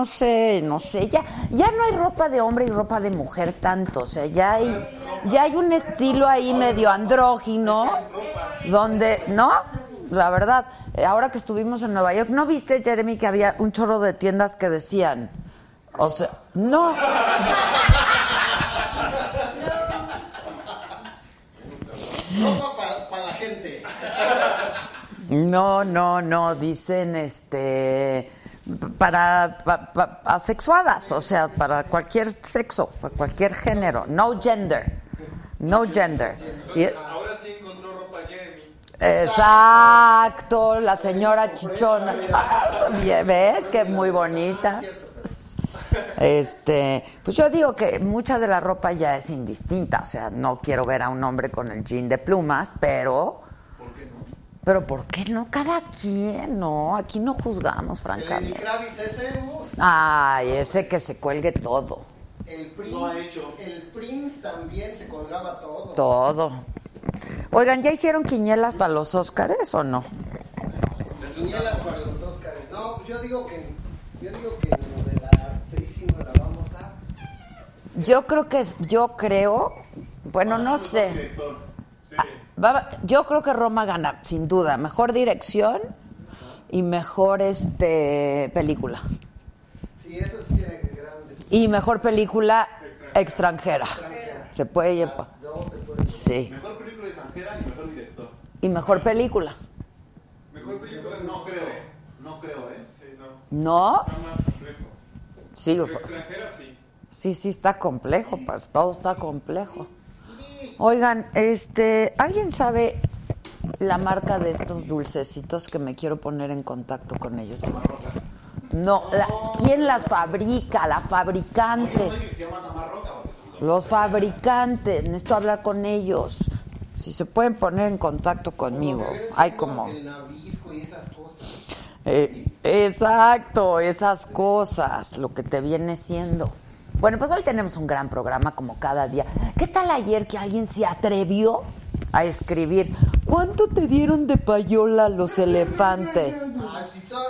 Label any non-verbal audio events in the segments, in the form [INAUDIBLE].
No sé, no sé. Ya, ya no hay ropa de hombre y ropa de mujer tanto. O sea, ya hay, ya hay un estilo ahí medio andrógino, donde, ¿no? La verdad, eh, ahora que estuvimos en Nueva York, ¿no viste, Jeremy, que había un chorro de tiendas que decían? O sea, no. Ropa para la gente. No, no, no, dicen este para, pa- pa- asexuadas, o sea, para cualquier sexo, para cualquier género, no gender, no gender. Y- Ahora sí encontró ropa Jeremy. exacto, la señora chichona, [LAUGHS] ¿ves? Que muy bonita. Este, pues yo digo que mucha de la ropa ya es indistinta, o sea, no quiero ver a un hombre con el jean de plumas, pero pero ¿por qué no? Cada quien, no, aquí no juzgamos, El francamente. Kravis ese, uf, Ay, ese que se cuelgue todo, el Prince, Lo ha hecho. el Prince también se colgaba todo. todo. Oigan, ¿ya hicieron quiñelas para los Óscares o no? Quinielas para los Oscars. No, yo digo que, yo digo que lo de la actriz nos la vamos a. Yo creo que, es- yo creo, bueno, no sé. Director. Va- yo creo que Roma gana, sin duda, mejor dirección y mejor este película. Sí, eso sí tiene grandes. Y mejor película extranjera. Se puede llevar. Se pueden. Sí. Mejor película extranjera y mejor director. Y mejor película. Mejor película No creo. No creo, ¿eh? Sí, no. ¿No? Está más complejo. Sí, Pero extranjera sí. sí, sí está complejo, pues todo está complejo. Oigan, este, ¿alguien sabe la marca de estos dulcecitos que me quiero poner en contacto con ellos? No, la- ¿quién las fabrica? La fabricante. Los fabricantes, necesito hablar con ellos. Si se pueden poner en contacto conmigo. Hay como... Eh, exacto, esas cosas, lo que te viene siendo. Bueno, pues hoy tenemos un gran programa como cada día. ¿Qué tal ayer que alguien se atrevió a escribir? ¿Cuánto te dieron de payola los elefantes?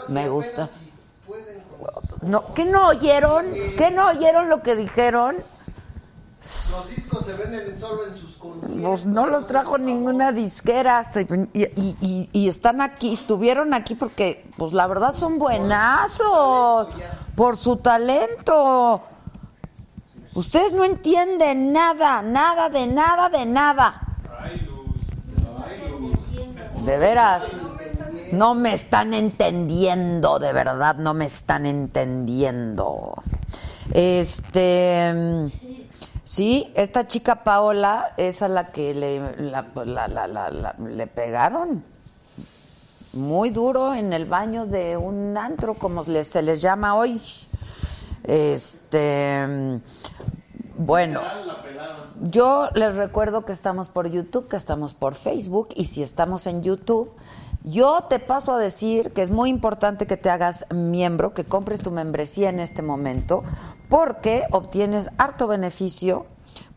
Me gusta. No, ¿Qué no oyeron? ¿Qué no oyeron lo que dijeron? Los discos se venden solo en sus conciertos. Pues no los trajo ninguna disquera y, y- y- y están aquí, estuvieron aquí porque, pues la verdad son buenazos por su talento. Ustedes no entienden nada, nada, de nada, de nada. De veras, no me están entendiendo, de verdad, no me están entendiendo. Este, sí, esta chica Paola es a la que le, la- la- la- le pegaron muy duro en el baño de un antro, como se les llama hoy. Este, bueno, yo les recuerdo que estamos por YouTube, que estamos por Facebook y si estamos en YouTube, yo te paso a decir que es muy importante que te hagas miembro, que compres tu membresía en este momento, porque obtienes harto beneficio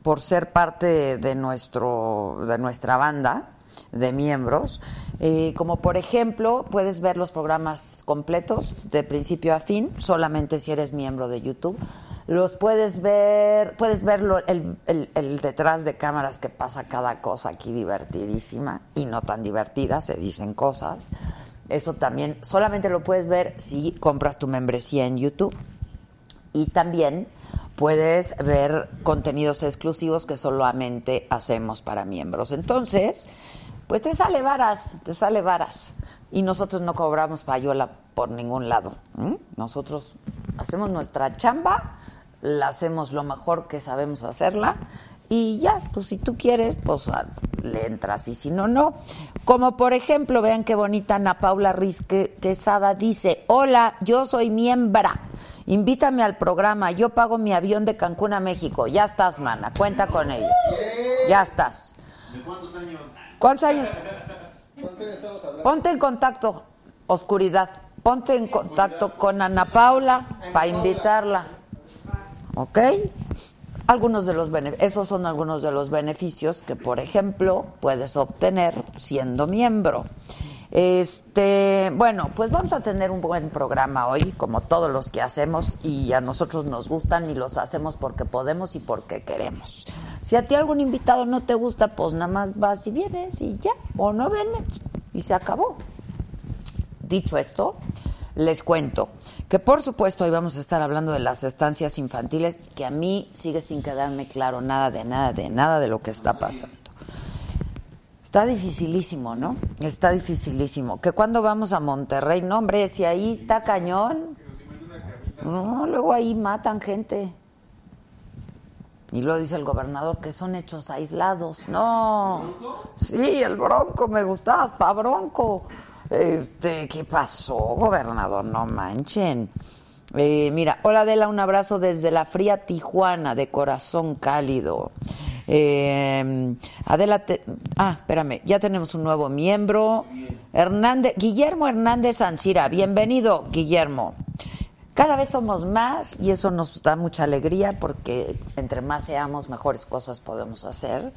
por ser parte de nuestro de nuestra banda de miembros, eh, como por ejemplo puedes ver los programas completos de principio a fin, solamente si eres miembro de YouTube. Los puedes ver, puedes ver lo- el, el- el detrás de cámaras que pasa cada cosa aquí divertidísima y no tan divertida, se dicen cosas. Eso también solamente lo puedes ver si compras tu membresía en YouTube. Y también puedes ver contenidos exclusivos que solamente hacemos para miembros. Entonces, pues te sale varas, te sale varas. Y nosotros no cobramos payola por ningún lado. Nosotros hacemos nuestra chamba, la hacemos lo mejor que sabemos hacerla. Y ya, pues si tú quieres, pues ah, le entras y si no, no. Como por ejemplo, vean qué bonita Ana Paula Rizque Quesada dice, hola, yo soy miembra, invítame al programa, yo pago mi avión de Cancún a México. Ya estás, mana, cuenta con ello. Ya estás. ¿De cuántos años? ¿Cuántos años? ¿Cuántos años estamos hablando? Ponte en contacto, oscuridad. Ponte en contacto con Ana Paula para invitarla. ¿Ok? Algunos de los esos son algunos de los beneficios que, por ejemplo, puedes obtener siendo miembro. Este, bueno, pues vamos a tener un buen programa hoy, como todos los que hacemos, y a nosotros nos gustan y los hacemos porque podemos y porque queremos. Si a ti algún invitado no te gusta, pues nada más vas y vienes y ya, o no vienes y se acabó. Dicho esto, les cuento que por supuesto hoy vamos a estar hablando de las estancias infantiles, que a mí sigue sin quedarme claro nada de nada de nada de lo que está pasando. Está dificilísimo, ¿no? Está dificilísimo. Que cuando vamos a Monterrey, no, hombre, si ahí está cañón. No, luego ahí matan gente. Y lo dice el gobernador que son hechos aislados. No. Sí, el bronco, me gustabas pa' bronco. Este, ¿qué pasó, gobernador? No manchen. Eh, mira, hola Adela, un abrazo desde la fría Tijuana, de corazón cálido. Eh, Adela, te- ah, espérame, ya tenemos un nuevo miembro. Hernández, Guillermo Hernández Ancira, bienvenido, Guillermo. Cada vez somos más y eso nos da mucha alegría porque entre más seamos, mejores cosas podemos hacer.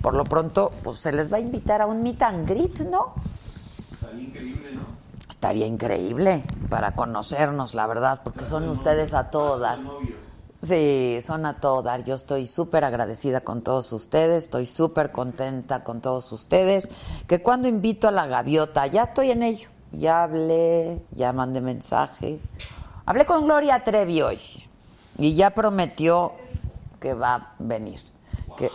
Por lo pronto, pues se les va a invitar a un meet and greet, ¿no? ¿no? Estaría increíble para conocernos, la verdad, porque son ustedes a todo dar. Sí, son a todo dar. Yo estoy súper agradecida con todos ustedes, estoy súper contenta con todos ustedes. Que cuando invito a la gaviota, ya estoy en ello. Ya hablé, ya mandé mensaje. Hablé con Gloria Trevi hoy y ya prometió que va a venir. Que,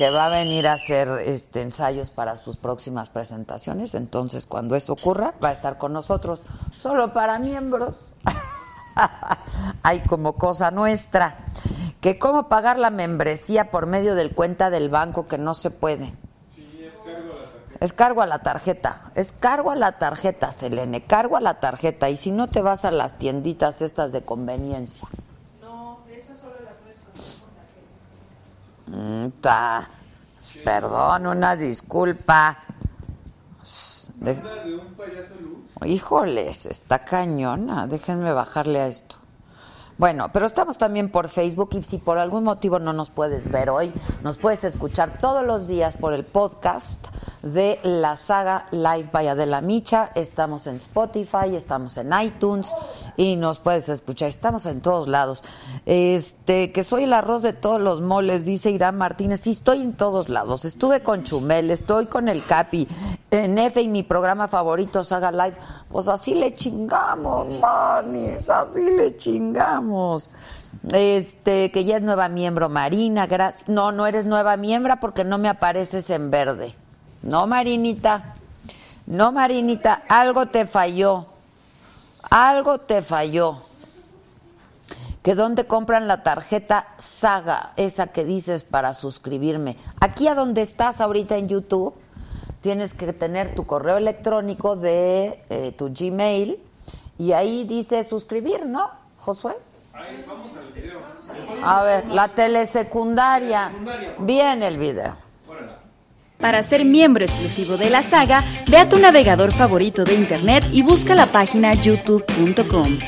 que va a venir a hacer este ensayos para sus próximas presentaciones. Entonces, cuando eso ocurra, va a estar con nosotros, solo para miembros. [LAUGHS] Hay como cosa nuestra. Que cómo pagar la membresía por medio del cuenta del banco que no se puede. Es cargo a la tarjeta. Es cargo a la tarjeta, Selene. Cargo a la tarjeta. Y si no te vas a las tienditas estas de conveniencia. Mm, ta. Perdón, una disculpa. De- de un payaso luz. Híjoles, está cañona. Déjenme bajarle a esto. Bueno, pero estamos también por Facebook y si por algún motivo no nos puedes ver hoy, nos puedes escuchar todos los días por el podcast de la saga Live by Adela Micha. Estamos en Spotify, estamos en iTunes y nos puedes escuchar. Estamos en todos lados. Este, que soy el arroz de todos los moles, dice Irán Martínez. Sí, estoy en todos lados. Estuve con Chumel, estoy con el Capi, en F y mi programa favorito, Saga Live. Pues así le chingamos, manis, así le chingamos. Este, que ya es nueva miembro Marina, gracias. No, no eres nueva miembro porque no me apareces en verde. No, Marinita. No, Marinita, algo te falló. Algo te falló. Que dónde compran la tarjeta Saga, esa que dices para suscribirme. Aquí a donde estás ahorita en YouTube, tienes que tener tu correo electrónico de eh, tu Gmail y ahí dice suscribir, ¿no, Josué? Ahí, vamos al video. A ver, la telesecundaria. Bien el video. Para ser miembro exclusivo de la saga, ve a tu navegador favorito de internet y busca la página youtube.com.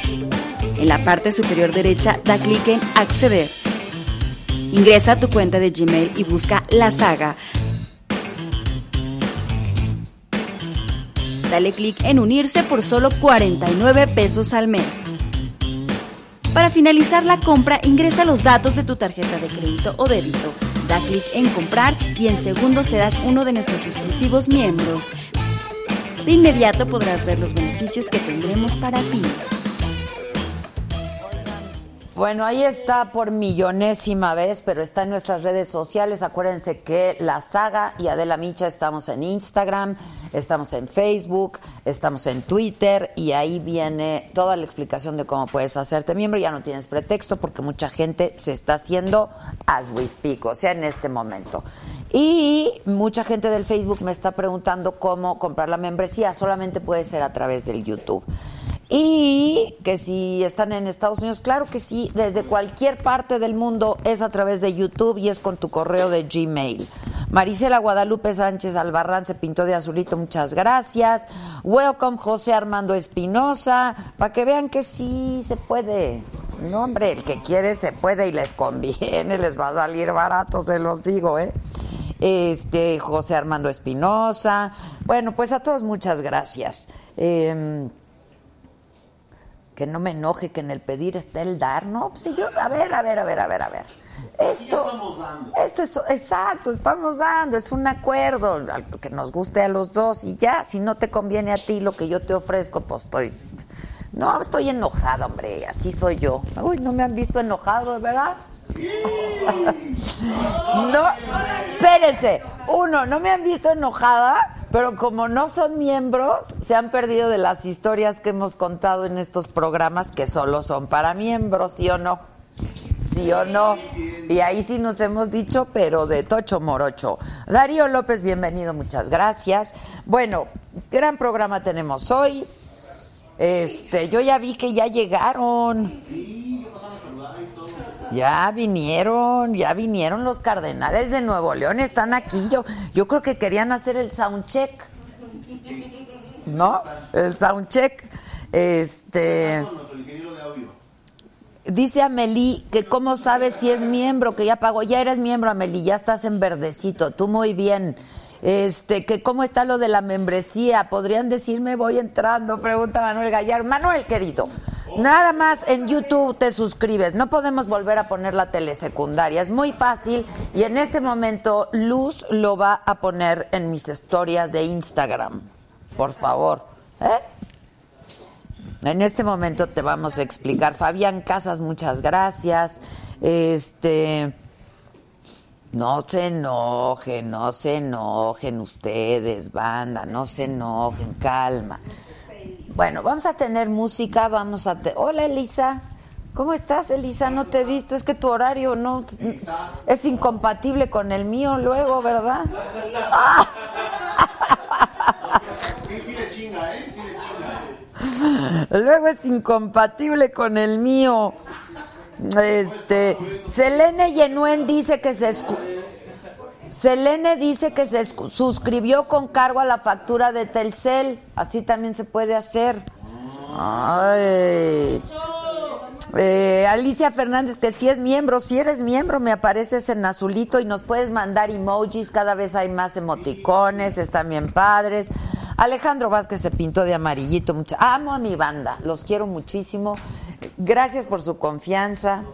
En la parte superior derecha da clic en Acceder. Ingresa a tu cuenta de Gmail y busca la saga. Dale clic en unirse por solo 49 pesos al mes. Para finalizar la compra, ingresa los datos de tu tarjeta de crédito o débito. Da clic en comprar y en segundos serás uno de nuestros exclusivos miembros. De inmediato podrás ver los beneficios que tendremos para ti. Bueno, ahí está por millonésima vez, pero está en nuestras redes sociales. Acuérdense que La Saga y Adela Micha estamos en Instagram, estamos en Facebook, estamos en Twitter y ahí viene toda la explicación de cómo puedes hacerte miembro. Ya no tienes pretexto porque mucha gente se está haciendo as we speak, o sea, en este momento. Y mucha gente del Facebook me está preguntando cómo comprar la membresía. Solamente puede ser a través del YouTube. Y que si están en Estados Unidos, claro que sí, desde cualquier parte del mundo es a través de YouTube y es con tu correo de Gmail. Marisela Guadalupe Sánchez Albarrán se pintó de azulito, muchas gracias. Welcome José Armando Espinosa, para que vean que sí se puede. No, hombre, el que quiere se puede y les conviene, les va a salir barato, se los digo, ¿eh? Este, José Armando Espinosa. Bueno, pues a todos muchas gracias. Eh, que no me enoje que en el pedir está el dar, ¿no? Pues si yo, a ver, a ver, a ver, a ver, a ver. Esto, esto es, exacto, estamos dando, es un acuerdo, que nos guste a los dos y ya, si no te conviene a ti lo que yo te ofrezco, pues estoy, no, estoy enojada, hombre, así soy yo. Uy, no me han visto enojado, ¿verdad? No, espérense. Uno, no me han visto enojada, pero como no son miembros, se han perdido de las historias que hemos contado en estos programas que solo son para miembros, ¿sí o no? ¿Sí o no? Y ahí sí nos hemos dicho, pero de Tocho Morocho. Darío López, bienvenido, muchas gracias. Bueno, gran programa tenemos hoy. Este, yo ya vi que ya llegaron. Ya vinieron, ya vinieron los cardenales de Nuevo León, están aquí. Yo, yo creo que querían hacer el soundcheck. ¿No? El soundcheck. Este. Dice Amelie que cómo sabes si es miembro, que ya pagó. Ya eres miembro, Amelie, ya estás en verdecito. Tú muy bien. Este, que cómo está lo de la membresía. ¿Podrían decirme voy entrando? Pregunta Manuel Gallar. Manuel, querido. Nada más en YouTube te suscribes. No podemos volver a poner la telesecundaria. Es muy fácil y en este momento Luz lo va a poner en mis historias de Instagram. Por favor. ¿Eh? En este momento te vamos a explicar. Fabián Casas, muchas gracias. Este. No se enojen, no se enojen ustedes, banda, no se enojen, calma. Bueno, vamos a tener música, vamos a... Hola Elisa, ¿cómo estás Elisa? No te he visto, es que tu horario no es incompatible con el mío luego, ¿verdad? [LAUGHS] Luego es incompatible con el mío. Este, Selene Yenuen dice que se Selene dice que se suscribió con cargo a la factura de Telcel. Así también se puede hacer. Ay. Eh, Alicia Fernández, que si es miembro, si eres miembro, me apareces en azulito y nos puedes mandar emojis. Cada vez hay más emoticones, están bien padres. Alejandro Vázquez se pintó de amarillito. Mucha... Amo a mi banda, los quiero muchísimo. Gracias por su confianza.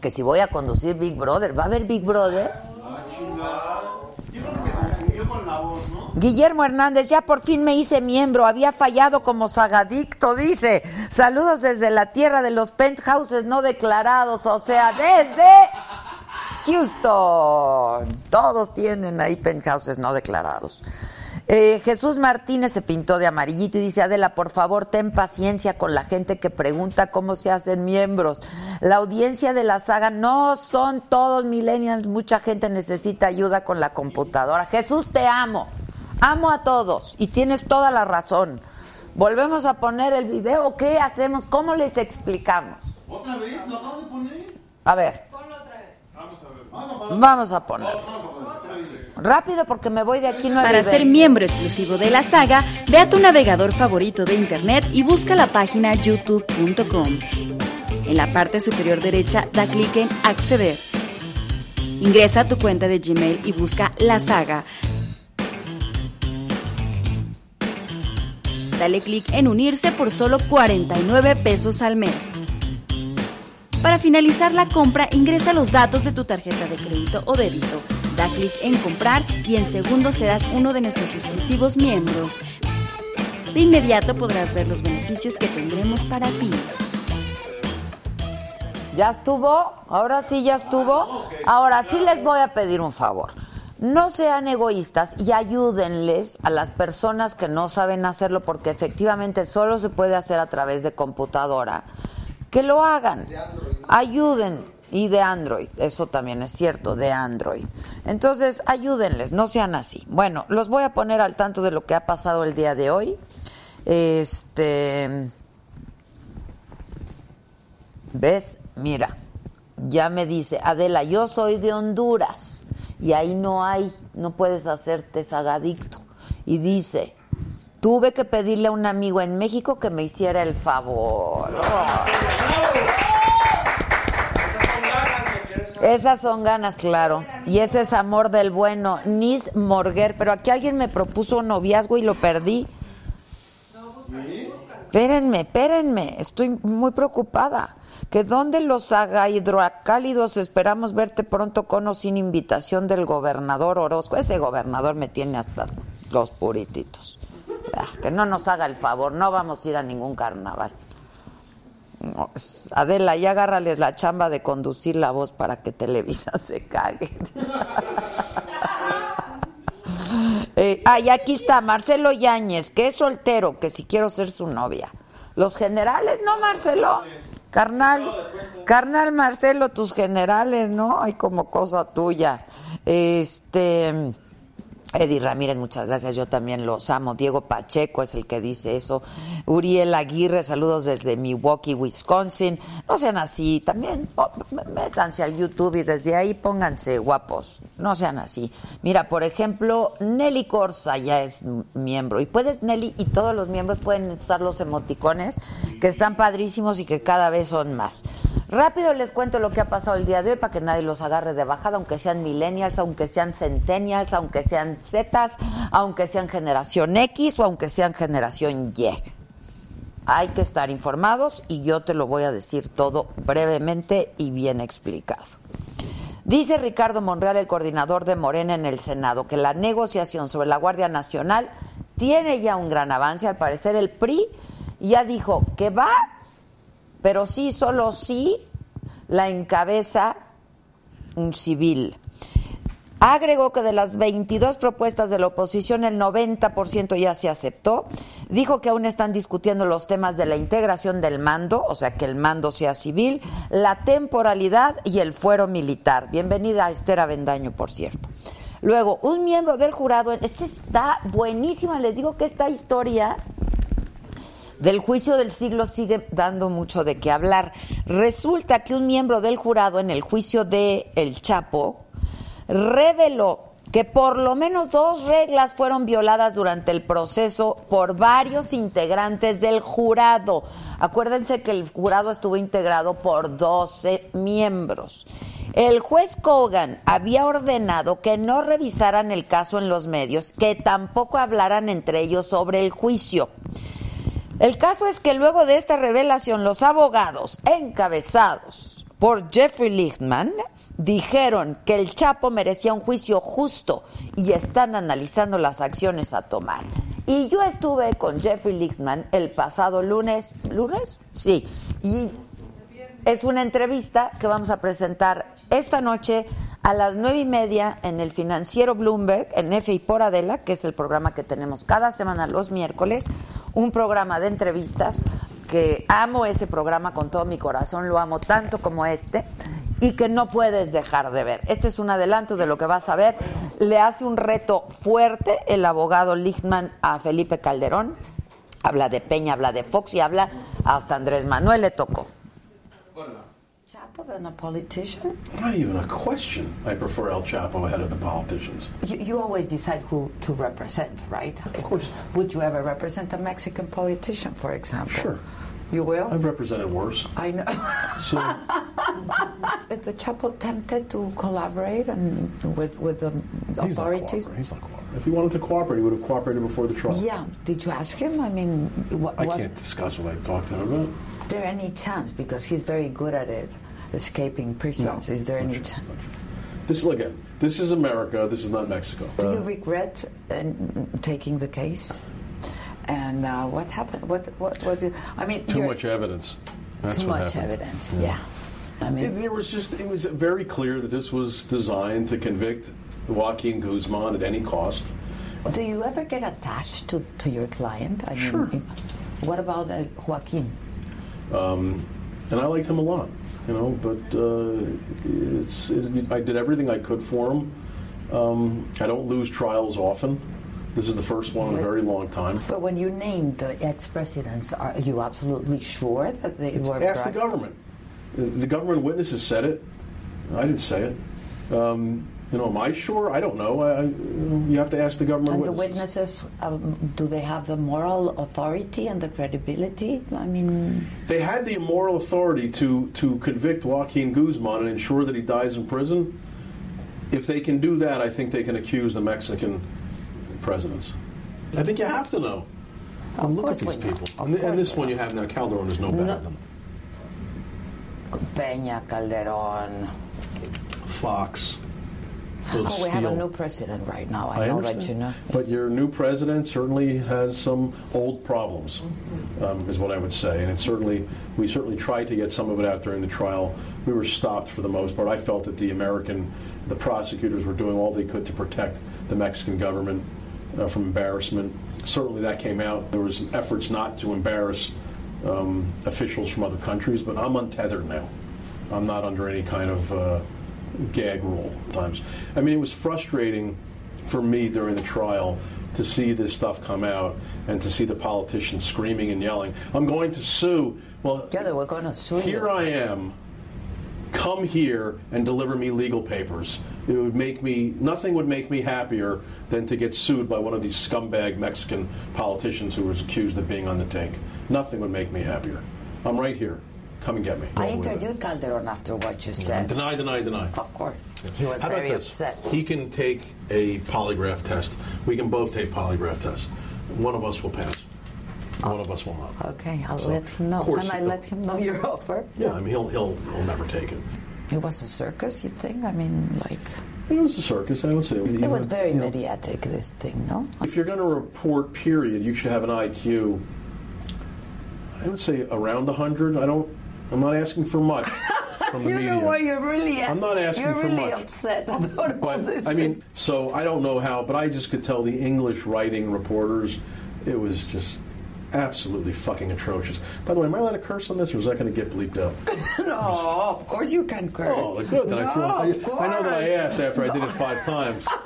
Que si voy a conducir Big Brother, ¿va a haber Big Brother? Guillermo Hernández, ya por fin me hice miembro, había fallado como sagadicto, dice. Saludos desde la tierra de los penthouses no declarados, o sea, desde Houston. Todos tienen ahí penthouses no declarados. Eh, Jesús Martínez se pintó de amarillito y dice, Adela, por favor, ten paciencia con la gente que pregunta cómo se hacen miembros. La audiencia de la saga no son todos millennials, mucha gente necesita ayuda con la computadora. Jesús, te amo. Amo a todos y tienes toda la razón. ¿Volvemos a poner el video? ¿Qué hacemos? ¿Cómo les explicamos? ¿Otra vez? ¿Lo acabas de poner? A ver. Vamos a poner. Rápido porque me voy de aquí nueve Para ser miembro exclusivo de la saga, ve a tu navegador favorito de internet y busca la página youtube.com. En la parte superior derecha da clic en acceder. Ingresa a tu cuenta de Gmail y busca la saga. Dale clic en unirse por solo 49 pesos al mes. Para finalizar la compra, ingresa los datos de tu tarjeta de crédito o débito. Da clic en comprar y en segundos serás uno de nuestros exclusivos miembros. De inmediato podrás ver los beneficios que tendremos para ti. ¿Ya estuvo? Ahora sí ya estuvo. Ahora sí les voy a pedir un favor. No sean egoístas y ayúdenles a las personas que no saben hacerlo porque efectivamente solo se puede hacer a través de computadora. Que lo hagan. Ayuden. Y de Android, eso también es cierto, de Android. Entonces, ayúdenles, no sean así. Bueno, los voy a poner al tanto de lo que ha pasado el día de hoy. Este. ¿Ves? Mira, ya me dice, Adela, yo soy de Honduras y ahí no hay, no puedes hacerte sagadicto. Y dice, tuve que pedirle a un amigo en México que me hiciera el favor. Esas son ganas, claro. Y ese es amor del bueno. Nis Morguer. Pero aquí alguien me propuso un noviazgo y lo perdí. Espérenme, espérenme. Estoy muy preocupada. Que donde los haga hidroacálidos esperamos verte pronto con o sin invitación del gobernador Orozco. Ese gobernador me tiene hasta los purititos. Que no nos haga el favor, no vamos a ir a ningún carnaval. Adela, ya agárrales la chamba de conducir la voz para que Televisa se cague. [LAUGHS] eh, ah, y aquí está Marcelo Yáñez, que es soltero, que si quiero ser su novia. Los generales, ¿no, Marcelo? Carnal, carnal Marcelo, tus generales, ¿no? Hay como cosa tuya. Este. Eddie Ramírez, muchas gracias, yo también los amo. Diego Pacheco es el que dice eso. Uriel Aguirre, saludos desde Milwaukee, Wisconsin. No sean así, también oh, métanse al YouTube y desde ahí pónganse guapos. No sean así. Mira, por ejemplo, Nelly Corsa ya es miembro. Y puedes, Nelly, y todos los miembros pueden usar los emoticones, que están padrísimos y que cada vez son más. Rápido les cuento lo que ha pasado el día de hoy para que nadie los agarre de bajada, aunque sean millennials, aunque sean centennials, aunque sean Zetas, aunque sean generación X o aunque sean generación Y. Hay que estar informados y yo te lo voy a decir todo brevemente y bien explicado. Dice Ricardo Monreal, el coordinador de Morena en el Senado, que la negociación sobre la Guardia Nacional tiene ya un gran avance. Al parecer el PRI ya dijo que va, pero sí, solo sí, la encabeza un civil. Agregó que de las 22 propuestas de la oposición, el 90% ya se aceptó. Dijo que aún están discutiendo los temas de la integración del mando, o sea, que el mando sea civil, la temporalidad y el fuero militar. Bienvenida a Esther Avendaño, por cierto. Luego, un miembro del jurado, este está buenísima, les digo que esta historia del juicio del siglo sigue dando mucho de qué hablar. Resulta que un miembro del jurado en el juicio de El Chapo, reveló que por lo menos dos reglas fueron violadas durante el proceso por varios integrantes del jurado. Acuérdense que el jurado estuvo integrado por 12 miembros. El juez Kogan había ordenado que no revisaran el caso en los medios, que tampoco hablaran entre ellos sobre el juicio. El caso es que luego de esta revelación, los abogados encabezados por Jeffrey Lichtman dijeron que el Chapo merecía un juicio justo y están analizando las acciones a tomar. Y yo estuve con Jeffrey Lichtman el pasado lunes, ¿lunes? Sí, y es una entrevista que vamos a presentar esta noche a las nueve y media en el financiero Bloomberg, en F y por Adela, que es el programa que tenemos cada semana los miércoles, un programa de entrevistas que amo ese programa con todo mi corazón, lo amo tanto como este y que no puedes dejar de ver. Este es un adelanto de lo que vas a ver. Le hace un reto fuerte el abogado Lichtman a Felipe Calderón. Habla de Peña, habla de Fox y habla hasta Andrés Manuel le tocó. Chapo than a politician? Not even a question. I prefer El Chapo ahead of the politicians. You, you always decide who to represent, right? Of course. Would you ever represent a Mexican politician, for example? Sure. You will? I've represented worse. I know. So, [LAUGHS] Is the Chapo tempted to collaborate and with with the he's not authorities? cooperating. He's not cooperating. If he wanted to cooperate, he would have cooperated before the trial. Yeah. Did you ask him? I mean, what I was can't discuss what I talked to him about. there any chance because he's very good at it escaping prisons. Is there any? Ch- This is again. This is America. This is not Mexico. Do you Uh, regret uh, taking the case? And uh, what happened? What what what? Do, I mean, too much evidence. That's too much happened. evidence. Yeah. I mean, It, there was just it was very clear that this was designed to convict Joaquin Guzman at any cost. do you ever get attached to to your client? I Sure. Mean, what about uh, Joaquin? Um, and I liked him a lot, you know. But uh, it's it, I did everything I could for him. Um, I don't lose trials often. This is the first one in a very long time. But when you named the ex-presidents, are you absolutely sure that they were? Ask the government. The the government witnesses said it. I didn't say it. Um, you know, am I sure? I don't know. I, you have to ask the government And the witnesses. witnesses, um, do they have the moral authority and the credibility? I mean, They had the moral authority to, to convict Joaquin Guzman and ensure that he dies in prison. If they can do that, I think they can accuse the Mexican presidents. I think you have to know. Of And look at these people. And, and this one you have now, Calderon is no better No. than Peña, Calderón. Fox. Those Oh, we have a new president right now. I, know that you know. But your new president certainly has some old problems, Mm-hmm. um, is what I would say. And it certainly, we certainly tried to get some of it out during the trial. We were stopped for the most part. I felt that the American, the prosecutors were doing all they could to protect the Mexican government uh, from embarrassment. Certainly that came out. There was some efforts not to embarrass um, officials from other countries, but I'm untethered now. I'm not under any kind of uh, gag rule times. I mean, it was frustrating for me during the trial to see this stuff come out and to see the politicians screaming and yelling, I'm going to sue. Well, Yeah, they were going to sue here you. I am. Come here and deliver me legal papers. It would make me nothing would make me happier than to get sued by one of these scumbag Mexican politicians who was accused of being on the take. Nothing would make me happier. I'm right here. Come and get me. I Over with it. interviewed Calderon after what you said. Deny, deny, deny. Of course. He was How about very this? upset. He can take a polygraph test. We can both take polygraph tests. One of us will pass. One of us will not. Okay, I'll So, let him know. of course Can I let him know your [LAUGHS] offer? Yeah, I mean he'll he'll he'll never take it. It was a circus, you think? I mean, like, It was a circus, I would say. it was very mediatic, this thing, no? If you're going to report, period, you should have an IQ. I would say around 100. I don't. I'm not asking for much [LAUGHS] from the you media. know you're really I'm not asking you're for really much. upset about all But this. I mean, so I don't know how, but I just could tell the English writing reporters, it was just absolutely fucking atrocious. By the way, am I allowed to curse on this, or is that going to get bleeped out? [LAUGHS] no, of course you can curse. Oh, good. Then I feel. I, I know that I asked after I did it five times. [LAUGHS]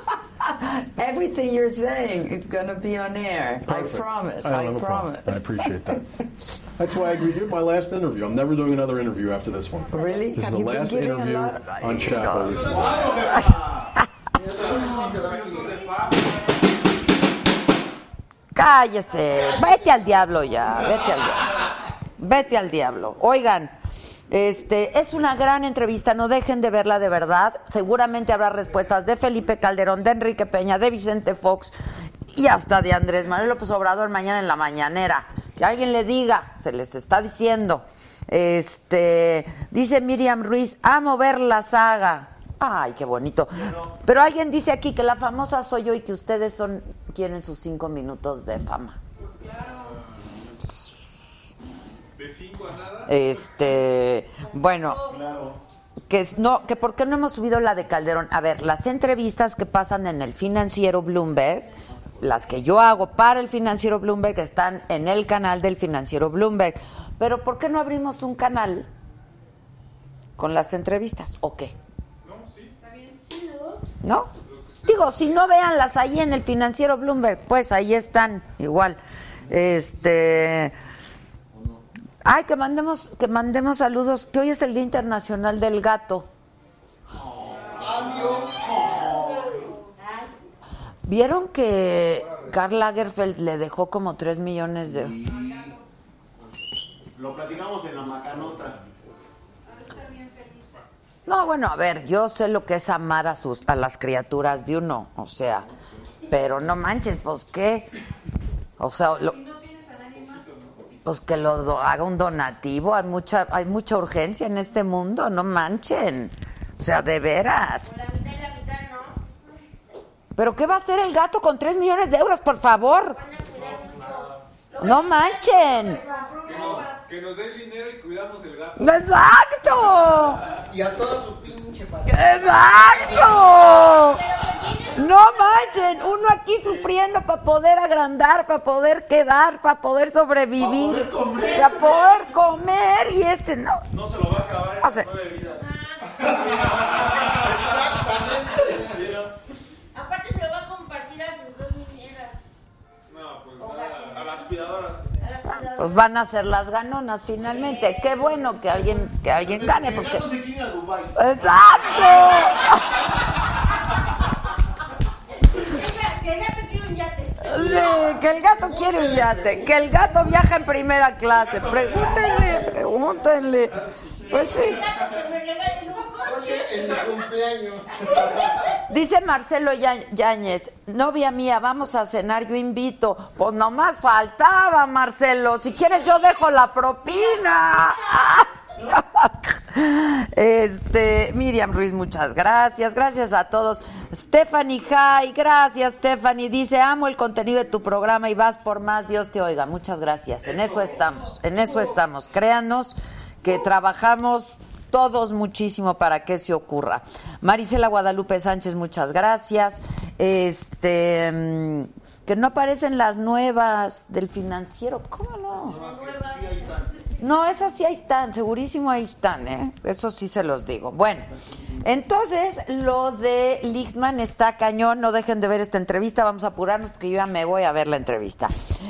[LAUGHS] Everything you're saying is going to be on air. Perfect. I promise. don't I, have problem. promise. I appreciate that. [LAUGHS] That's why I agreed. You're my last interview. I'm never doing another interview after this one. Really? This Have is the last interview of- on Chapo. This [LAUGHS] Cállese, vete al diablo ya, vete al diablo. Vete al diablo. Oigan, este es una gran entrevista, no dejen de verla de verdad. Seguramente habrá respuestas de Felipe Calderón, de Enrique Peña, de Vicente Fox y hasta de Andrés Manuel López Obrador mañana en la mañanera. Que alguien le diga, se les está diciendo. Este, dice Miriam Ruiz, amo ver la saga. Ay, qué bonito. Pero alguien dice aquí que la famosa soy yo y que ustedes son quieren sus cinco minutos de fama. De 5 a nada. Este, bueno, que no, que por qué no hemos subido la de Calderón. A ver, las entrevistas que pasan en el financiero Bloomberg, las que yo hago para el financiero Bloomberg están en el canal del financiero Bloomberg. Pero ¿por qué no abrimos un canal con las entrevistas o qué? ¿No? Digo, si no véanlas ahí en el financiero Bloomberg, pues ahí están, igual. Este. Ay, que mandemos, que mandemos saludos, que hoy es el Día Internacional del Gato. ¿Vieron que Karl Lagerfeld le dejó como 3 millones de... Lo platicamos en la macanota. No, bueno, a ver, yo sé lo que es amar a sus a las criaturas de uno, o sea, pero no manches, pues qué. O sea, lo- Pues que lo do- haga un donativo, hay mucha, hay mucha urgencia en este mundo, no manchen. O sea, de veras. ¿Pero qué va a hacer el gato con 3 millones de euros, por favor? No manchen. Que nos, dé el dinero y cuidamos el gato. ¡Exacto! Y a toda su pinche familia. ¡Exacto! No manchen, uno aquí sufriendo para poder agrandar, para poder quedar, para poder sobrevivir, para poder comer y este no. No se lo va a acabar O en sea- nueve vidas. Aparte se lo va a compartir a sus dos niñeras. No, pues nada, a las cuidadoras. Pues van a ser las ganonas finalmente. Qué bueno que alguien que alguien gane porque. ¡Exacto! Que el gato quiere un yate. Sí, que el gato quiere un yate, que el gato viaja en primera clase. Pregúntenle, pregúntenle. Pues sí. En mi cumpleaños. Dice Marcelo Yáñez, novia mía, vamos a cenar, yo invito. Pues nomás faltaba, Marcelo. Si quieres, yo dejo la propina. Este, Miriam Ruiz, muchas gracias. Gracias a todos. Stephanie Jai, gracias, Stephanie. Dice, amo el contenido de tu programa y vas por más. Dios te oiga. Muchas gracias. En eso estamos, en eso estamos. Créanos que trabajamos todos muchísimo para que se ocurra. Marisela Guadalupe Sánchez, muchas gracias. Este mm, que no aparecen las nuevas del financiero, ¿cómo no? No, esas sí ahí están, segurísimo ahí están, ¿eh? Eso sí se los digo. Bueno, entonces lo de Lichtman está cañón, no dejen de ver esta entrevista, vamos a apurarnos porque yo ya me voy a ver la entrevista.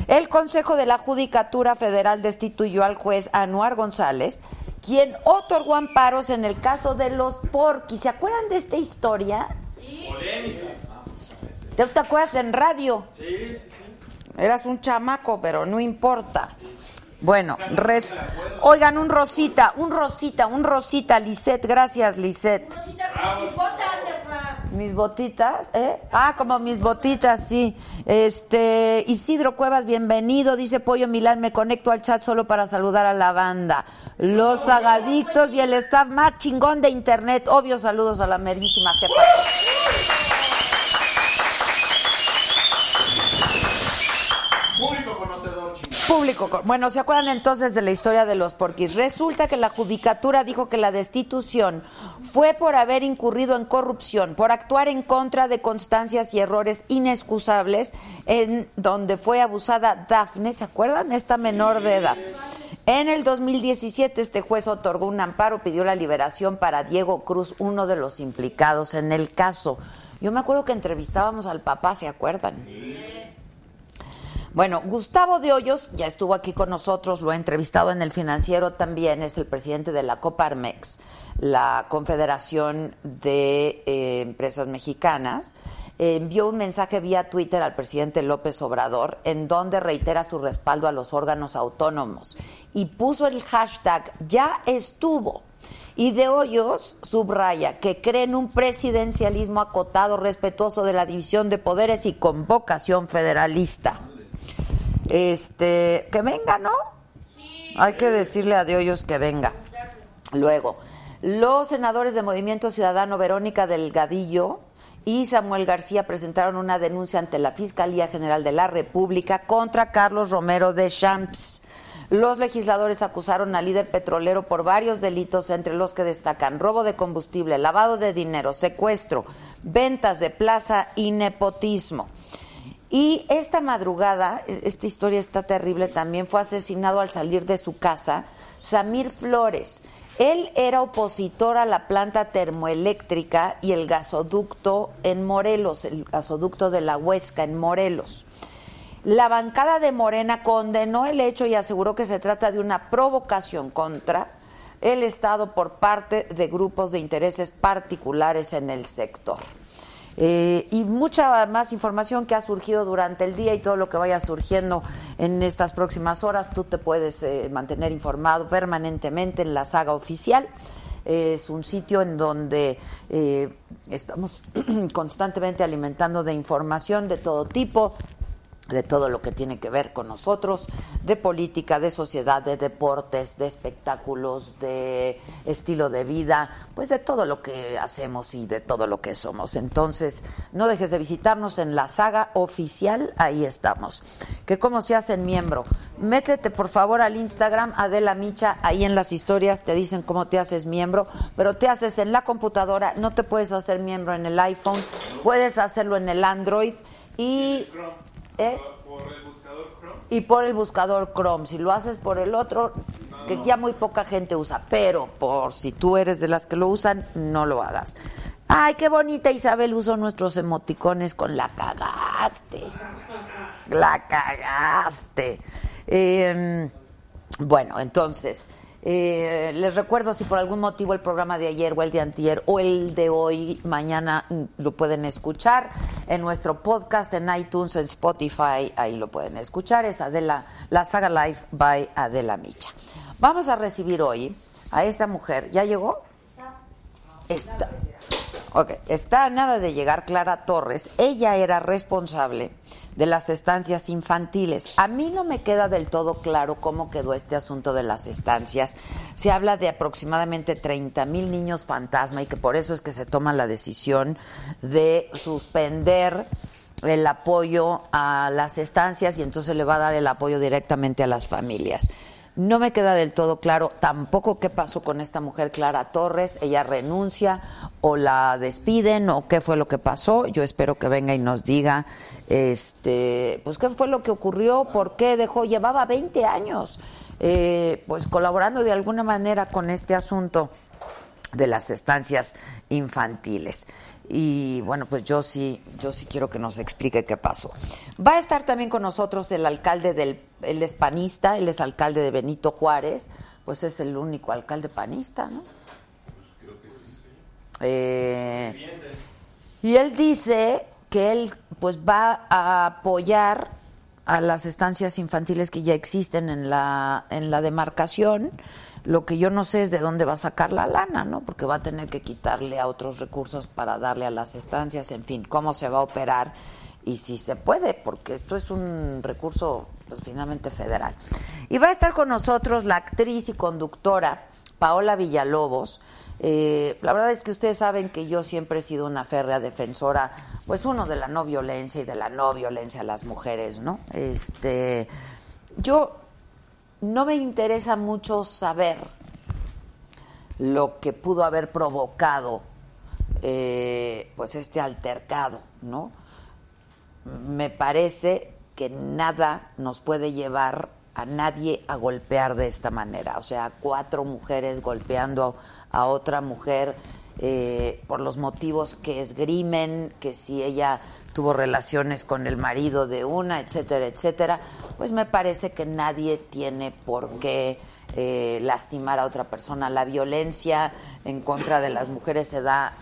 El Consejo de la Judicatura Federal destituyó al juez Anuar González, quien otorgó amparos en el caso de los porquis. ¿Se acuerdan de esta historia? Polémica. ¿Te, te acuerdas en radio? Sí, sí, sí. Eras un chamaco, pero no importa. Bueno, oigan, un rosita, un rosita, un rosita, Lisette, gracias, Lisette. Mis botitas, ¿eh? Ah, como mis botitas, sí. Este, Isidro Cuevas, bienvenido. Dice Pollo Milán, me conecto al chat solo para saludar a la banda. Los agadictos y el staff más chingón de internet. Obvio, saludos a la merísima jefa. Público. Bueno, ¿se acuerdan entonces de la historia de los porquis? Resulta que la judicatura dijo que la destitución fue por haber incurrido en corrupción, por actuar en contra de constancias y errores inexcusables en donde fue abusada Dafne, ¿se acuerdan? Esta menor de edad. En el 2017 este juez otorgó un amparo, pidió la liberación para Diego Cruz, uno de los implicados en el caso. Yo me acuerdo que entrevistábamos al papá, ¿se acuerdan? Bueno, Gustavo de Hoyos ya estuvo aquí con nosotros, lo he entrevistado en el financiero también, es el presidente de la Coparmex, la Confederación de eh, Empresas Mexicanas. Envió un mensaje vía Twitter al presidente López Obrador en donde reitera su respaldo a los órganos autónomos y puso el hashtag ya estuvo. Y de Hoyos subraya que cree en un presidencialismo acotado, respetuoso de la división de poderes y con vocación federalista. Este, que venga, ¿no? Hay que decirle a Hoyos que venga. Luego, los senadores de Movimiento Ciudadano Verónica Delgadillo y Samuel García presentaron una denuncia ante la Fiscalía General de la República contra Carlos Romero de Champs. Los legisladores acusaron al líder petrolero por varios delitos, entre los que destacan robo de combustible, lavado de dinero, secuestro, ventas de plaza y nepotismo. Y esta madrugada, e- esta historia está terrible también, fue asesinado al salir de su casa Samir Flores. Él era opositor a la planta termoeléctrica y el gasoducto en Morelos, el gasoducto de la Huesca en Morelos. La bancada de Morena condenó el hecho y aseguró que se trata de una provocación contra el Estado por parte de grupos de intereses particulares en el sector. Eh, y mucha más información que ha surgido durante el día y todo lo que vaya surgiendo en estas próximas horas, tú te puedes eh, mantener informado permanentemente en la saga oficial. Es un sitio en donde eh, estamos [CLEARS THROAT] constantemente alimentando de información de todo tipo. De todo lo que tiene que ver con nosotros, de política, de sociedad, de deportes, de espectáculos, de estilo de vida, pues de todo lo que hacemos y de todo lo que somos. Entonces, no dejes de visitarnos en la saga oficial, ahí estamos. Que cómo se hacen miembro. Métete por favor al Instagram Adela Micha, ahí en las historias te dicen cómo te haces miembro, pero te haces en la computadora, no te puedes hacer miembro en el iPhone, puedes hacerlo en el Android y ¿Eh? Por el buscador Chrome. y por el buscador Chrome. Si lo haces por el otro, que ya muy poca gente usa, pero por si tú eres de las que lo usan, no lo hagas. Ay, qué bonita Isabel usó nuestros emoticones con la cagaste. La cagaste. Eh, bueno, entonces, eh, les recuerdo si por algún motivo el programa de ayer o el de antier o el de hoy, mañana lo pueden escuchar en nuestro podcast en iTunes, en Spotify, ahí lo pueden escuchar. Es Adela, la saga live by Adela Micha. Vamos a recibir hoy a esta mujer. ¿Ya llegó? Está. Ok, está a nada de llegar Clara Torres. Ella era responsable de las estancias infantiles. A mí no me queda del todo claro cómo quedó este asunto de las estancias. Se habla de aproximadamente 30 mil niños fantasma y que por eso es que se toma la decisión de suspender el apoyo a las estancias y entonces le va a dar el apoyo directamente a las familias. No me queda del todo claro tampoco qué pasó con esta mujer Clara Torres. Ella renuncia o la despiden o qué fue lo que pasó. Yo espero que venga y nos diga, este, pues qué fue lo que ocurrió, por qué dejó, llevaba 20 años, eh, pues colaborando de alguna manera con este asunto de las estancias infantiles. Y bueno, pues yo sí, yo sí quiero que nos explique qué pasó. Va a estar también con nosotros el alcalde del, él es panista, él es alcalde de Benito Juárez, pues es el único alcalde panista, ¿no? Eh, y él dice que él pues va a apoyar a las estancias infantiles que ya existen en la, en la demarcación. Lo que yo no sé es de dónde va a sacar la lana, ¿no? Porque va a tener que quitarle a otros recursos para darle a las estancias, en fin, cómo se va a operar y si se puede, porque esto es un recurso pues finalmente federal. Y va a estar con nosotros la actriz y conductora Paola Villalobos. Eh, la verdad es que ustedes saben que yo siempre he sido una férrea defensora, pues uno de la no violencia y de la no violencia a las mujeres, ¿no? Este, yo no me interesa mucho saber lo que pudo haber provocado eh, pues este altercado, ¿no? Me parece que nada nos puede llevar a nadie a golpear de esta manera. O sea, cuatro mujeres golpeando a otra mujer eh, por los motivos que esgrimen, que si ella tuvo relaciones con el marido de una, etcétera, etcétera, pues me parece que nadie tiene por qué eh, lastimar a otra persona. La violencia en contra de las mujeres se da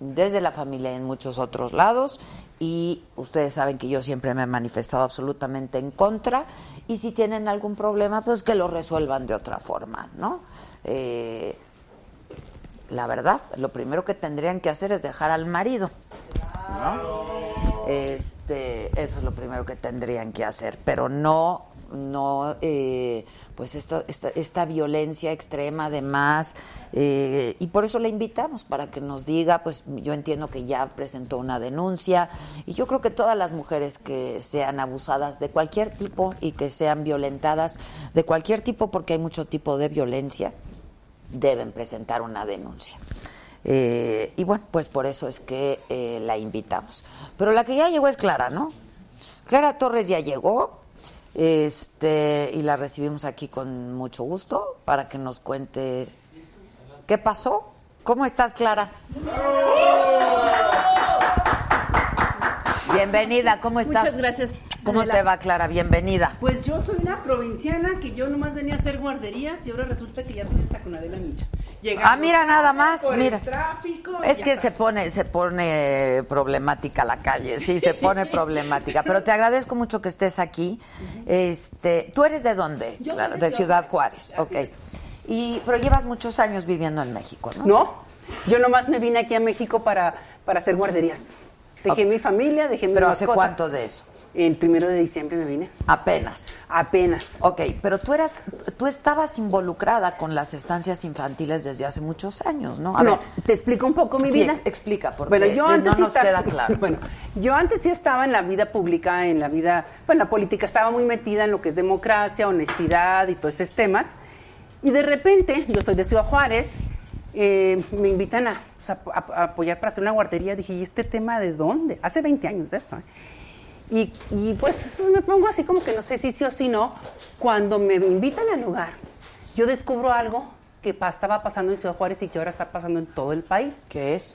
desde la familia y en muchos otros lados y ustedes saben que yo siempre me he manifestado absolutamente en contra y si tienen algún problema pues que lo resuelvan de otra forma, ¿no? Eh, la verdad, lo primero que tendrían que hacer es dejar al marido, ¿no? Este, eso es lo primero que tendrían que hacer, pero no, no, eh, pues esta, esta, esta, violencia extrema además, eh, y por eso la invitamos, para que nos diga, pues yo entiendo que ya presentó una denuncia, y yo creo que todas las mujeres que sean abusadas de cualquier tipo y que sean violentadas de cualquier tipo, porque hay mucho tipo de violencia, deben presentar una denuncia. Eh, y bueno, pues por eso es que eh, la invitamos. Pero la que ya llegó es Clara, ¿no? Clara Torres ya llegó este, y la recibimos aquí con mucho gusto para que nos cuente qué pasó. ¿Cómo estás, Clara? Bienvenida, ¿cómo estás? Muchas gracias. ¿Cómo Adela. te va, Clara? Bienvenida. Pues yo soy una provinciana que yo nomás venía a hacer guarderías y ahora resulta que ya tú está con Adela Micha. Llegamos Ah, mira nada más, por mira. El tráfico, Es que se pone, se pone problemática la calle, sí, se pone problemática. Pero te agradezco mucho que estés aquí. Este, ¿tú eres de dónde? Yo soy de de Ciudad Juárez, Juárez. así ok. es. Y pero llevas muchos años viviendo en México, ¿no? No, yo nomás me vine aquí a México para, para hacer guarderías. Dejé mi familia, dejé mi Pero ¿hace mascotas. cuánto de eso? El primero de diciembre me vine. Apenas. Apenas. Ok, pero tú eras, tú estabas involucrada con las estancias infantiles desde hace muchos años, ¿no? A no, ver, te explico un poco mi Sí, vida. ex- explica, porque bueno, yo no antes sí nos estaba- queda claro. [LAUGHS] Bueno, yo antes sí estaba en la vida pública, en la vida, bueno, la política, estaba muy metida en lo que es democracia, honestidad y todos estos temas. Y de repente, yo soy de Ciudad Juárez, eh, me invitan a, a- a apoyar para hacer una guardería. Dije, ¿y este tema de dónde? Hace 20 años de esto. ¿eh? Y, y, pues me pongo así como que no sé si sí o si no. Cuando me invitan al lugar, yo descubro algo que estaba pasando en Ciudad Juárez y que ahora está pasando en todo el país. ¿Qué es?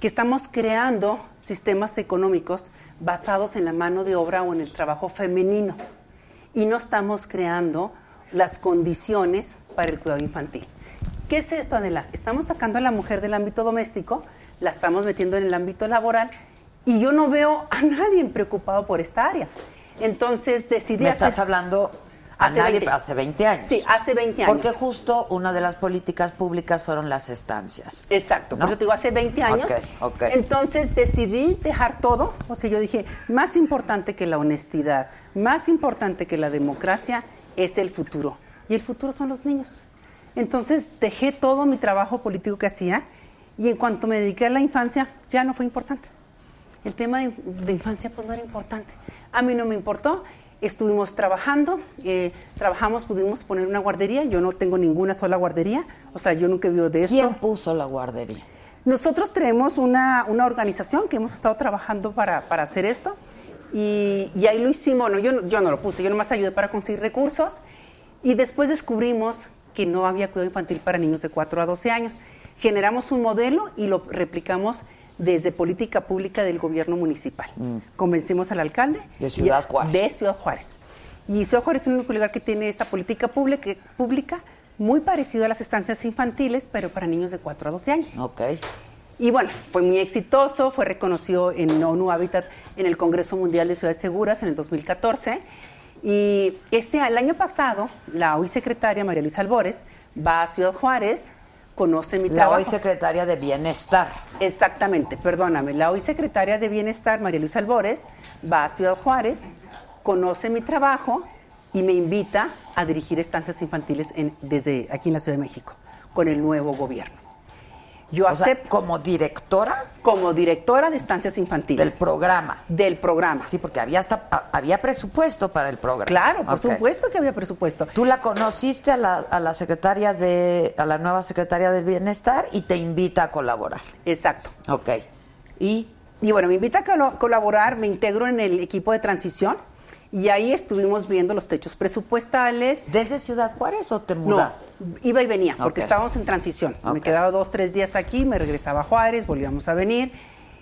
Que estamos creando sistemas económicos basados en la mano de obra o en el trabajo femenino. Y no estamos creando las condiciones para el cuidado infantil. ¿Qué es esto, Adela? Estamos sacando a la mujer del ámbito doméstico, la estamos metiendo en el ámbito laboral y yo no veo a nadie preocupado por esta área. Entonces decidí Me hacer- estás hablando a Hace nadie 20 hace 20 años. Sí, hace 20 años. Porque justo una de las políticas públicas fueron las estancias. Exacto, ¿No? por eso te digo, hace 20 años. Ok, ok. Entonces decidí dejar todo. O sea, yo dije, más importante que la honestidad, más importante que la democracia es el futuro. Y el futuro son los niños. Entonces dejé todo mi trabajo político que hacía y en cuanto me dediqué a la infancia, ya no fue importante. El tema de, de infancia pues no era importante. A mí no me importó. Estuvimos trabajando, eh, trabajamos, pudimos poner una guardería. Yo no tengo ninguna sola guardería. O sea, yo nunca he vivido de esto. ¿Quién puso la guardería? Nosotros tenemos una, una organización que hemos estado trabajando para, para hacer esto y, y ahí lo hicimos, bueno, yo, no- yo no lo puse, yo nomás ayudé para conseguir recursos y después descubrimos que no había cuidado infantil para niños de 4 a 12 años. Generamos un modelo y lo replicamos desde política pública del gobierno municipal. Convencimos al alcalde. Mm. De Ciudad Juárez. De Ciudad Juárez. Y Ciudad Juárez es el único lugar que tiene esta política pública, pública muy parecido a las estancias infantiles, pero para niños de 4 a 12 años. Ok. Y bueno, fue muy exitoso, fue reconocido en ONU Habitat en el Congreso Mundial de Ciudades Seguras en el 2014. Y este, el año pasado, la hoy secretaria María Luisa Albores va a Ciudad Juárez, conoce mi La trabajo. hoy secretaria de Bienestar. Exactamente, perdóname. La hoy secretaria de Bienestar, María Luisa Albores, va a Ciudad Juárez, conoce mi trabajo y me invita a dirigir estancias infantiles en- desde aquí en la Ciudad de México, con el nuevo gobierno. Yo O sea, acepto como directora como directora de estancias infantiles. del programa. Del programa. Sí, porque había hasta había presupuesto para el programa. Claro, por supuesto que había presupuesto. Tú la conociste a la, a la secretaria de a la nueva secretaria del Bienestar y te invita a colaborar. Exacto. Ok. Y Y bueno, me invita a colaborar, me integro en el equipo de transición y ahí estuvimos viendo los techos presupuestales. ¿Desde Ciudad Juárez o te No, mudaste? iba y venía, porque estábamos en transición. Me quedaba dos, tres días aquí, me regresaba a Juárez, volvíamos a venir.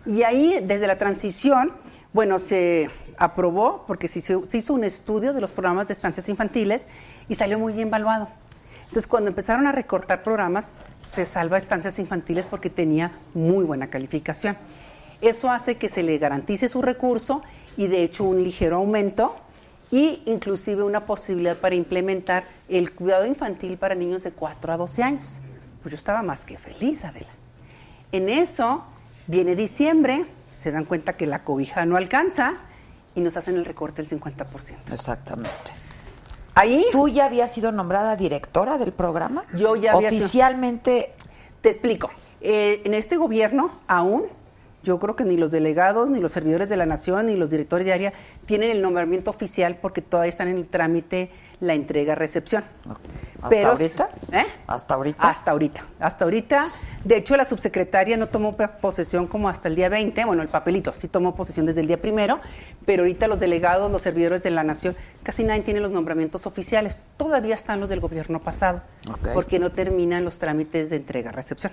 Y ahí, desde la transición, bueno, se aprobó, porque se hizo, se hizo un estudio de los programas de estancias infantiles y salió muy bien evaluado. Entonces, cuando empezaron a recortar programas, se salva estancias infantiles porque tenía muy buena calificación. Eso hace que se le garantice su recurso y, de hecho, un ligero aumento y inclusive una posibilidad para implementar el cuidado infantil para niños de 4 a 12 años. Pues yo estaba más que feliz, Adela. En eso viene diciembre, se dan cuenta que la cobija no alcanza y nos hacen el recorte del 50%. Exactamente. Ahí ¿Tú ya habías sido nombrada directora del programa? Yo ya había sido- Oficialmente, Te explico. Eh, en este gobierno, aún, yo creo que ni los delegados, ni los servidores de la nación, ni los directores de área tienen el nombramiento oficial porque todavía están en el trámite la entrega-recepción. ¿Hasta ahorita? ¿Eh? ¿Hasta ahorita? Hasta ahorita. Hasta ahorita. De hecho, la subsecretaria no tomó posesión como hasta el día 20. Bueno, el papelito sí tomó posesión desde el día primero, pero ahorita los delegados, los servidores de la nación, casi nadie tiene los nombramientos oficiales. Todavía están los del gobierno pasado, porque no terminan los trámites de entrega-recepción.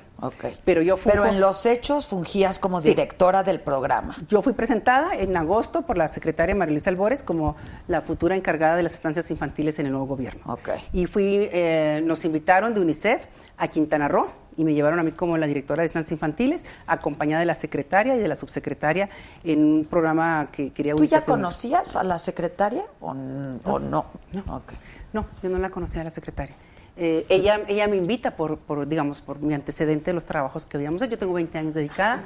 Pero yo fui, Pero en los hechos fungías como Sí. directora del programa. yo fui presentada en agosto por la secretaria María Luisa Albores como la futura encargada de las estancias infantiles en el nuevo gobierno. Ok. Y fui, eh, nos invitaron de UNICEF a Quintana Roo y me llevaron a mí como la directora de estancias infantiles, acompañada de la secretaria y de la subsecretaria en un programa que quería ¿Tú ya conocías a la secretaria o, no? No. Ok. No, yo no la conocía a la secretaria. Eh, ella, ella me invita por, por, digamos, por mi antecedente de los trabajos que habíamos hecho. Yo tengo 20 años dedicada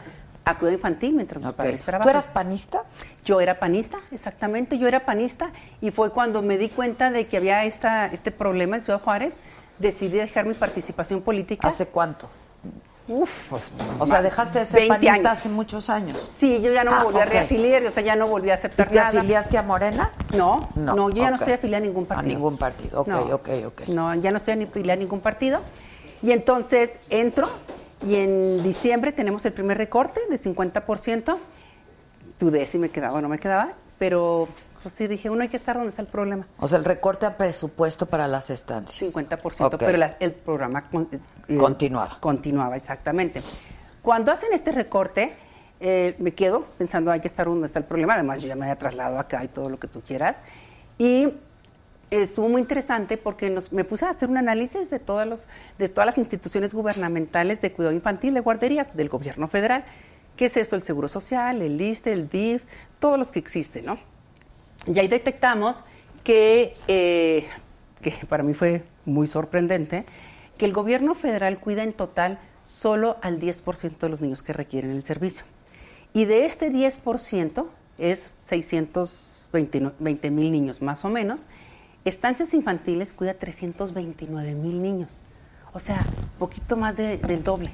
a cuidado infantil mientras los Ok. padres ¿Tú trabajan. eras panista? Yo era panista, exactamente, yo era panista y fue cuando me di cuenta de que había esta, este problema en Ciudad Juárez, decidí dejar mi participación política. ¿Hace cuánto? Uf, O sea, dejaste de ser 20 panista años. hace muchos años. Sí, yo ya no Ah, me volví ok. a reafiliar, o sea, ya no volví a ¿Y aceptar te nada. afiliaste a Morena? No, no, yo ya no estoy afiliada a ningún partido. A ningún partido, ok, No. ok, ok. No, ya no estoy afiliada a ningún partido. Y entonces entro y en diciembre tenemos el primer recorte de 50%. Dudé si me quedaba o no me quedaba, pero pues sí dije, uno hay que estar donde está el problema. O sea, el recorte a presupuesto para las estancias. 50%, Ok. pero la- el programa con- eh, Continuaba. Continuaba, exactamente. Cuando hacen este recorte, eh, me quedo pensando, hay que estar donde está el problema. Además, yo ya me había trasladado acá y todo lo que tú quieras. Y estuvo muy interesante porque me puse a hacer un análisis de, todos los, de todas las instituciones gubernamentales de cuidado infantil, de guarderías del gobierno federal. ¿Qué es esto? El Seguro Social, el ISTE, el DIF, todos los que existen, ¿no? Y ahí detectamos que, eh, que para mí fue muy sorprendente, que el gobierno federal cuida en total solo al 10% de los niños que requieren el servicio. Y de este 10% es 620 mil niños más o menos. Estancias infantiles cuida 329 mil niños. O sea, poquito más de- del doble.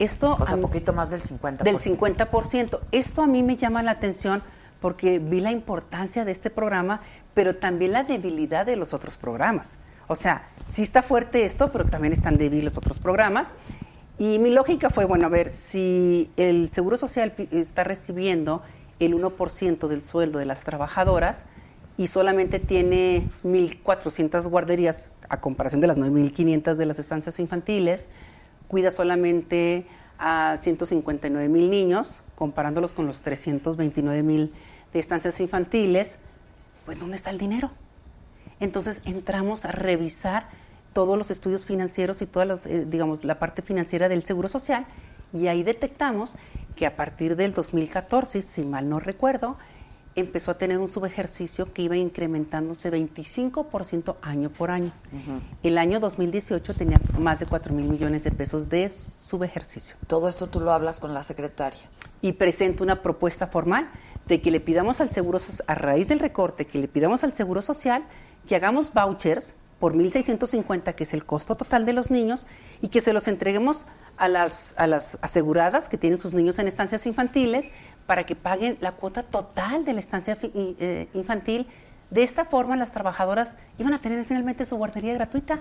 Esto O sea, mí- poquito más del 50%. del 50%. Esto a mí me llama la atención porque vi la importancia de este programa, pero también la debilidad de los otros programas. O sea, sí está fuerte esto, pero también están débiles los otros programas. Y mi lógica fue, bueno, a ver, si el Seguro Social está recibiendo el 1% del sueldo de las trabajadoras y solamente tiene 1.400 guarderías a comparación de las 9.500 de las estancias infantiles, cuida solamente a 159 mil niños, comparándolos con los 329 mil de estancias infantiles, pues ¿dónde está el dinero? Entonces entramos a revisar todos los estudios financieros y toda los, eh, digamos, la parte financiera del Seguro Social y ahí detectamos que a partir del 2014, si mal no recuerdo, empezó a tener un subejercicio que iba incrementándose 25% año por año. El año 2018 tenía más de 4 mil millones de pesos de subejercicio. Todo esto tú lo hablas con la secretaria. Y presento una propuesta formal de que le pidamos al Seguro Social, a raíz del recorte, que le pidamos al Seguro Social que hagamos vouchers por 1.650, que es el costo total de los niños, y que se los entreguemos a las, a las aseguradas que tienen sus niños en estancias infantiles para que paguen la cuota total de la estancia eh, infantil. De esta forma, las trabajadoras iban a tener finalmente su guardería gratuita.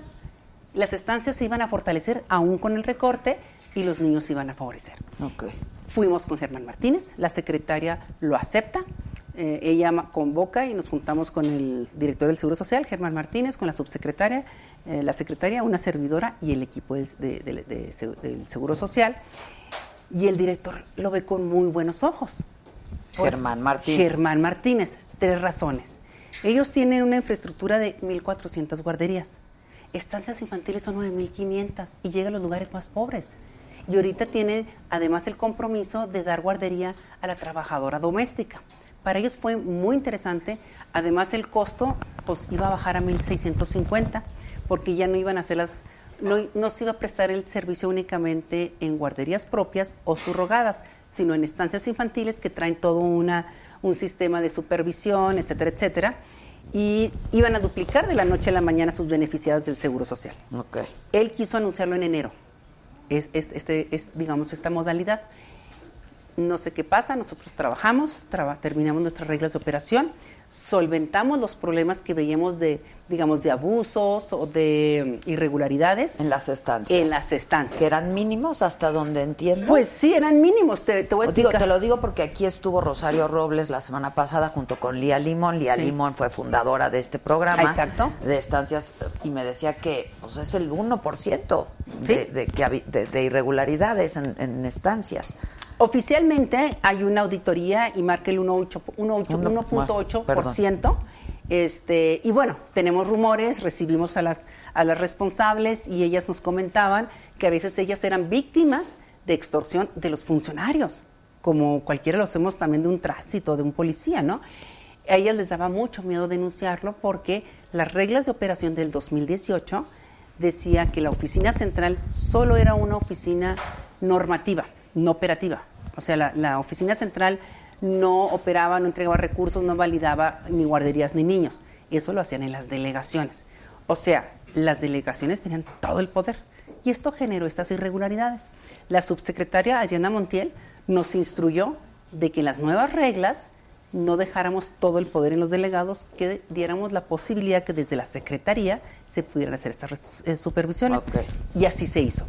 Las estancias se iban a fortalecer aún con el recorte y los niños se iban a favorecer. Ok. Fuimos con Germán Martínez, la secretaria lo acepta, eh, ella convoca y nos juntamos con el director del Seguro Social, Germán Martínez, con la subsecretaria, eh, la secretaria, una servidora y el equipo del, de- de- de Segu- del Seguro Social. Y el director lo ve con muy buenos ojos. Germán Martínez. Germán Martínez, tres razones. Ellos tienen una infraestructura de 1.400 guarderías. Estancias infantiles son 9.500 y llega a los lugares más pobres. Y ahorita tiene además el compromiso de dar guardería a la trabajadora doméstica. Para ellos fue muy interesante. Además el costo pues iba a bajar a 1.650 porque ya no iban a hacer las no, no se iba a prestar el servicio únicamente en guarderías propias o subrogadas, sino en estancias infantiles que traen todo una, un sistema de supervisión, etcétera, etcétera. Y iban a duplicar de la noche a la mañana sus beneficiadas del Seguro Social. Ok. Él quiso anunciarlo en enero, es, es- este, es, digamos, esta modalidad. No sé qué pasa, nosotros trabajamos, traba- terminamos nuestras reglas de operación, solventamos los problemas que veíamos de, digamos, de abusos o de mm, irregularidades. En las estancias. En las estancias. Que eran mínimos hasta donde entiendo. Pues sí, eran mínimos, te, te voy a Digo, te lo digo porque aquí estuvo Rosario Robles la semana pasada junto con Lía Limón. Lía Sí. Limón fue fundadora de este programa. Exacto. De estancias y me decía que pues, es el 1% Sí. de, de, que de- de irregularidades en, en estancias. Oficialmente hay una auditoría y marca el 1.8%. 1.8%, 1.8%. Este, y bueno, tenemos rumores, recibimos a las, a las responsables y ellas nos comentaban que a veces ellas eran víctimas de extorsión de los funcionarios, como cualquiera lo hacemos también de un tránsito, de un policía, ¿no? A ellas les daba mucho miedo denunciarlo porque las reglas de operación del 2018 decía que la oficina central solo era una oficina normativa, no operativa. O sea, la, la oficina central no operaba, no entregaba recursos, no validaba ni guarderías ni niños. Eso lo hacían en las delegaciones. O sea, las delegaciones tenían todo el poder. Y esto generó estas irregularidades. La subsecretaria Adriana Montiel nos instruyó de que las nuevas reglas no dejáramos todo el poder en los delegados, que diéramos la posibilidad que desde la Secretaría se pudieran hacer estas eh, supervisiones. Y así se hizo.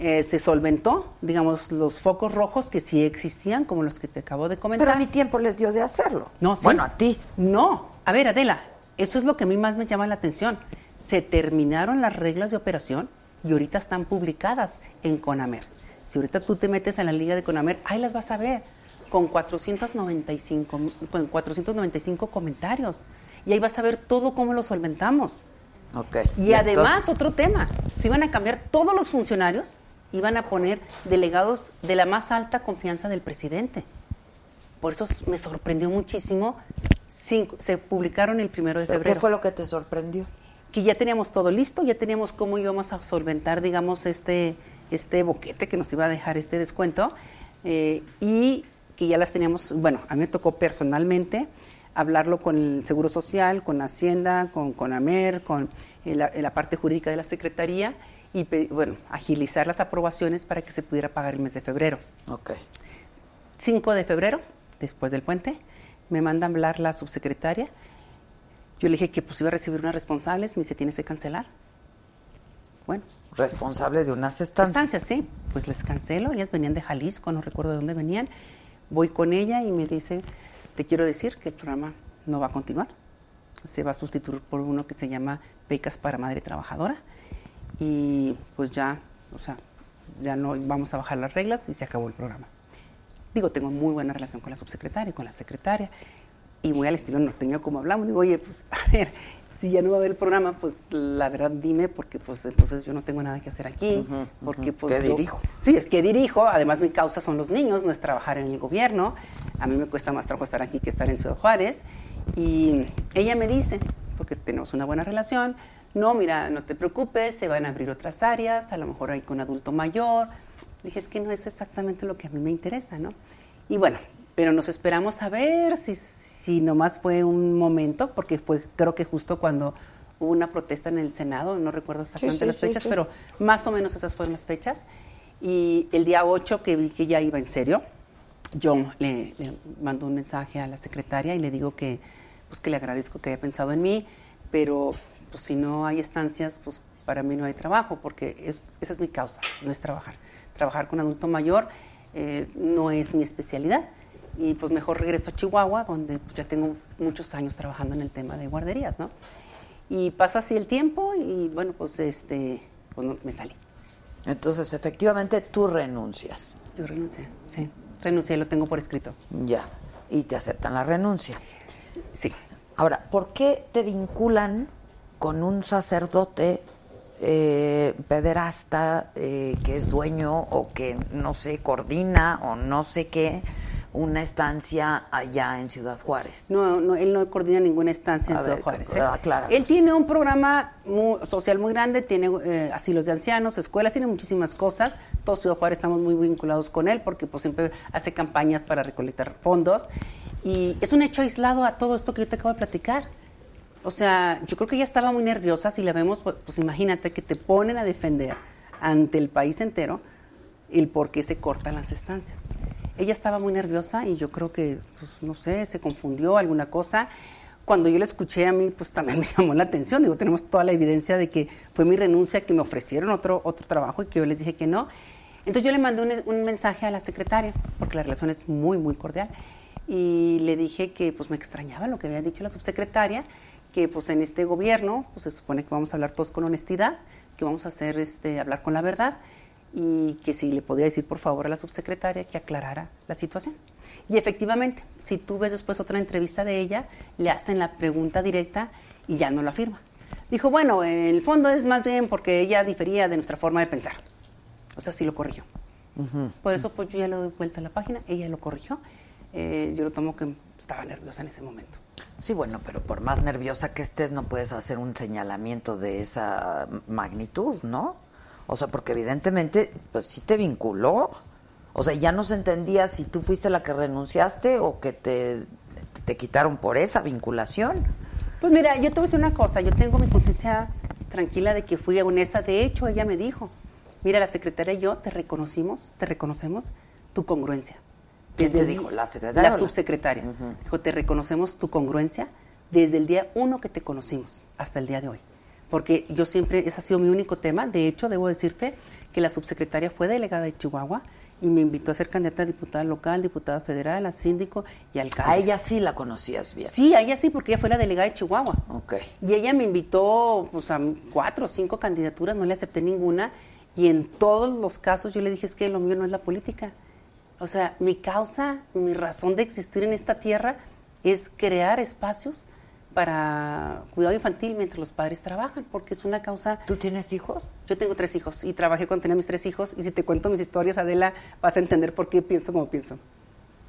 Eh, se solventó, digamos, los focos rojos que sí existían, como los que te acabo de comentar. Pero a mi tiempo les dio de hacerlo. No, sí. Bueno, a ti. No. A ver, Adela, eso es lo que a mí más me llama la atención. Se terminaron las reglas de operación y ahorita están publicadas en Conamer. Si ahorita tú te metes a la liga de Conamer, ahí las vas a ver con 495, con 495 comentarios. Y ahí vas a ver todo cómo lo solventamos. Ok. Y además, otro tema, se iban a cambiar todos los funcionarios, iban a poner delegados de la más alta confianza del presidente. Por eso me sorprendió muchísimo. Cinco- se publicaron el primero de ¿Pero febrero. ¿Qué fue lo que te sorprendió? Que ya teníamos todo listo, ya teníamos cómo íbamos a solventar, digamos, este, este boquete que nos iba a dejar este descuento. eh, y que ya las teníamos, bueno, a mí me tocó personalmente hablarlo con el Seguro Social, con Hacienda, con, con AMER, con eh, la, la parte jurídica de la Secretaría y, bueno, agilizar las aprobaciones para que se pudiera pagar el mes de febrero. Ok. 5 de febrero, después del puente, me manda a hablar la subsecretaria. Yo le dije que pues iba a recibir unas responsables, me dice, tienes que cancelar. Bueno. Responsables de unas estancias. Estancias, sí. Pues les cancelo, ellas venían de Jalisco, no recuerdo de dónde venían. Voy con ella y me dice, te quiero decir que el programa no va a continuar. Se va a sustituir por uno que se llama Becas para Madre Trabajadora. Y pues ya, o sea, ya no vamos a bajar las reglas y se acabó el programa. Digo, tengo muy buena relación con la subsecretaria y con la secretaria. Y muy al estilo norteño como hablamos. Digo, oye, pues [LAUGHS] a ver, si ya no va a haber el programa, pues la verdad dime, porque pues entonces yo no tengo nada que hacer aquí. Ujú, porque ujú. pues ¿Qué yo- dirijo? Sí, es que dirijo. Además, mi causa son los niños, no es trabajar en el gobierno. A mí me cuesta más trabajo estar aquí que estar en Ciudad Juárez. Y ella me dice, porque tenemos una buena relación, no, mira, no te preocupes, se van a abrir otras áreas, a lo mejor hay con adulto mayor. Dije, es que no es exactamente lo que a mí me interesa, ¿no? Y bueno, pero nos esperamos a ver si, si nomás fue un momento, porque fue creo que justo cuando hubo una protesta en el Senado, no recuerdo exactamente sí, las fechas, sí. pero más o menos esas fueron las fechas. Y el día 8 que vi que ya iba en serio, yo le, le mando un mensaje a la secretaria y le digo que, pues, que le agradezco que haya pensado en mí, pero pues, si no hay estancias, pues para mí no hay trabajo, porque es- esa es mi causa, no es trabajar. Trabajar con adulto mayor eh, no es mi especialidad. Y pues mejor regreso a Chihuahua, donde pues, ya tengo muchos años trabajando en el tema de guarderías, ¿no? Y pasa así el tiempo y bueno, pues este, pues no, me salí. Entonces, efectivamente, tú renuncias. Yo renuncié, sí. Renuncié, lo tengo por escrito. Ya. Y te aceptan la renuncia. Sí. Ahora, ¿por qué te vinculan con un sacerdote eh, pederasta eh, que es dueño o que no sé, coordina o no sé qué una estancia allá en Ciudad Juárez? No, no, él no coordina ninguna estancia en A Ciudad ver, Juárez. cl- ¿eh? Él tiene un programa social muy grande, tiene eh, asilos de ancianos, escuelas, tiene muchísimas cosas. Todos Ciudad Juárez estamos muy vinculados con él porque pues siempre hace campañas para recolectar fondos. Y es un hecho aislado a todo esto que yo te acabo de platicar. O sea, yo creo que ella estaba muy nerviosa. Si la vemos, pues, pues imagínate que te ponen a defender ante el país entero el por qué se cortan las estancias. Ella estaba muy nerviosa y yo creo que, pues, no sé, se confundió alguna cosa. Cuando yo la escuché a mí, pues también [LAUGHS] me llamó la atención. Digo, tenemos toda la evidencia de que fue mi renuncia, que me ofrecieron otro, otro trabajo y que yo les dije que no. Entonces yo le mandé un, un mensaje a la secretaria, porque la relación es muy, muy cordial, y le dije que pues me extrañaba lo que había dicho la subsecretaria, que pues en este gobierno pues se supone que vamos a hablar todos con honestidad, que vamos a hacer este hablar con la verdad y que si le podía decir por favor a la subsecretaria que aclarara la situación. Y efectivamente, si tú ves después otra entrevista de ella, le hacen la pregunta directa y ya no la afirma. Dijo, bueno, en el fondo es más bien porque ella difería de nuestra forma de pensar. O sea, sí lo corrigió. Por eso pues yo ya le doy vuelta a la página, ella lo corrigió. Eh, yo lo tomo que estaba nerviosa en ese momento. Sí, bueno, pero por más nerviosa que estés, no puedes hacer un señalamiento de esa magnitud, ¿no? O sea, porque evidentemente, pues sí te vinculó. O sea, ya no se entendía si tú fuiste la que renunciaste o que te, te quitaron por esa vinculación. Pues mira, yo te voy a decir una cosa, yo tengo mi conciencia tranquila de que fui honesta. De hecho, ella me dijo, mira, la secretaria y yo te reconocimos, te reconocemos tu congruencia. ¿Quién te dijo? día- ¿La secretaria o La la- subsecretaria. Dijo, te reconocemos tu congruencia desde el día uno que te conocimos hasta el día de hoy. Porque yo siempre, ese ha sido mi único tema. De hecho, debo decirte que la subsecretaria fue delegada de Chihuahua y me invitó a ser candidata a diputada local, diputada federal, a síndico y alcalde. A ella sí la conocías bien. Sí, a ella sí, porque ella fue la delegada de Chihuahua. Ok. Y ella me invitó pues, a cuatro o cinco candidaturas, no le acepté ninguna. Y en todos los casos yo le dije, es que lo mío no es la política. O sea, mi causa, mi razón de existir en esta tierra es crear espacios para cuidado infantil mientras los padres trabajan, porque es una causa... ¿Tú tienes hijos? Yo tengo tres hijos y trabajé cuando tenía mis tres hijos y si te cuento mis historias, Adela, vas a entender por qué pienso como pienso.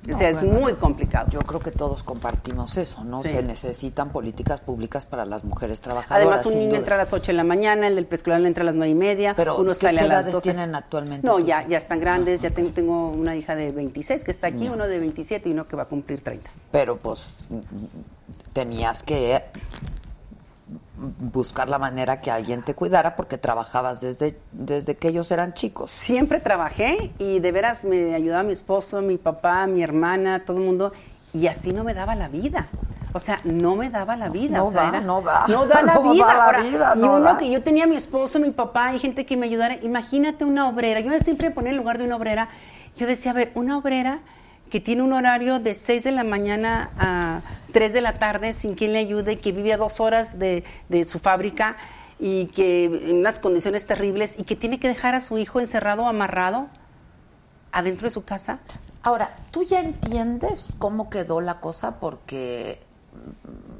O No, sea, es bueno, muy complicado. Yo creo que todos compartimos eso, ¿no? Sí. Se necesitan políticas públicas para las mujeres trabajadoras. Además, un niño duda. entra a las 8 de la mañana, el del preescolar entra a las 9 y media, Pero, uno ¿qué- sale qué a las edades 12. tienen actualmente No, ya, hijos? ya están grandes, ya tengo, tengo una hija de 26 que está aquí, uno de 27 y uno que va a cumplir 30. Pero pues tenías que buscar la manera que alguien te cuidara porque trabajabas desde, desde que ellos eran chicos. Siempre trabajé y de veras me ayudaba mi esposo, mi papá, mi hermana, todo el mundo, y así no me daba la vida. O sea, no me daba la vida. No o sea, da, era- no da. [LAUGHS] No da [LAUGHS] la No vida. da la Ahora, vida, y no uno da. que yo tenía mi esposo, mi papá y gente que me ayudara. Imagínate una obrera. Yo siempre ponía en el lugar de una obrera. Yo decía, a ver, una obrera que tiene un horario de 6 de la mañana a 3 de la tarde sin quien le ayude, que vive a dos horas de, de su fábrica y que en unas condiciones terribles y que tiene que dejar a su hijo encerrado, amarrado adentro de su casa. Ahora, ¿tú ya entiendes cómo quedó la cosa? Porque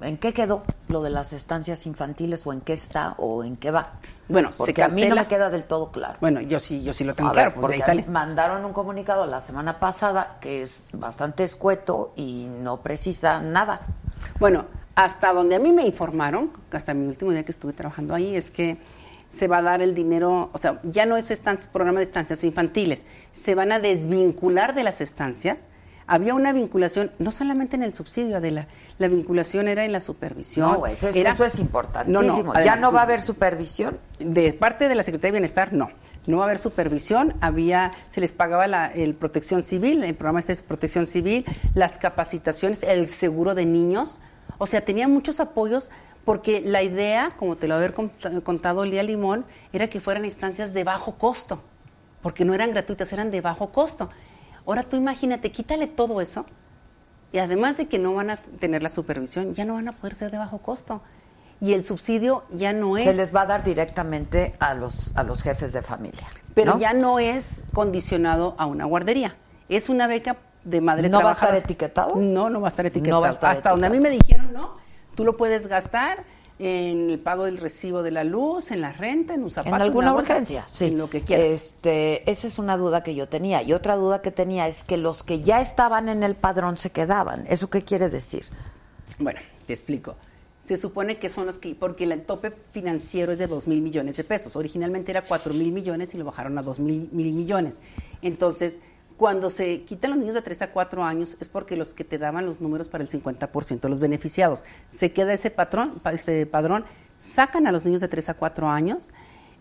¿en qué quedó lo de las estancias infantiles o en qué está o en qué va? Bueno, se porque a mí no me queda del todo claro. Bueno, yo sí, yo sí lo tengo A claro, ver, pues ahí porque sale. mandaron un comunicado la semana pasada que es bastante escueto y no precisa nada. Bueno, hasta donde a mí me informaron, hasta mi último día que estuve trabajando ahí, es que se va a dar el dinero, o sea, ya no es programa de estancias infantiles, se van a desvincular de las estancias. Había una vinculación, no solamente en el subsidio, Adela, la vinculación era en la supervisión. No, eso es, era- eso es importantísimo. ya no va a haber supervisión. de parte de la Secretaría de Bienestar, no. No va a haber supervisión, había, se les pagaba la el protección civil, el programa este es protección civil, las capacitaciones, el seguro de niños. O sea, tenía muchos apoyos porque la idea, como te lo haber cont- contado Lía Limón, era que fueran instancias de bajo costo, porque no eran gratuitas, eran de bajo costo. Ahora tú imagínate, quítale todo eso y además de que no van a tener la supervisión, ya no van a poder ser de bajo costo. Y el subsidio ya no es... Se les va a dar directamente a los, a los jefes de familia. Pero ¿no? ya no es condicionado a una guardería. Es una beca de madre ¿No va a estar etiquetado? No, no va a estar etiquetado. No va a estar Hasta donde a mí me dijeron, no, tú lo puedes gastar en el pago del recibo de la luz, en la renta, en un zapato. en alguna una bolsa, urgencia, sí. En lo que quieras. Este, esa es una duda que yo tenía. Y otra duda que tenía es que los que ya estaban en el padrón se quedaban. ¿Eso qué quiere decir? Bueno, te explico. Se supone que son los que, porque el tope financiero es de 2 mil millones de pesos. Originalmente era 4 mil millones y lo bajaron a 2 mil mil millones. Entonces, cuando se quitan los niños de 3 a 4 años es porque los que te daban los números para el 50% de los beneficiados. Se queda ese patrón, pa- este padrón, sacan a los niños de 3 a 4 años.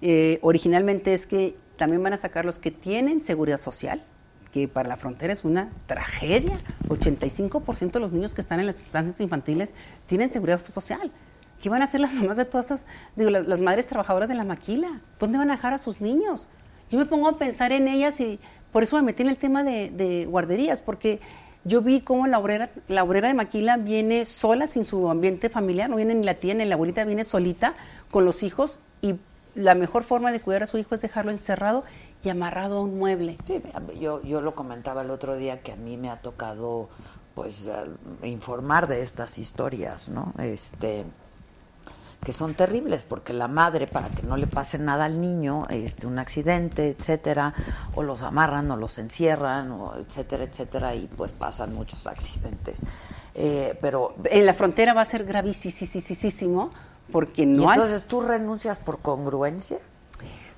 Eh, originalmente es que también van a sacar los que tienen seguridad social, que para la frontera es una tragedia. 85% de los niños que están en las estancias infantiles tienen seguridad social. ¿Qué van a hacer las mamás de todas estas, digo, las madres trabajadoras de la maquila? ¿Dónde van a dejar a sus niños? Yo me pongo a pensar en ellas y por eso me metí en el tema de, de guarderías, porque yo vi cómo la obrera, la obrera de maquila viene sola, sin su ambiente familiar, no viene ni la tía ni la abuelita, viene solita con los hijos y la mejor forma de cuidar a su hijo es dejarlo encerrado y amarrado a un mueble. Sí, yo, yo lo comentaba el otro día que a mí me ha tocado pues eh, informar de estas historias, ¿no? Este que son terribles porque la madre para que no le pase nada al niño, este un accidente, etcétera, o los amarran o los encierran, o etcétera, etcétera y pues pasan muchos accidentes. Eh, pero En la frontera va a ser gravísimo porque no ¿Y hay- entonces tú renuncias por congruencia?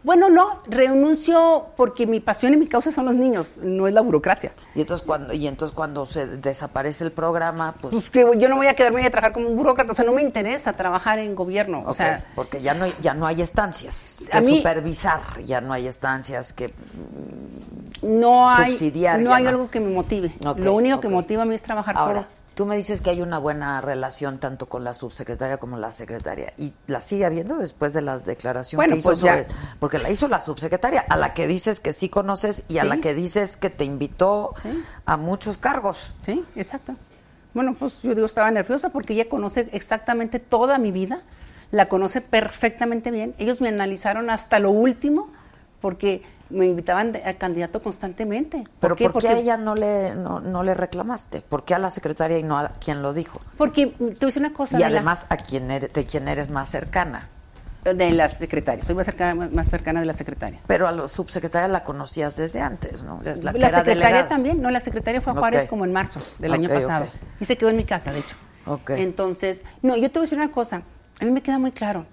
Bueno, no, renuncio porque mi pasión y mi causa son los niños, no es la burocracia. Y entonces cuando, y entonces cuando se desaparece el programa, pues... Pues que yo no voy a quedarme a trabajar como un burócrata, o sea, no me interesa trabajar en gobierno, o sea... porque ya no hay, ya no hay estancias que mí- supervisar, ya no hay estancias que no hay, subsidiar, no hay no. algo que me motive. Lo único que motiva a mí es trabajar Ahora, por... tú me dices que hay una buena relación tanto con la subsecretaria como la secretaria. ¿Y la sigue habiendo después de la declaración Bueno, que hizo pues ya. sobre- Porque la hizo la subsecretaria, a la que dices que sí conoces y a Sí. la que dices que te invitó Sí. a muchos cargos. Sí, exacto. Bueno, pues yo digo, estaba nerviosa porque ella conoce exactamente toda mi vida, la conoce perfectamente bien. Ellos me analizaron hasta lo último porque me invitaban de- al candidato constantemente. Pero qué? ¿por qué Porque- a ella no le, no, no le reclamaste? ¿Por qué a la secretaria y no a quien lo dijo? Porque mm, te decir una cosa. Y además a quien eres, de quien eres más cercana. De la secretaria, soy más cercana, más- cercana de la secretaria. Pero a la subsecretaria la conocías desde antes, ¿no? La, La, secretaria delegada. también, no, la secretaria fue a. Juárez como en marzo del año pasado. Y se quedó en mi casa, de hecho. Entonces, no, yo te voy a decir una cosa. A mí me queda muy claro.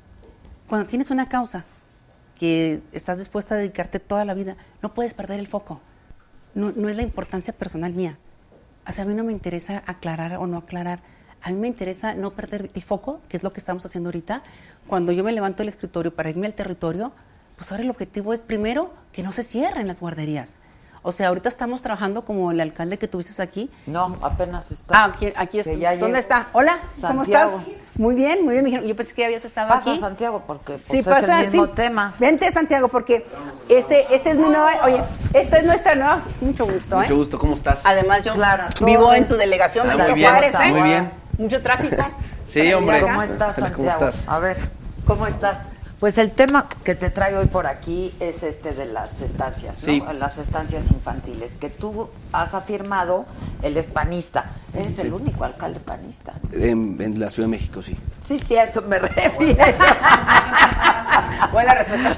Cuando tienes una causa que estás dispuesta a dedicarte toda la vida, no puedes perder el foco. No, no es la importancia personal mía. O sea, a mí no me interesa aclarar o no aclarar. A mí me interesa no perder el foco, que es lo que estamos haciendo ahorita. Cuando yo me levanto del escritorio para irme al territorio, pues ahora el objetivo es primero que no se cierren las guarderías. O sea, ahorita estamos trabajando como el alcalde que tuviste aquí. No, apenas está. Ah, aquí, aquí está. ¿Dónde está? Hola, ¿cómo Santiago. estás? Muy bien, muy bien. Yo pensé que habías estado Pasa, aquí. Santiago, porque pues, Sí, es pasa, el mismo sí. tema. Vente, Santiago, porque ese, ese es mi nueva. Oye, esta es nuestra nueva. Mucho gusto, ¿eh? Mucho gusto, ¿cómo estás? Además, yo vivo en tu delegación, Benito muy bien, Juárez, ¿eh? muy bien. Mucho tráfico. Sí, hombre. ¿Cómo estás, Santiago? ¿cómo estás? A ver, ¿cómo estás? Pues el tema que te traigo hoy por aquí es este de las estancias, ¿no? Sí. Las estancias infantiles, que tú has afirmado, él es panista. Eres el único alcalde panista. En, en la Ciudad de México, sí. Sí, sí, a eso me refiero. Buena respuesta.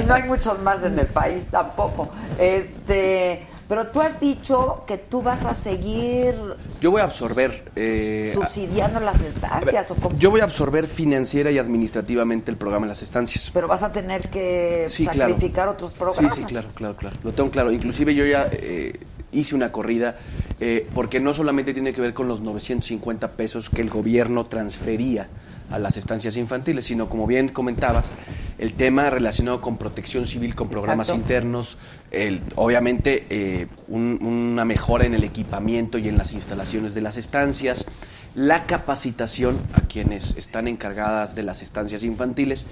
y no hay muchos más en el país tampoco. Este, pero tú has dicho que tú vas a seguir Yo voy a absorber. eh, subsidiando las estancias o cómo? yo voy a absorber financiera y administrativamente el programa de las estancias. pero vas a tener que Sí, claro. sacrificar otros Sí, programas. sí, claro, claro, claro. Lo tengo claro. Inclusive yo ya eh, hice una corrida eh, porque no solamente tiene que ver con los 950 pesos que el gobierno transfería a las estancias infantiles, sino como bien comentabas, el tema relacionado con protección civil, con programas Exacto. internos, obviamente eh, un- una mejora en el equipamiento y en las instalaciones de las estancias, la capacitación a quienes están encargadas de las estancias infantiles.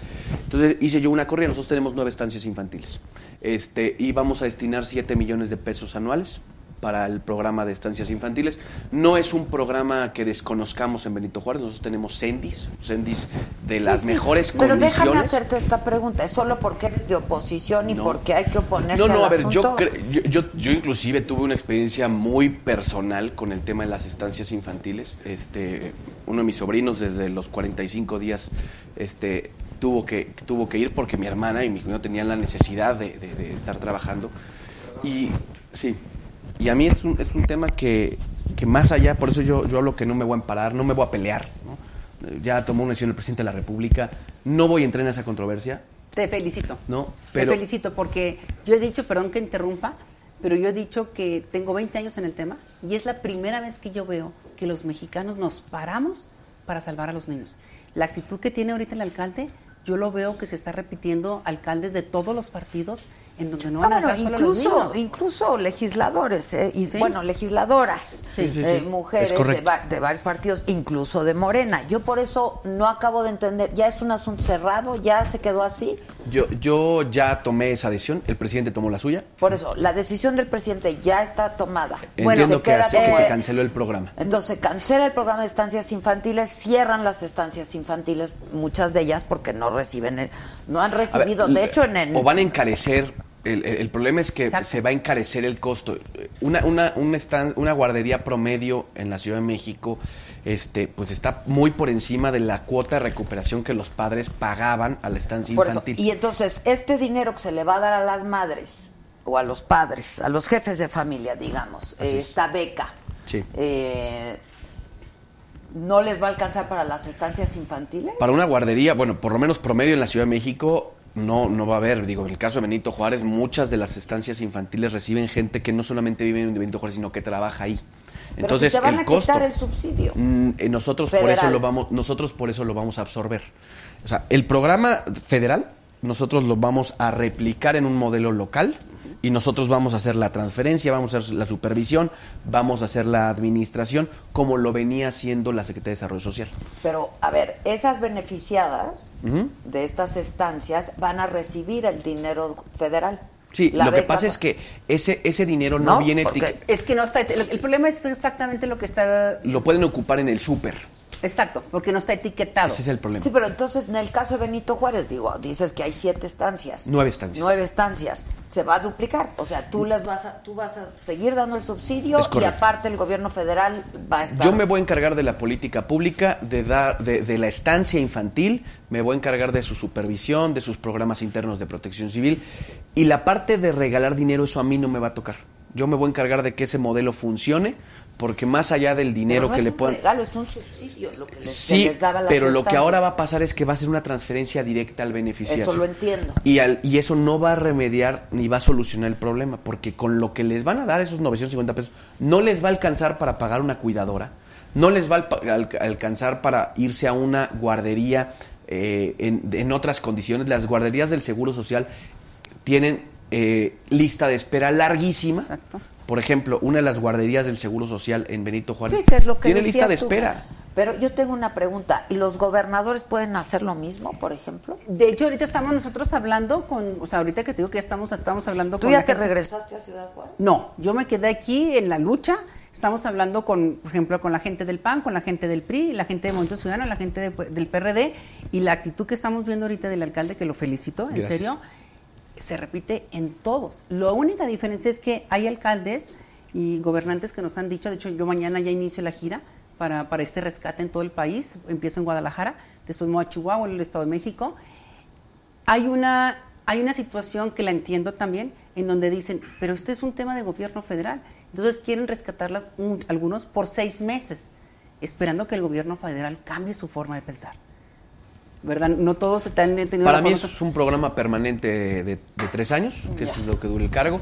Entonces hice yo una corrida, nosotros tenemos nueve estancias infantiles este, y vamos a destinar 7 millones de pesos anuales para el programa de estancias infantiles. No es un programa que desconozcamos en Benito Juárez, nosotros tenemos CENDIS, CENDIS de las sí. mejores Pero déjame condiciones. hacerte esta pregunta. ¿Es solo porque eres de oposición y No. porque hay que oponerse No, no, al a ver, yo, yo, yo, yo inclusive tuve una experiencia muy personal con el tema de las estancias infantiles. Este, uno de mis sobrinos desde los 45 días este, tuvo, que, tuvo que ir porque mi hermana y mi cuñado tenían la necesidad de, de- de estar trabajando. Y sí, y a mí es un, es un tema que, que más allá, por eso yo, yo hablo que no me voy a emparar, no me voy a pelear. ¿no? Ya tomó una decisión el presidente de la República, no voy a entrar en esa controversia. Te felicito. No, Te felicito porque yo he dicho, perdón que interrumpa, pero yo he dicho que tengo 20 años en el tema y es la primera vez que yo veo que los mexicanos nos paramos para salvar a los niños. La actitud que tiene ahorita el alcalde, yo lo veo que se está repitiendo alcaldes de todos los partidos en donde no Ah, van a solo los incluso, niños. incluso legisladores, ¿eh? y, Sí. bueno, legisladoras, Sí, sí, eh, sí. mujeres Es de, va- de varios partidos, incluso de Morena. Yo por eso no acabo de entender, ¿ya es un asunto cerrado? ¿Ya se quedó así? Yo, yo ya tomé esa decisión, el presidente tomó la suya. Por eso, la decisión del presidente ya está tomada. Entiendo se que, queda así- que se canceló el programa. Entonces cancela el programa de estancias infantiles, cierran las estancias infantiles, muchas de ellas porque no reciben, el- no han ver, recibido, de hecho en el... O van a encarecer, el, el- el problema es que Exacto. se va a encarecer el costo. Una, una, una, guardería promedio en la Ciudad de México este, pues está muy por encima de la cuota de recuperación que los padres pagaban a la estancia Por eso, infantil. y entonces, este dinero que se le va a dar a las madres o a los padres, a los jefes de familia, digamos, eh, es. esta beca, Sí. eh, ¿no les va a alcanzar para las estancias infantiles? Para una guardería, bueno, por lo menos promedio en la Ciudad de México, no, no va a haber. Digo, en el caso de Benito Juárez, muchas de las estancias infantiles reciben gente que no solamente vive en Benito Juárez, sino que trabaja ahí. Pero Entonces, si te van el a costo. quitar el subsidio. Mm, eh, nosotros por eso lo vamos nosotros por eso lo vamos a absorber o sea el programa federal nosotros lo vamos a replicar en un modelo local y nosotros vamos a hacer la transferencia vamos a hacer la supervisión vamos a hacer la administración como lo venía haciendo la Secretaría de Desarrollo Social Pero, a ver, esas beneficiadas de estas estancias van a recibir el dinero federal. sí La lo que pasa es que ese ese dinero no, No, viene Es que no está. El, el problema es exactamente lo que está. lo pueden ocupar en el súper Exacto, porque no está etiquetado. ese es el problema Sí, pero entonces en el caso de Benito Juárez, digo, dices que hay siete estancias. Nueve estancias. Nueve estancias. Se va a duplicar. O sea, tú las vas a, tú vas a seguir dando el subsidio y aparte el gobierno federal va a estar. Yo me voy a encargar de la política pública, de, dar, de, de la estancia infantil, me voy a encargar de su supervisión, de sus programas internos de protección civil y la parte de regalar dinero, eso a mí no me va a tocar. Yo me voy a encargar de que ese modelo funcione, porque más allá del dinero no que le puedan... regalo, es un subsidio lo que les, que Sí, les daba las pero lo que ahora va a pasar es que va a ser una transferencia directa al beneficiario. Eso lo entiendo. Y, al- y eso no va a remediar ni va a solucionar el problema, porque con lo que les van a dar esos 950 pesos, no les va a alcanzar para pagar una cuidadora, no les va a alcanzar para irse a una guardería eh, en, en otras condiciones. Las guarderías del Seguro Social tienen eh, lista de espera larguísima. Por ejemplo, una de las guarderías del Seguro Social en Benito Juárez Sí, que es lo que tiene lista de tú. espera. Pero yo tengo una pregunta. ¿Y los gobernadores pueden hacer lo mismo, por ejemplo? De hecho, ahorita estamos nosotros hablando con, o sea, ahorita que te digo que ya estamos, estamos hablando ¿Tú con ya la te gente- regresaste a Ciudad Juárez? No, yo me quedé aquí en la lucha. Estamos hablando con, por ejemplo, con la gente del PAN, con la gente del PRI, la gente de Movimiento Ciudadano, la gente de- del PRD y la actitud que estamos viendo ahorita del alcalde, que lo felicito, en Gracias. serio, se repite en todos. La única diferencia es que hay alcaldes y gobernantes que nos han dicho, de hecho yo mañana ya inicio la gira para, para este rescate en todo el país, empiezo en Guadalajara, después me voy Chihuahua, en el Estado de México, hay una, hay una situación que la entiendo también, en donde dicen, pero este es un tema de gobierno federal. Entonces quieren rescatarlas un- algunos por seis meses, esperando que el gobierno federal cambie su forma de pensar. ¿Verdad? No todos se han tenido Para la mí es un programa permanente de, de tres años, que es lo que dura el cargo.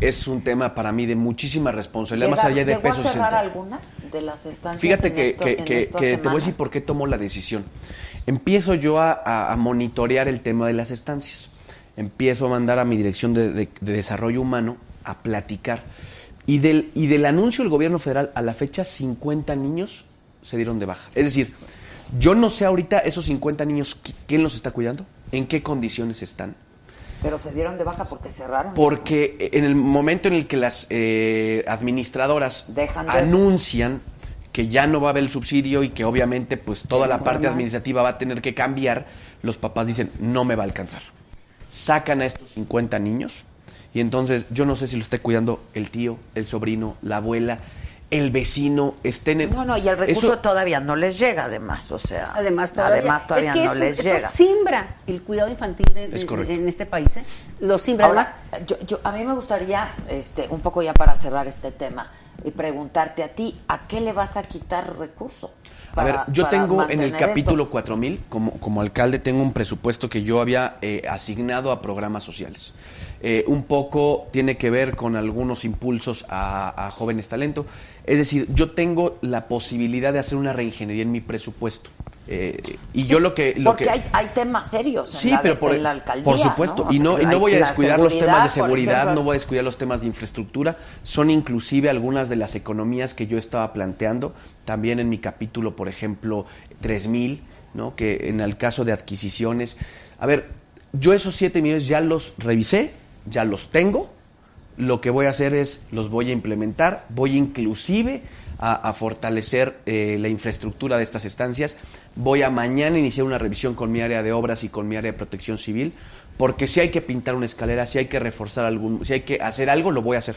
Es un tema para mí de muchísima responsabilidad, más ¿Llega- allá de pesos. a cerrar alguna de las estancias Fíjate en que, esto- que- en que- estas que te voy a decir por qué tomo la decisión. Empiezo yo a, a- a monitorear el tema de las estancias. Empiezo a mandar a mi dirección de, de- de desarrollo humano a platicar. Y del, y del anuncio del gobierno federal a la fecha, 50 niños se dieron de baja. Es decir, yo no sé ahorita esos 50 niños qui- quién los está cuidando, en qué condiciones están. Pero se dieron de baja porque cerraron. Porque en el momento en el que las eh, administradoras Dejan de- anuncian que ya no va a haber el subsidio y que obviamente pues toda la parte más. administrativa va a tener que cambiar, los papás dicen, no me va a alcanzar. Sacan a estos 50 niños y entonces yo no sé si lo esté cuidando el tío, el sobrino, la abuela, el vecino, estén en... No, no, y el recurso Eso- todavía no les llega, además, o sea. Además todavía, además, todavía es que no esto, les esto llega. simbra el cuidado infantil de- Es en este país. ¿eh? Lo simbra. Ahora, Además, yo, yo- a mí me gustaría, este, un poco ya para cerrar este tema, y preguntarte a ti, ¿a qué le vas a quitar recurso? A ver, para- yo para tengo en el capítulo esto? 4000, como, como alcalde, tengo un presupuesto que yo había eh, asignado a programas sociales. Eh, un poco tiene que ver con algunos impulsos a, a jóvenes talento. Es decir, yo tengo la posibilidad de hacer una reingeniería en mi presupuesto. Eh, y yo lo que... Lo Porque que hay, hay temas serios en, Sí, la, pero por, en la alcaldía. por supuesto. Y no, y no voy a descuidar los temas de seguridad, por seguridad, ejemplo. no voy a descuidar los temas de infraestructura. Son inclusive algunas de las economías que yo estaba planteando. También en mi capítulo, por ejemplo, 3000, ¿no? que en el caso de adquisiciones. A ver, yo esos 7 millones ya los revisé, ya los tengo. Lo que voy a hacer es, los voy a implementar, voy inclusive a, a fortalecer eh, la infraestructura de estas estancias. Voy a mañana iniciar una revisión con mi área de obras y con mi área de protección civil, porque si hay que pintar una escalera, si hay que reforzar algún, si hay que hacer algo, lo voy a hacer.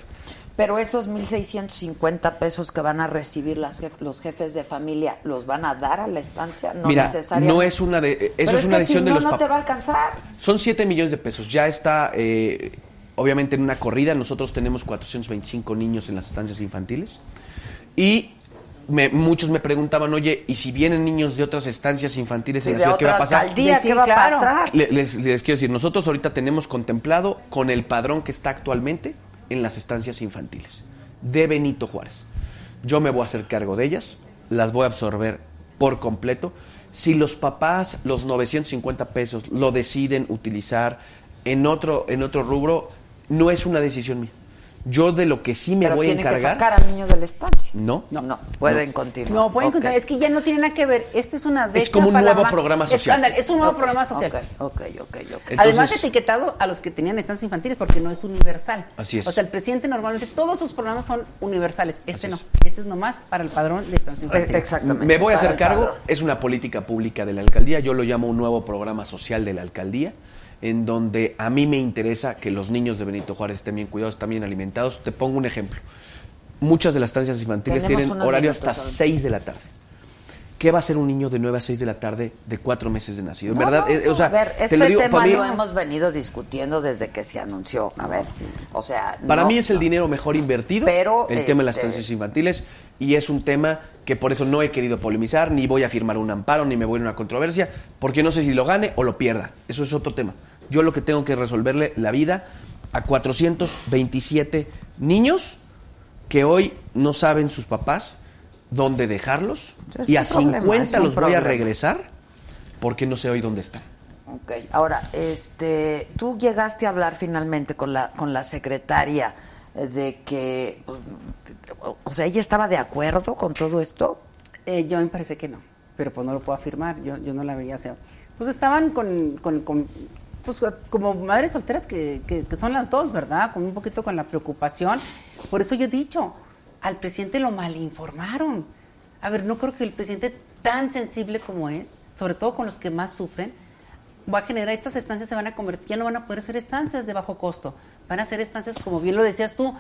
Pero esos 1.650 pesos que van a recibir las jef- los jefes de familia, ¿los van a dar a la estancia? No Mira, necesariamente. no es una de, eso Pero es una que decisión si de no, los no te va a alcanzar. Son 7 millones de pesos. Ya está, eh, obviamente, en una corrida. Nosotros tenemos 425 niños en las estancias infantiles. Y me- muchos me preguntaban, oye, ¿y si vienen niños de otras estancias infantiles Sí, en la de ciudad, qué va a pasar? alcaldía, Sí, ¿qué va claro. a pasar? Le- Les, les quiero decir, nosotros ahorita tenemos contemplado con el padrón que está actualmente en las estancias infantiles de Benito Juárez. Yo me voy a hacer cargo de ellas, las voy a absorber por completo. Si los papás los 950 pesos lo deciden utilizar en otro, en otro rubro, no es una decisión mía. Yo de lo que sí me Pero voy a tienen que encargar... sacar al niño de la estancia. No, No, pueden continuar. No, pueden continuar. Es que ya no tiene nada que ver. Esta es una beca como un para nuevo ma- programa Es, social. ándale, es un nuevo programa social. Ok, ok, ok. Además etiquetado a los que tenían estancias infantiles porque no es universal. Así es. O sea, el presidente normalmente todos sus programas son universales. Este Así no. es. Este es nomás para el padrón de estancias infantiles. Exactamente. Me voy a hacer cargo, es una política pública de la alcaldía, yo lo llamo un nuevo programa social de la alcaldía, en donde a mí me interesa que los niños de Benito Juárez estén bien cuidados, estén bien alimentados. Te pongo un ejemplo. Muchas de las estancias infantiles Tenemos tienen horario hasta Alberto. 6 de la tarde. ¿Qué va a hacer un niño de 9 a 6 de la tarde de 4 meses de nacido? En No, ¿Verdad? no, Eh, no. o sea, a ver, te este lo digo, tema para mí, lo hemos venido discutiendo desde que se anunció. A ver, o sea, para mí es el dinero mejor invertido, Pero, el tema de las este- estancias infantiles, y es un tema que por eso no he querido polemizar, ni voy a firmar un amparo, ni me voy a una controversia, porque no sé si lo gane o lo pierda. Eso es otro tema. Yo lo que tengo que resolverle la vida a 427 niños que hoy no saben sus papás dónde dejarlos, Es y a un problema, 50 es un los voy a regresar porque no sé hoy dónde están. Ok, ahora, este, tú llegaste a hablar finalmente con la con la secretaria de que, pues, o- o sea, ella estaba de acuerdo con todo esto. Eh, yo me parece que no, pero pues no lo puedo afirmar, yo, yo no la veía así. Pues estaban con, con- con, pues, como madres solteras que, que- que son las dos, ¿verdad? Con un poquito con la preocupación. Por eso yo he dicho, al presidente lo malinformaron. A ver, no creo que el presidente tan sensible como es, sobre todo con los que más sufren, va a generar estas estancias se van a convertir, ya no van a poder ser estancias de bajo costo, van a ser estancias, como bien lo decías tú,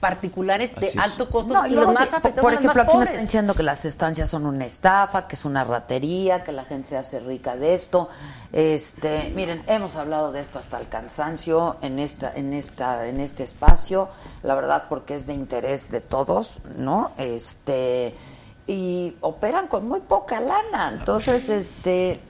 particulares de es. alto costo No, y los más afectados por son los ejemplo, más aquí me están diciendo que las estancias son una estafa, que es una ratería, que la gente se hace rica de esto. Este, miren, hemos hablado de esto hasta el cansancio en esta, en esta, en este espacio, la verdad, porque es de interés de todos, ¿no? Este, y operan con muy poca lana, entonces, este,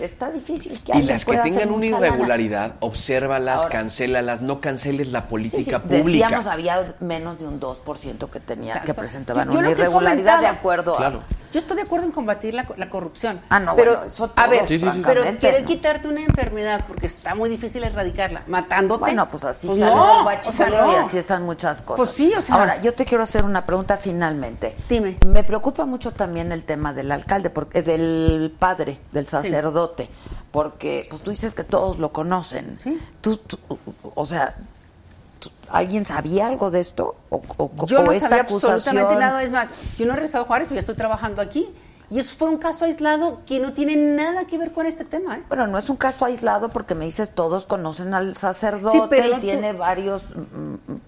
está difícil que Y las que tengan una mucha lana. irregularidad, obsérvalas, Ahora- cancélalas, no canceles la Sí, política sí, pública. Decíamos, había menos de un 2% que tenía, Exacto. que presentaban Yo- yo una irregularidad de acuerdo a- Claro. Yo estoy de acuerdo en combatir la, la corrupción. Ah, no, pero, bueno, eso a todo, ver, Sí, sí, sí. pero querer ¿no? quitarte una enfermedad porque está muy difícil erradicarla, matándote. Bueno, pues así pues no, o sea, y así están muchas cosas. Pues sí, o sea- Ahora, yo te quiero hacer una pregunta finalmente. Dime. Me preocupa mucho también el tema del alcalde, porque, del padre, del sacerdote, porque pues tú dices que todos lo conocen. Sí. Tú, tú- o sea, ¿alguien sabía algo de esto? ¿O, o- Yo no esta sabía acusación? absolutamente nada. Es más, yo no he regresado a Juárez, pero ya estoy trabajando aquí. Y eso fue un caso aislado que no tiene nada que ver con este tema. ¿eh? Bueno, no es un caso aislado porque me dices todos conocen al sacerdote Sí, pero y no tú- tiene varios, mm, mm,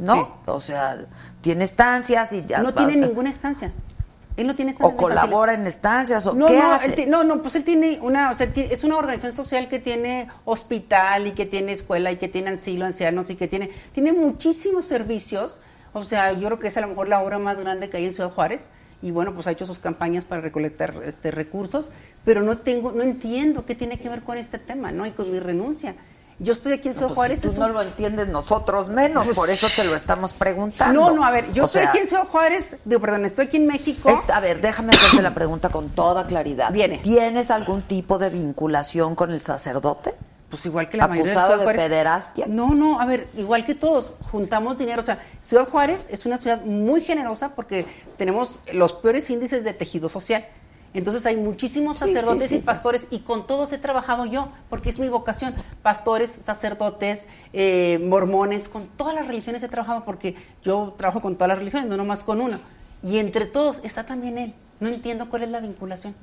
¿no? Sí. O sea, tiene estancias y ya. No tiene ninguna estancia. Él no tiene O estancias colabora infantiles. en estancias o No, qué no, hace. él ti- no, no, pues él tiene una, o sea, es una organización social que tiene hospital y que tiene escuela y que tiene asilo, ancianos y que tiene, tiene muchísimos servicios. O sea, yo creo que es a lo mejor la obra más grande que hay en Ciudad Juárez. Y bueno, pues ha hecho sus campañas para recolectar este, recursos, pero no tengo, no entiendo qué tiene que ver con este tema, ¿no? Y con mi renuncia. Yo estoy aquí en Ciudad Pues, Juárez. si tú es no lo entiendes, nosotros menos, por eso te lo estamos [LAUGHS] preguntando. No, no, a ver, yo O estoy sea, aquí en Ciudad Juárez, digo, perdón, estoy aquí en México. es- a ver, déjame hacerte la pregunta con toda claridad. Viene. ¿Tienes algún tipo de vinculación con el sacerdote? Pues igual que la mayoría ¿Acusado Ciudad de Juárez. pederastia? No, no, a ver, igual que todos, juntamos dinero. O sea, Ciudad Juárez es una ciudad muy generosa porque tenemos los peores índices de tejido social. Entonces hay muchísimos Sí, sí, sacerdotes sí. y pastores y con todos he trabajado yo, porque es mi vocación. Pastores, sacerdotes, eh, mormones, con todas las religiones he trabajado porque yo trabajo con todas las religiones, no nomás con una. Y entre todos está también él. No entiendo cuál es la vinculación.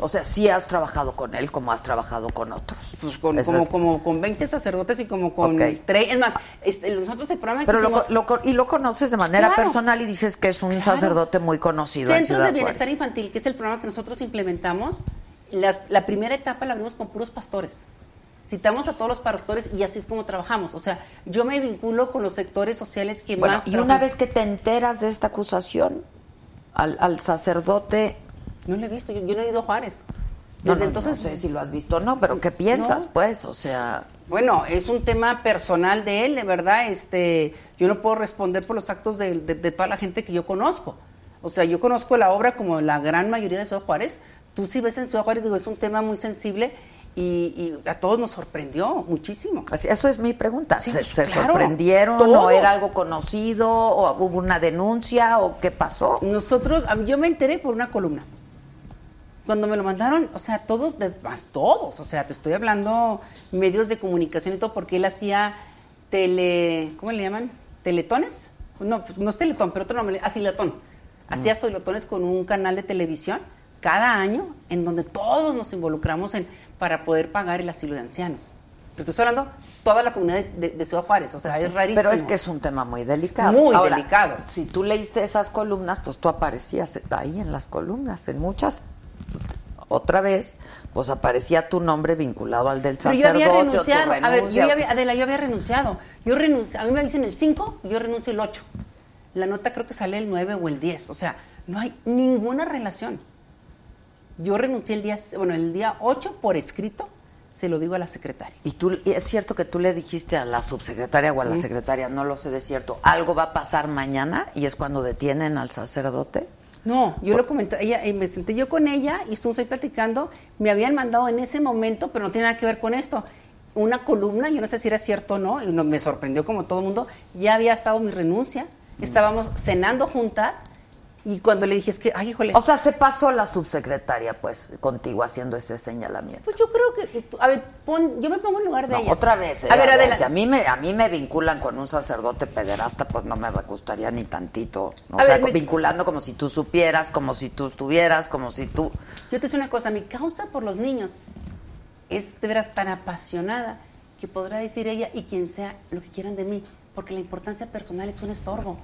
O sea, sí has trabajado con él como has trabajado con otros. Pues con, Eso como, es- como con 20 sacerdotes y como con Ok. tres. Es más, este, nosotros el programa que Pero lo, hicimos- lo co- y lo conoces de manera Claro. personal y dices que es un Claro. sacerdote muy conocido en Centro de Bienestar Juárez. Infantil, que es el programa que nosotros implementamos, las- la primera etapa la abrimos con puros pastores. Citamos a todos los pastores y así es como trabajamos. O sea, yo me vinculo con los sectores sociales que Bueno, más... y una vez que te enteras de esta acusación, Al, al sacerdote. No lo he visto, yo, yo no he ido a Juárez. Desde no, entonces. no sé si lo has visto o no, pero ¿qué piensas, No. pues? O sea, Bueno, es un tema personal de él, de verdad. Este, yo no puedo responder por los actos de, de- de toda la gente que yo conozco. O sea, yo conozco la obra como la gran mayoría de Ciudad Juárez. Tú sí ves en Ciudad Juárez, digo, es un tema muy sensible y, y a todos nos sorprendió muchísimo. así- eso es mi pregunta. Sí, ¿Se, se claro, sorprendieron o todos. era algo conocido o hubo una denuncia o qué pasó? Nosotros, yo me enteré por una columna. Cuando me lo mandaron, o sea, todos, más todos, o sea, te estoy hablando medios de comunicación y todo, porque él hacía tele, ¿cómo le llaman? ¿Teletones? No, pues, no es teletón, pero otro nombre, asiletón. Hacía teletones con un canal de televisión cada año en donde todos nos involucramos en, para poder pagar el asilo de ancianos. Pero estoy hablando toda la comunidad de, Ciudad Juárez, o sea, es rarísimo. Pero es que es un tema muy delicado. Muy Ahora, delicado. Si tú leíste esas columnas, pues tú aparecías ahí en las columnas, en muchas. Otra vez, pues aparecía tu nombre vinculado al del Pero yo sacerdote había o tu renunciado. A ver, yo ya había, Adela, yo había renunciado. Yo renunci- a mí me dicen el 5 y yo renuncio el 8. La nota creo que sale el 9 o el 10. O sea, no hay ninguna relación. Yo renuncié el día, bueno, el día 8 por escrito, se lo digo a la secretaria. Y tú, es cierto que tú le dijiste a la subsecretaria o a la secretaria, no lo sé de cierto, algo va a pasar mañana y es cuando detienen al sacerdote. No, yo lo comenté, ella, eh, me senté yo con ella y estuvimos ahí platicando. Me habían mandado en ese momento, pero no tiene nada que ver con esto, una columna, yo no sé si era cierto o no, y no, me sorprendió como todo el mundo. Ya había estado mi renuncia, estábamos cenando juntas y cuando le dije, es que, ay, híjole. O sea, se pasó la subsecretaria, pues, contigo haciendo ese señalamiento. Pues yo creo que, a ver, pon- yo me pongo en lugar de No, ella. otra vez, eh, a ver, a ver, si a mí me a mí me vinculan con un sacerdote pederasta, pues no me gustaría ni tantito, o A sea, ver, me- vinculando como si tú supieras, como si tú estuvieras, como si tú Yo te digo una cosa, mi causa por los niños es de veras tan apasionada que podrá decir ella y quien sea lo que quieran de mí, porque la importancia personal es un estorbo.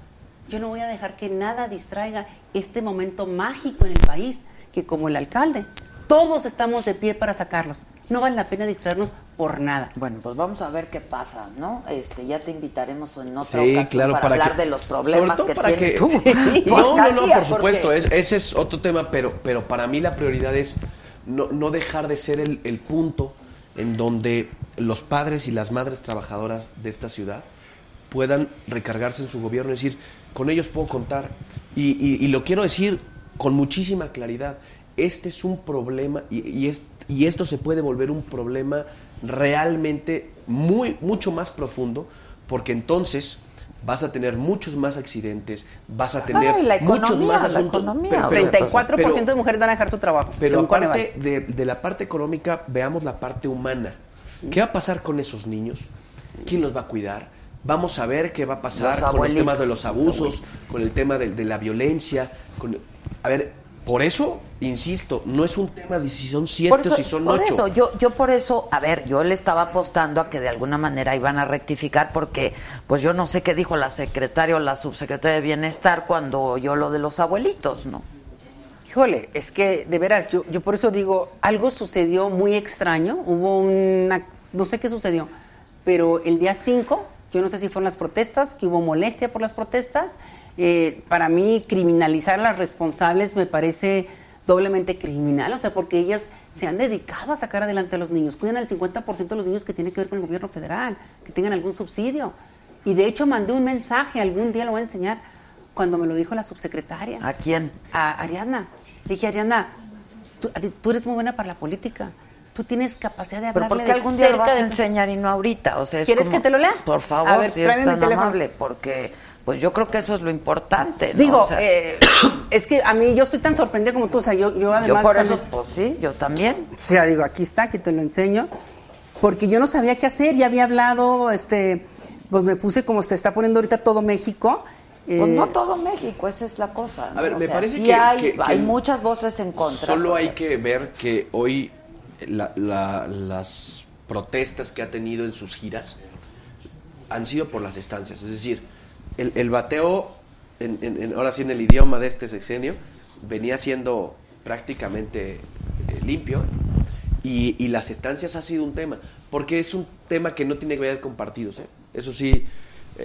Yo no voy a dejar que nada distraiga este momento mágico en el país, que como el alcalde, todos estamos de pie para sacarlos. No vale la pena distraernos por nada. Bueno, pues vamos a ver qué pasa, ¿no? Este, ya te invitaremos en otra Sí, ocasión claro, para, para hablar que- de los sobre problemas todo que para tiene que- tu, [LAUGHS] Sí. [LAUGHS] No, no, no, por supuesto, es- ese es otro tema, pero, pero para mí la prioridad es no, no dejar de ser el, el punto en donde los padres y las madres trabajadoras de esta ciudad puedan recargarse en su gobierno y decir, con ellos puedo contar. Y, y- y lo quiero decir con muchísima claridad, este es un problema y, es- y esto se puede volver un problema realmente muy, mucho más profundo, porque entonces vas a tener muchos más accidentes, vas a tener Ay, la muchos más la asuntos. economía, pero- pero- 34% pero- de mujeres van a dejar su trabajo. pero aparte de, de la parte económica, veamos la parte humana. ¿Qué va a pasar con esos niños? ¿Quién los va a cuidar? Vamos a ver qué va a pasar Los con los temas de los abusos, con el tema de, de la violencia. con- a ver, por eso, insisto, no es un tema de si son siete o si son por ocho. eso, yo, yo por eso, a ver, yo le estaba apostando a que de alguna manera iban a rectificar porque, pues yo no sé qué dijo la secretaria o la subsecretaria de Bienestar cuando oyó lo de los abuelitos, ¿no? Híjole, es que de veras, yo, yo por eso digo, algo sucedió muy extraño, hubo una, no sé qué sucedió, pero el día 5, yo no sé si fueron las protestas, que hubo molestia por las protestas, eh, para mí criminalizar a las responsables me parece doblemente criminal, o sea, porque ellas se han dedicado a sacar adelante a los niños, cuidan al 50% de los niños que tienen que ver con el gobierno federal, que tengan algún subsidio. Y de hecho mandé un mensaje, algún día lo voy a enseñar, cuando me lo dijo la subsecretaria. ¿A quién? A Ariadna. Le dije, Ariadna, tú, tú eres muy buena para la política. Tú tienes capacidad de Pero hablarle ¿por qué de algún día lo cerca vas a de- enseñar y no ahorita? O sea, es ¿Quieres como- que te lo lea? Por favor, A ver, si es mi tan teléfono. amable, porque pues yo creo que eso es lo importante, ¿no? Digo, O sea, eh, [COUGHS] es que a mí yo estoy tan sorprendida como tú. O sea, yo, yo además... yo por eso, pues sí, yo también. O sea, digo, aquí está, que te lo enseño. Porque yo no sabía qué hacer. Ya había hablado, este... Pues me puse como se está poniendo ahorita todo México. Pues eh, no todo México, esa es la cosa. ¿no? A ver, O me sea, parece sí que- hay, que- que hay muchas voces en contra. Solo porque- hay que ver que hoy la- la- las protestas que ha tenido en sus giras han sido por las estancias. Es decir, el, el bateo, en- en- en- ahora sí en el idioma de este sexenio, venía siendo prácticamente eh, limpio y, y las estancias ha sido un tema, porque es un tema que no tiene que ver con partidos. ¿eh? Eso sí,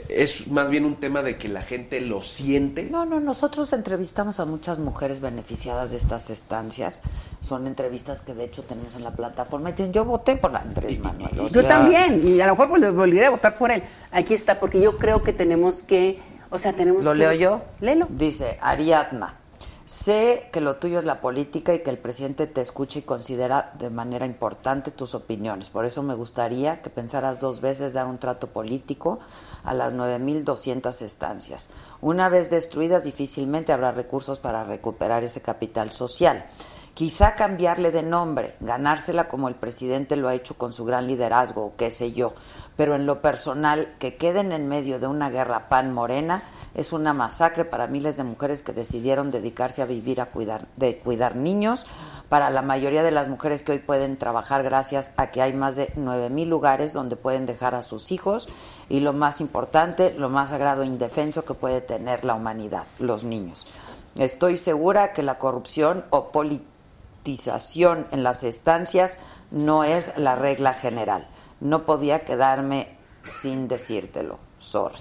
es más bien un tema de que la gente lo siente. No, no, nosotros entrevistamos a muchas mujeres beneficiadas de estas estancias. Son entrevistas que de hecho tenemos en la plataforma. Y yo voté por Andrés Manuel. O Yo sea, también, y a lo mejor pues, volveré a votar por él. Aquí está, porque yo creo que tenemos que, o sea, tenemos ¿Lo que... leo yo? Léelo. Dice Ariadna. Sé que lo tuyo es la política y que el presidente te escucha y considera de manera importante tus opiniones. Por eso me gustaría que pensaras dos veces dar un trato político a las 9.200 estancias. Una vez destruidas, difícilmente habrá recursos para recuperar ese capital social. Quizá cambiarle de nombre, ganársela como el presidente lo ha hecho con su gran liderazgo, o qué sé yo. Pero en lo personal, que queden en medio de una guerra pan-morena es una masacre para miles de mujeres que decidieron dedicarse a vivir a cuidar, de cuidar niños. Para la mayoría de las mujeres que hoy pueden trabajar gracias a que hay más de 9.000 lugares donde pueden dejar a sus hijos y lo más importante, lo más sagrado e indefenso que puede tener la humanidad, los niños. Estoy segura que la corrupción o politización en las estancias no es la regla general. No podía quedarme sin decírtelo. Sorry.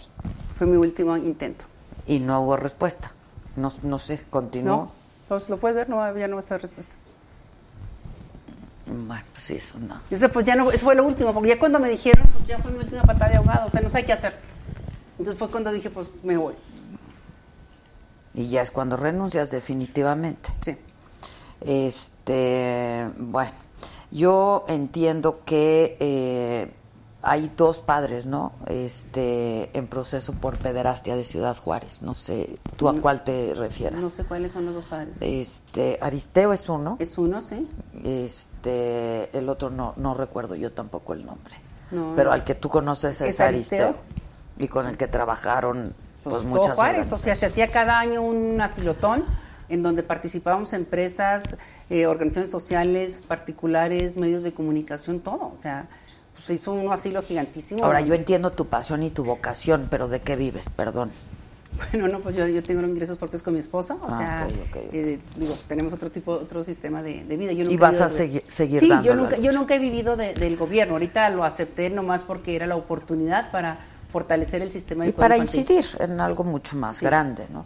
Fue mi último intento. Y no hubo respuesta. No, no sé, continuó. ¿No? Pues lo puedes ver, no, ya no va a estar respuesta. Bueno, pues sí, eso no. Eso pues ya no, eso fue lo último, porque ya cuando me dijeron, pues ya fue mi última patada de ahogado, o sea, no sé qué hacer. Entonces fue cuando dije, pues me voy. Y ya es cuando renuncias definitivamente. Sí. Este, bueno, yo entiendo que eh, hay dos padres, ¿no? Este, en proceso por pederastia de Ciudad Juárez. No sé, ¿tú a No- cuál te refieres? No sé cuáles son los dos padres. Este, Aristeo es uno. Es uno, sí. Este, el otro no, no recuerdo yo tampoco el nombre. No. Pero al que tú conoces es, ¿Es Aristeo? Aristeo. Y con el que trabajaron pues, Pues, muchas Juárez, o sea, se hacía cada año un asilotón en donde participábamos empresas, eh, organizaciones sociales, particulares, medios de comunicación, todo. O sea, se hizo un asilo gigantísimo. Ahora, yo entiendo tu pasión y tu vocación, pero ¿de qué vives? Perdón. Bueno, no, pues yo, yo tengo ingresos propios con mi esposo, o Ah, sea, eh, digo, tenemos otro tipo, otro sistema de, de vida. Yo Y nunca vas a vivido de- segui- seguir Sí, yo nunca, yo nunca he vivido de- del gobierno. Ahorita lo acepté nomás porque era la oportunidad para fortalecer el sistema de Y para incidir en algo mucho más Sí. grande, ¿no?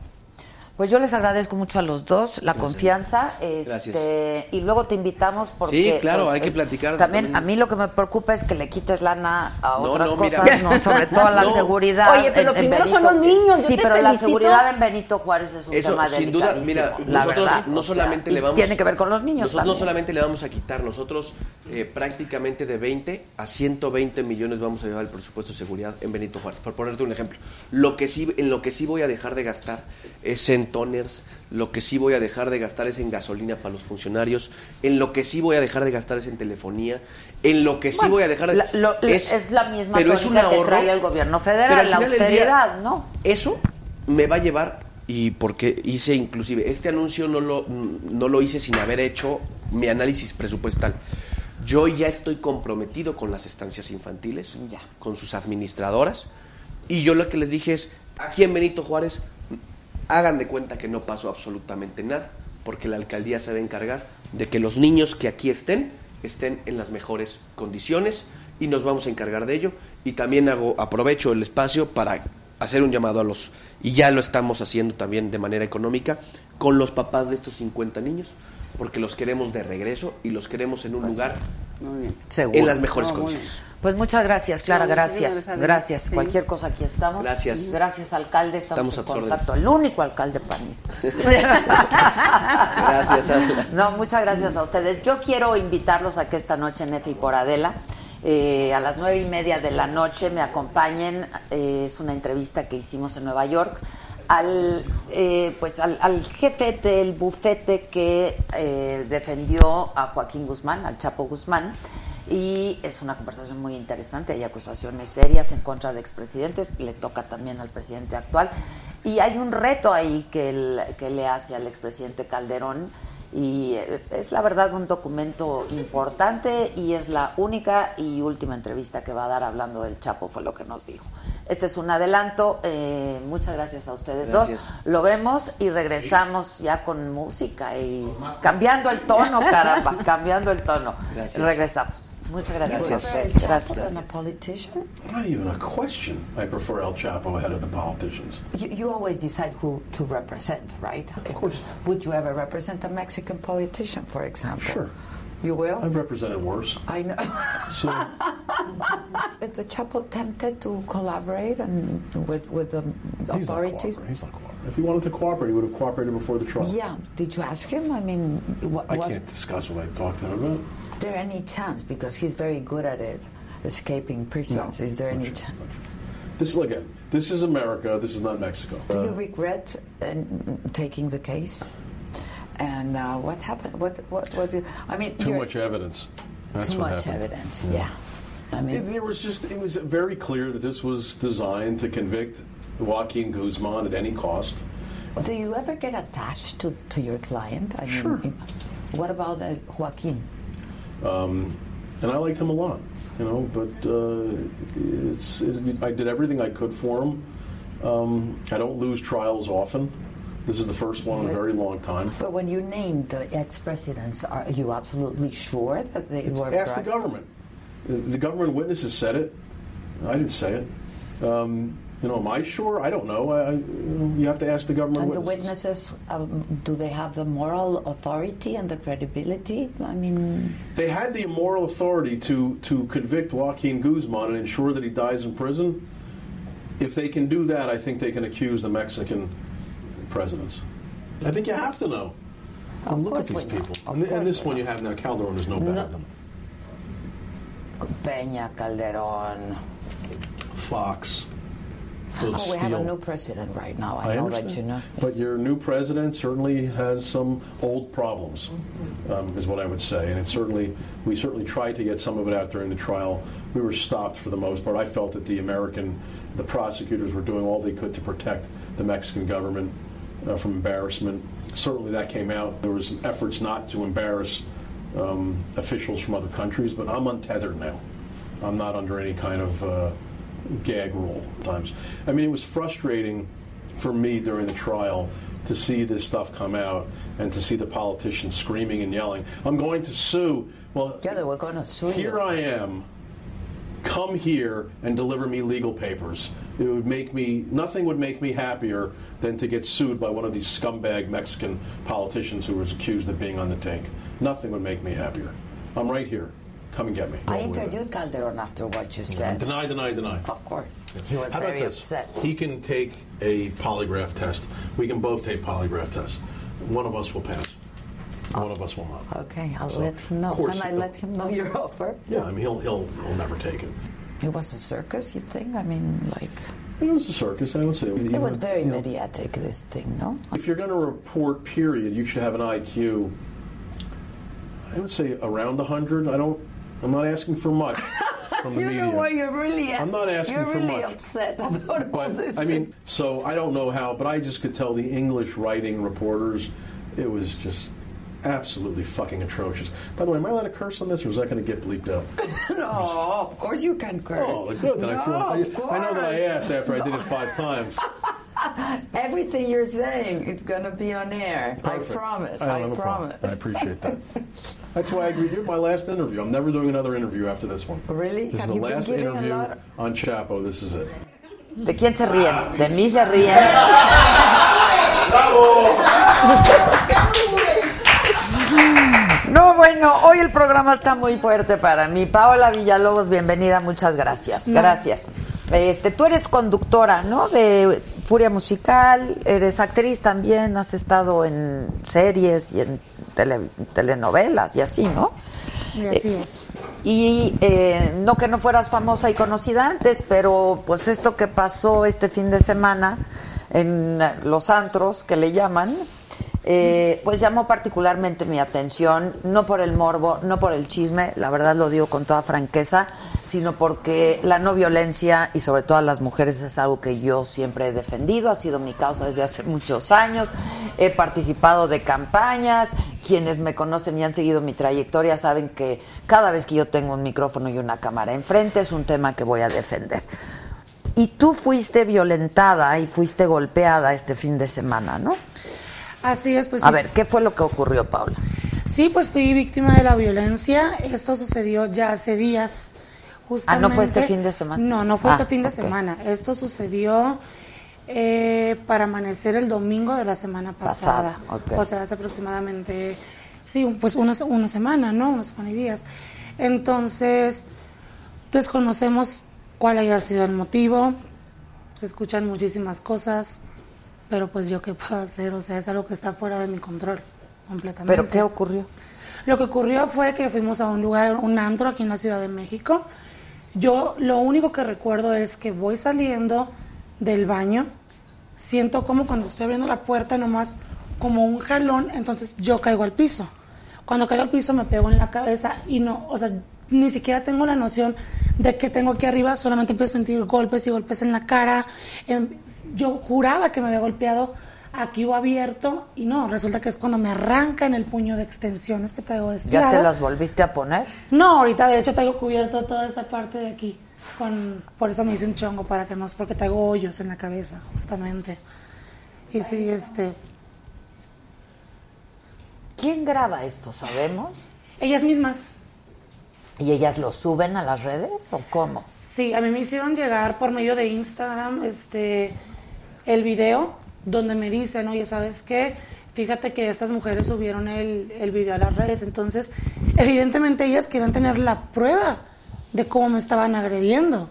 Pues yo les agradezco mucho a los dos la confianza este, y luego te invitamos porque Sí, claro, hay que platicar También, también. a mí lo que me preocupa es que le quites lana a No, otras no, cosas, ¿no? sobre todo a la [LAUGHS] No. seguridad. Oye, pero en- en primero son los niños, yo Sí, te pero la seguridad en Benito Juárez es un Eso, tema sin duda, mira, la nosotros verdad, no o sea, solamente le vamos... Tiene que ver con los niños Nosotros no solamente le vamos a quitar, nosotros eh, prácticamente de 20 a 120 millones vamos a llevar el presupuesto de seguridad en Benito Juárez, por ponerte un ejemplo. Lo que sí, en lo que sí voy a dejar de gastar es en toners, lo que sí voy a dejar de gastar es en gasolina para los funcionarios, en lo que sí voy a dejar de gastar es en telefonía, en lo que sí Bueno, voy a dejar de... la- lo- es, la misma pero es un que trae el gobierno federal, al la día, austeridad, ¿no? Eso me va a llevar, y porque hice inclusive, este anuncio no lo, no lo hice sin haber hecho mi análisis presupuestal. Yo ya estoy comprometido con las estancias infantiles, Ya. con sus administradoras, y yo lo que les dije es, aquí en Benito Juárez, hagan de cuenta que no pasó absolutamente nada, porque la alcaldía se va a encargar de que los niños que aquí estén, estén en las mejores condiciones, y nos vamos a encargar de ello. Y también hago, aprovecho el espacio para hacer un llamado a los, y ya lo estamos haciendo también de manera económica, con los papás de estos 50 niños, porque los queremos de regreso y los queremos en un lugar Muy bien. Seguro. en las mejores No, condiciones. Pues muchas gracias, Clara, gracias. gracias. Gracias. Sí. Cualquier cosa aquí estamos. Gracias. Gracias, alcalde. Estamos, Estamos en contacto. El único alcalde panista. [LAUGHS] Gracias. Adela. No, muchas gracias a ustedes. Yo quiero invitarlos a que esta noche en F y por Adela, eh, a las nueve y media de la noche, me acompañen. eh, es una entrevista que hicimos en Nueva York al, eh, pues al, al jefe del bufete que eh, defendió a Joaquín Guzmán, al Chapo Guzmán. Y es una conversación muy interesante. Hay acusaciones serias en contra de expresidentes. Le toca también al presidente actual. Y hay un reto ahí que, que le hace al expresidente Calderón. Y eh, es la verdad un documento importante y es la única y última entrevista que va a dar hablando del Chapo, fue lo que nos dijo. Este es un adelanto. eh, muchas gracias a ustedes Gracias. dos. Lo vemos y regresamos ya con música y cambiando el tono, caramba, [LAUGHS] cambiando el tono. Gracias. Regresamos. Muchas gracias. Gracias. Gracias. Than a politician? Not even a question. I prefer El Chapo ahead of the politicians. You, you always decide who to represent, right? Of course. Would you ever represent a Mexican politician, for example? Sure. You will? I've represented worse. I know. So [LAUGHS] Is the Chapo tempted to collaborate and with with the he's not authorities? cooperating. He's not cooperating. If he wanted to cooperate, he would have cooperated before the trial. Yeah. Did you ask him? I mean, what, I was can't discuss what I talked to him about. Is there any chance because he's very good at it, escaping prisons? Is there any chance? This is again. This is America. This is not Mexico. Do you Uh, regret uh, taking the case? And uh, what happened? What what what? Do, I mean, too much evidence. That's too what much happened. evidence. Yeah. I mean, It, there was just it was very clear that this was designed to convict Joaquin Guzman at any cost. do you ever get attached to, to your client? I Sure. Mean, what about uh, Joaquin? Um, and I liked him a lot, you know. But uh, it's it, I did everything I could for him. Um, I don't lose trials often. This is the first one in a very long time. But when you named the ex-presidents, are you absolutely sure that they were? Ask the government. The, the government witnesses said it. I didn't say it. Um, you know, am I sure? I don't know. I, you, know, you have to ask the government And the witnesses. witnesses, um, do they have the moral authority and the credibility? I mean, They had the moral authority to, to convict Joaquin Guzman and ensure that he dies in prison. If they can do that, I think they can accuse the Mexican presidents. I think you have to know. Of And look at these people. And, and this one you have now, Calderon is no better No. than Peña, Calderón. Fox. Oh, we have a new president right now. I, know that you know. But your new president certainly has some old problems, um, is what I would say. And it certainly, we certainly tried to get some of it out during the trial. We were stopped for the most part. I felt that the American, the prosecutors were doing all they could to protect the Mexican government uh, from embarrassment. Certainly that came out. There was some efforts not to embarrass um, officials from other countries, but I'm untethered now. I'm not under any kind of uh, gag rule times. I mean, it was frustrating for me during the trial to see this stuff come out and to see the politicians screaming and yelling, I'm going to sue. Well, Yeah, they were going to sue here you. I am. Come here and deliver me legal papers. It would make me, nothing would make me happier than to get sued by one of these scumbag Mexican politicians who was accused of being on the take. Nothing would make me happier. I'm right here. Come and get me. I Go with it. interviewed Calderon after what you said. Deny, deny, deny. Of course. He was How about very this? upset. He can take a polygraph test. We can both take polygraph tests. One of us will pass. One of us will not. Okay, I'll So, let him know. of course Can I let him know your [LAUGHS] offer? Yeah, I mean he'll he'll he'll never take it. It was a circus, you think? I mean, like, It was a circus. I would say it was very mediatic, this thing, no? If you're going to report, period, you should have an IQ. I would say around 100. I don't. I'm not asking for much [LAUGHS] from the you media. know what? You're really. I'm not asking for much you're for really much. upset about all this. I mean, so I don't know how, but I just could tell the English writing reporters, it was just absolutely fucking atrocious. By the way, am I allowed to curse on this, or is that going to get bleeped out? [LAUGHS] no, of course you can curse. Oh, good. Then I feel. No, I, I know that I asked after I did it five times. [LAUGHS] [LAUGHS] Everything you're saying is going to be on air. Perfect. I promise. I, I, promise. I appreciate that. [LAUGHS] That's why I agreed. You're my last interview. I'm never doing another interview after this one. Really? This Have is the last interview lot- on Chapo. This is it. ¿De quién se ríen? ¿De mí se ríen? [LAUGHS] No, bueno, hoy el programa está muy fuerte para mí. Paola Villalobos, bienvenida, muchas gracias. Gracias. Este, tú eres conductora, ¿no? De Furia Musical, eres actriz también, has estado en series y en tele- telenovelas y así, ¿no? Y así es. Y eh, no que no fueras famosa y conocida antes, pero pues esto que pasó este fin de semana en eh, los antros, que le llaman, eh, pues llamó particularmente mi atención, no por el morbo, no por el chisme, la verdad lo digo con toda franqueza, sino porque la no violencia y sobre todo a las mujeres es algo que yo siempre he defendido, ha sido mi causa desde hace muchos años, he participado de campañas, quienes me conocen y han seguido mi trayectoria saben que cada vez que yo tengo un micrófono y una cámara enfrente es un tema que voy a defender. Y tú fuiste violentada y fuiste golpeada este fin de semana, ¿no? Así es, pues A sí. ver, ¿qué fue lo que ocurrió, Paula? Sí, pues fui víctima de la violencia. Esto sucedió ya hace días. Ah, ¿no fue este fin de semana? No, no fue Ah, este fin de semana. Esto sucedió eh, para amanecer el domingo de la semana pasada. O sea, hace aproximadamente, sí, pues una, una semana, ¿no? Una semana y días. Entonces, desconocemos cuál haya sido el motivo. Se escuchan muchísimas cosas, pero pues yo qué puedo hacer, o sea, es algo que está fuera de mi control completamente. ¿Pero qué ocurrió? Lo que ocurrió fue que fuimos a un lugar, un antro aquí en la Ciudad de México. Yo lo único que recuerdo es que voy saliendo del baño, siento como cuando estoy abriendo la puerta nomás como un jalón, entonces yo caigo al piso. Cuando caigo al piso me pego en la cabeza y no, o sea, ni siquiera tengo la noción de que tengo aquí arriba, solamente empiezo a sentir golpes y golpes en la cara. Em, Yo juraba que me había golpeado aquí o abierto y no, resulta que es cuando me arrancan el puño de extensiones que traigo de este ¿Ya te las volviste a poner? No, ahorita de hecho traigo cubierto toda esta parte de aquí. Con, por eso me hice un chongo para que no, porque traigo hoyos en la cabeza, justamente. Y sí, este, ¿Quién graba esto, sabemos? ellas mismas. ¿Y ellas lo suben a las redes o cómo? Sí, a mí me hicieron llegar por medio de Instagram este el video donde me dicen, oye, ¿sabes qué? Fíjate que estas mujeres subieron el, el video a las redes. Entonces, evidentemente ellas querían tener la prueba de cómo me estaban agrediendo.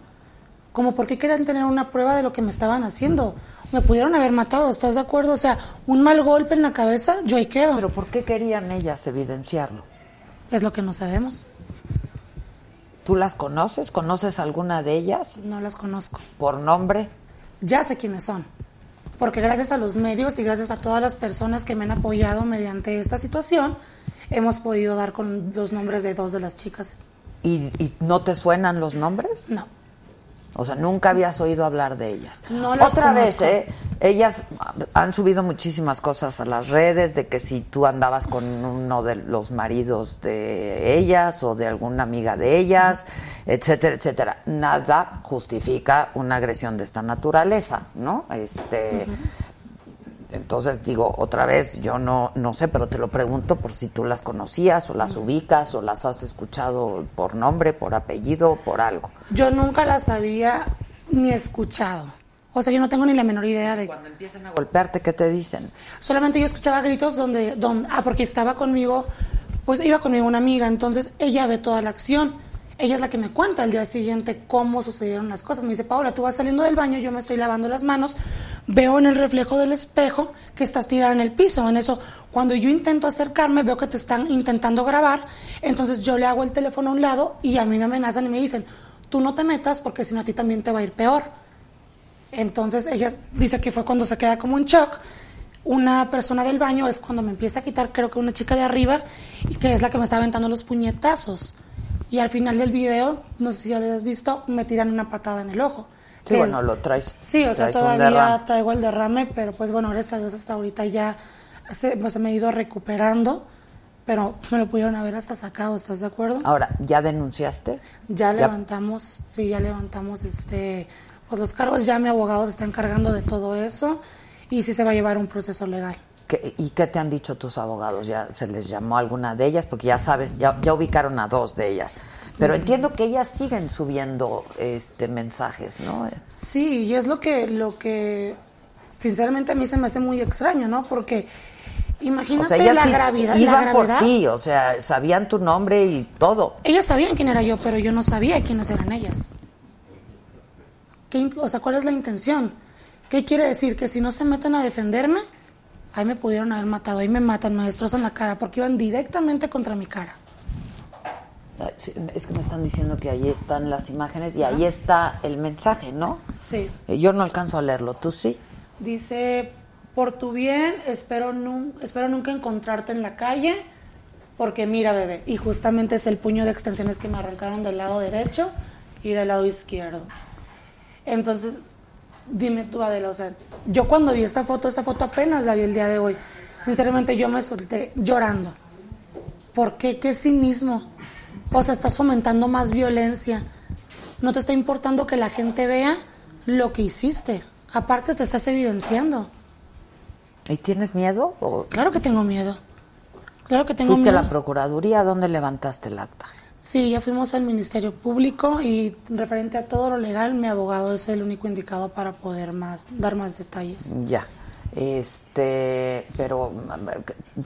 Como por qué querían tener una prueba de lo que me estaban haciendo. Me pudieron haber matado, ¿estás de acuerdo? O sea, un mal golpe en la cabeza, yo ahí quedo. ¿Pero por qué querían ellas evidenciarlo? Es lo que no sabemos. ¿Tú las conoces? ¿Conoces alguna de ellas? No las conozco. ¿Por nombre? ya sé quiénes son. Porque gracias a los medios y gracias a todas las personas que me han apoyado mediante esta situación, hemos podido dar con los nombres de dos de las chicas. ¿Y, y no te suenan los nombres? No. O sea, nunca habías oído hablar de ellas. No las Otra conozco. vez, ¿eh? Ellas han subido muchísimas cosas a las redes de que si tú andabas con uno de los maridos de ellas o de alguna amiga de ellas, etcétera, etcétera. Nada justifica una agresión de esta naturaleza, ¿no? Este. Entonces digo, otra vez, yo no, no sé, pero te lo pregunto por si tú las conocías o las ubicas o las has escuchado por nombre, por apellido, por algo. Yo nunca las había ni escuchado. O sea, yo no tengo ni la menor idea de... Cuando empiezan a golpearte, ¿qué te dicen? Solamente yo escuchaba gritos donde, donde... Ah, porque estaba conmigo, pues iba conmigo una amiga, entonces ella ve toda la acción. Ella es la que me cuenta al día siguiente cómo sucedieron las cosas. Me dice, Paola, tú vas saliendo del baño, yo me estoy lavando las manos, veo en el reflejo del espejo que estás tirada en el piso. En eso, cuando yo intento acercarme, veo que te están intentando grabar, entonces yo le hago el teléfono a un lado y a mí me amenazan y me dicen, tú no te metas porque si no a ti también te va a ir peor. Entonces ella dice que fue cuando se queda como en shock. Una persona del baño es cuando me empieza a quitar, creo que una chica de arriba, y que es la que me está aventando los puñetazos. Y al final del video, no sé si ya lo has visto, me tiran una patada en el ojo. Sí, bueno, es- lo traes. Sí, o sea, traes un todavía traigo el derrame, pero pues bueno, gracias a Dios hasta ahorita ya se, pues, me he ido recuperando, pero me lo pudieron haber hasta sacado, ¿estás de acuerdo? Ahora, ¿ya denunciaste? Ya Ya- levantamos, sí, ya levantamos este, pues los cargos, ya mi abogado se está encargando de todo eso y sí se va a llevar un proceso legal. ¿Qué- ¿Y qué te han dicho tus abogados? ¿Ya se les llamó a alguna de ellas? Porque ya sabes, ya, ya ubicaron a dos de ellas. Pero entiendo que ellas siguen subiendo este mensajes, ¿no? Sí, y es lo que, lo que sinceramente a mí se me hace muy extraño, ¿no? Porque imagínate o sea, la sí gravedad, la iban por gravedad. ti, o sea, sabían tu nombre y todo. Ellas sabían quién era yo, pero yo no sabía quiénes eran ellas. ¿Qué o sea, ¿cuál es la intención? ¿Qué quiere decir? Que si no se meten a defenderme, ahí me pudieron haber matado, ahí me matan, me destrozan la cara, porque iban directamente contra mi cara. Es que me están diciendo que ahí están las imágenes y ahí está el mensaje, ¿no? Sí. Eh, Yo no alcanzo a leerlo, ¿tú sí? Dice, por tu bien, espero, nun- espero nunca encontrarte en la calle, porque mira, bebé, y justamente es el puño de extensiones que me arrancaron del lado derecho y del lado izquierdo. Entonces, dime tú, Adela, o sea, yo cuando vi esta foto, esta foto apenas la vi el día de hoy, sinceramente yo me solté llorando. ¿Por qué? ¿Qué cinismo? O sea, estás fomentando más violencia. No te está importando que la gente vea lo que hiciste. Aparte te estás evidenciando. ¿Y tienes miedo? O... Claro que tengo miedo. Claro que tengo ¿Fuiste a miedo. la Procuraduría? ¿Dónde levantaste el acta? Sí, ya fuimos al Ministerio Público y referente a todo lo legal, mi abogado es el único indicado para poder más dar más detalles. Ya. Este, pero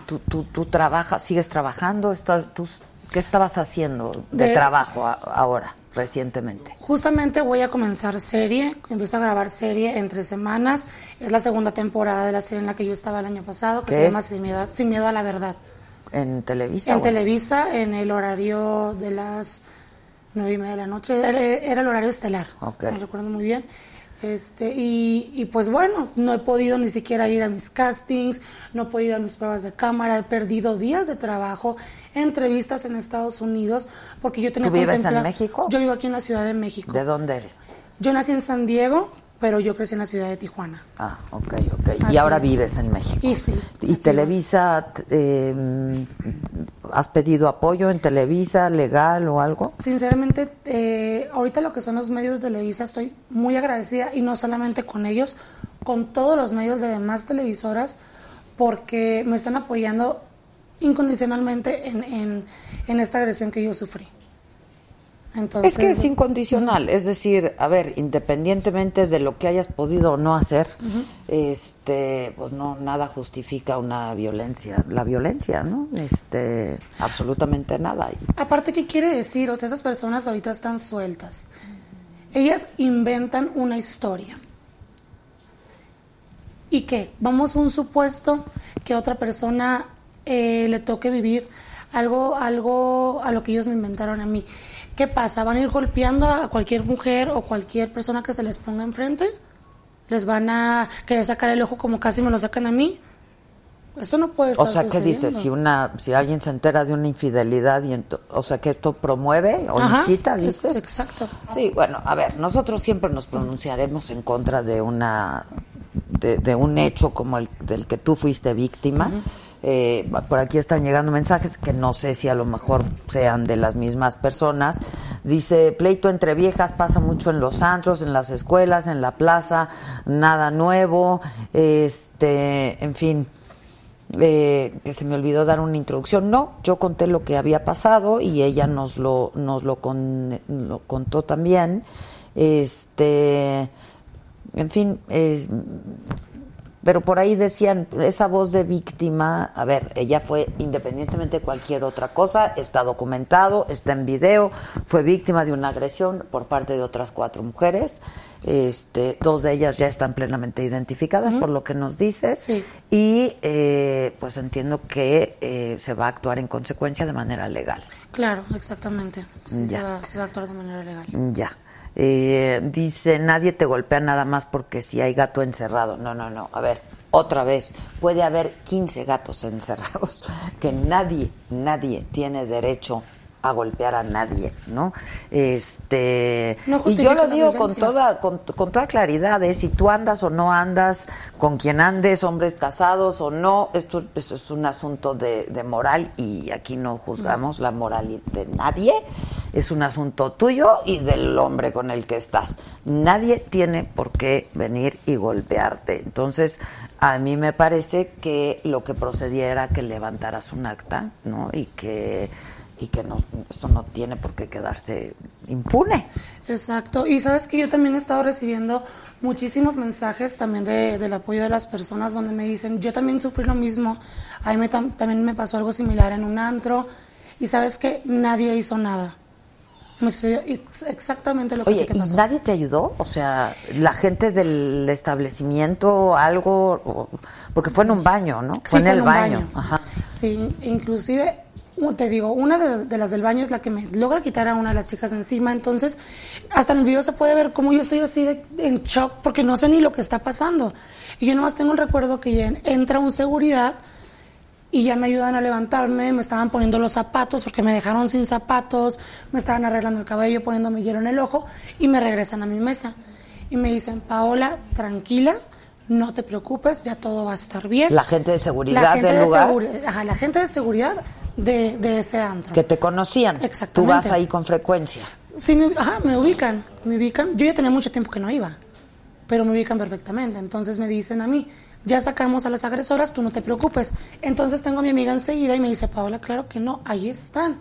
tú, tú, tú trabajas, sigues trabajando, estás, tú, ¿qué estabas haciendo de, De- trabajo a- ahora, recientemente? Justamente voy a comenzar serie, empiezo a grabar serie en tres semanas. Es la segunda temporada de la serie en la que yo estaba el año pasado, que ¿Qué se llama? Sin miedo, Sin miedo a la verdad. ¿En Televisa? En Televisa, en el horario de las nueve y media de la noche, era, era el horario estelar, Ok. me recuerdo muy bien. Este, y, y pues bueno, no he podido ni siquiera ir a mis castings, no he podido ir a mis pruebas de cámara, he perdido días de trabajo, entrevistas en Estados Unidos, porque yo tenía ¿Tú vives en México? Yo vivo aquí en la Ciudad de México. ¿De dónde eres? Yo nací en San Diego, pero yo crecí en la ciudad de Tijuana. Ah, ok, ok. Y ahora es. vives en México. Y sí. ¿Y Televisa, eh, has pedido apoyo en Televisa, legal o algo? Sinceramente, eh, ahorita lo que son los medios de Televisa, estoy muy agradecida y no solamente con ellos, con todos los medios de demás televisoras, porque me están apoyando incondicionalmente en, en, en esta agresión que yo sufrí. Entonces, es que es incondicional, es decir, a ver, independientemente de lo que hayas podido o no hacer, este, pues no nada justifica una violencia, la violencia, ¿no? Este, absolutamente nada. Aparte, ¿qué quiere decir? O sea, esas personas ahorita están sueltas. Ellas inventan una historia. ¿Y qué? Vamos a un supuesto que otra persona eh, le toque vivir algo, algo a lo que ellos me inventaron a mí. ¿Qué pasa? ¿Van a ir golpeando a cualquier mujer o cualquier persona que se les ponga enfrente? ¿Les van a querer sacar el ojo como casi me lo sacan a mí? Esto no puede estar O sea, ¿qué dices? Si una, si alguien se entera de una infidelidad y ento- o sea, que esto promueve o Ajá, incita, es- dices. exacto. Sí, bueno, a ver, nosotros siempre nos pronunciaremos en contra de una, de, de un hecho como el del que tú fuiste víctima. Eh, por aquí están llegando mensajes que no sé si a lo mejor sean de las mismas personas. Dice, pleito entre viejas pasa mucho en los antros, en las escuelas, en la plaza, nada nuevo, este, en fin, eh, que se me olvidó dar una introducción. No, yo conté lo que había pasado y ella nos lo, nos lo, con- lo contó también. Este, en fin, eh, pero por ahí decían, esa voz de víctima, a ver, ella fue independientemente de cualquier otra cosa, está documentado, está en video, fue víctima de una agresión por parte de otras cuatro mujeres, este, dos de ellas ya están plenamente identificadas por lo que nos dices, y eh, pues entiendo que eh, se va a actuar en consecuencia de manera legal. Claro, exactamente. Sí, se va, se va a actuar de manera legal. Ya. Eh, dice, nadie te golpea nada más porque si hay gato encerrado. No, no, no. A ver, otra vez, puede haber 15 gatos encerrados, [LAUGHS] que nadie, nadie tiene derecho a golpear a nadie, ¿no? Este No y yo lo digo con toda con, con toda claridad, ¿eh? si tú andas o no andas, con quien andes, hombres casados o no, esto, esto es un asunto de, de moral y aquí no juzgamos la moral de nadie, es un asunto tuyo y del hombre con el que estás. Nadie tiene por qué venir y golpearte. Entonces, a mí me parece que lo que procedía era que levantaras un acta, ¿no? Y que y que no, esto no tiene por qué quedarse impune. Exacto. Y sabes que yo también he estado recibiendo muchísimos mensajes también de, del apoyo de las personas donde me dicen, yo también sufrí lo mismo, a mí me tam- también me pasó algo similar en un antro y sabes que nadie hizo nada. Me sucedió ex- exactamente lo que Oye, ti te ¿y pasó. nadie te ayudó? O sea, la gente del establecimiento, algo, porque fue en un baño, ¿no? Sí, fue en fue el en un baño. baño. Ajá. Sí, inclusive, te digo, una de, de las del baño es la que me logra quitar a una de las chicas encima, entonces hasta en el video se puede ver cómo yo estoy así de- en shock porque no sé ni lo que está pasando. Y yo nomás tengo el recuerdo que entra un seguridad y ya me ayudan a levantarme, me estaban poniendo los zapatos porque me dejaron sin zapatos, me estaban arreglando el cabello, poniéndome hielo en el ojo y me regresan a mi mesa. Y me dicen, Paola, tranquila, no te preocupes, ya todo va a estar bien. La gente de seguridad La gente del de lugar ajá, la gente de seguridad de, de ese antro. que te conocían. Tú Exactamente. vas ahí con frecuencia. Sí, me, ajá, me ubican, me ubican. Yo ya tenía mucho tiempo que no iba, pero me ubican perfectamente. Entonces me dicen a mí, ya sacamos a las agresoras, tú no te preocupes. Entonces tengo a mi amiga enseguida y me dice, Paola, claro que no, ahí están.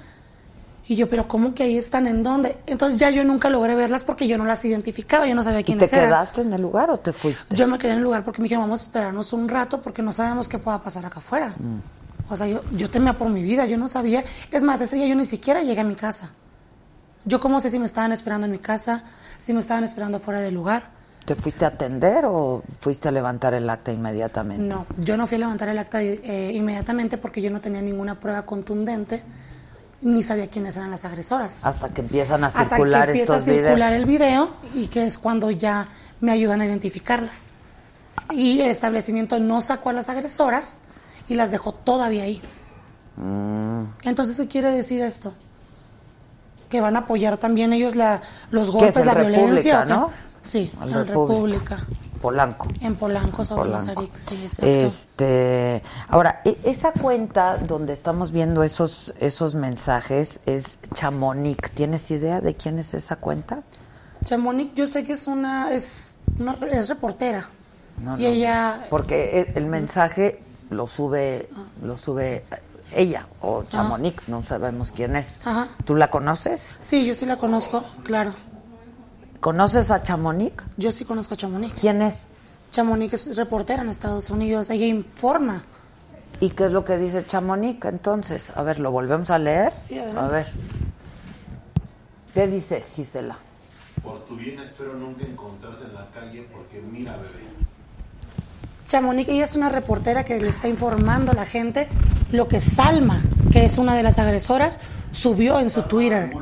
Y yo, pero ¿cómo que ahí están? ¿En dónde? Entonces ya yo nunca logré verlas porque yo no las identificaba, yo no sabía ¿Y quiénes te eran. quedaste en el lugar o te fuiste? Yo me quedé en el lugar porque me dijeron, vamos a esperarnos un rato porque no sabemos qué pueda pasar acá afuera. Mm. O sea, yo, yo temía por mi vida, yo no sabía. Es más, ese día yo ni siquiera llegué a mi casa. Yo cómo sé si me estaban esperando en mi casa, si me estaban esperando fuera del lugar. ¿Te fuiste a atender o fuiste a levantar el acta inmediatamente? No, yo no fui a levantar el acta eh, inmediatamente porque yo no tenía ninguna prueba contundente ni sabía quiénes eran las agresoras. Hasta que empiezan a Hasta circular que empieza a circular videos. el video y que es cuando ya me ayudan a identificarlas. Y el establecimiento no sacó a las agresoras y las dejó todavía ahí. Mm. Entonces, ¿qué quiere decir esto? Que van a apoyar también ellos la, los golpes, la República, violencia. ¿no? Sí, En República. República. Polanco. En Polanco, sobre Polanco. Mazarik, sí, exacto. Este, ahora, e- esa cuenta donde estamos viendo esos esos mensajes es Chamonix. ¿Tienes idea de quién es esa cuenta? Chamonix, yo sé que es una, es, una, es reportera. No, y no. ella, Porque e- el mensaje lo sube lo sube ella o Chamonix, no sabemos quién es. Ajá. ¿Tú la conoces? sí, yo sí la conozco, claro. ¿Conoces a Chamonix? Yo sí conozco a Chamonix. ¿Quién es? Chamonix es reportera en Estados Unidos, ella informa. ¿Y qué es lo que dice Chamonix entonces? A ver, ¿lo volvemos a leer? Sí, a adelante. ver. ¿Qué dice Gisela? Por tu bien espero nunca encontrarte en la calle porque mira, bebé. Chamonix, ella es una reportera que le está informando a la gente lo que Salma, que es una de las agresoras, subió en su Twitter.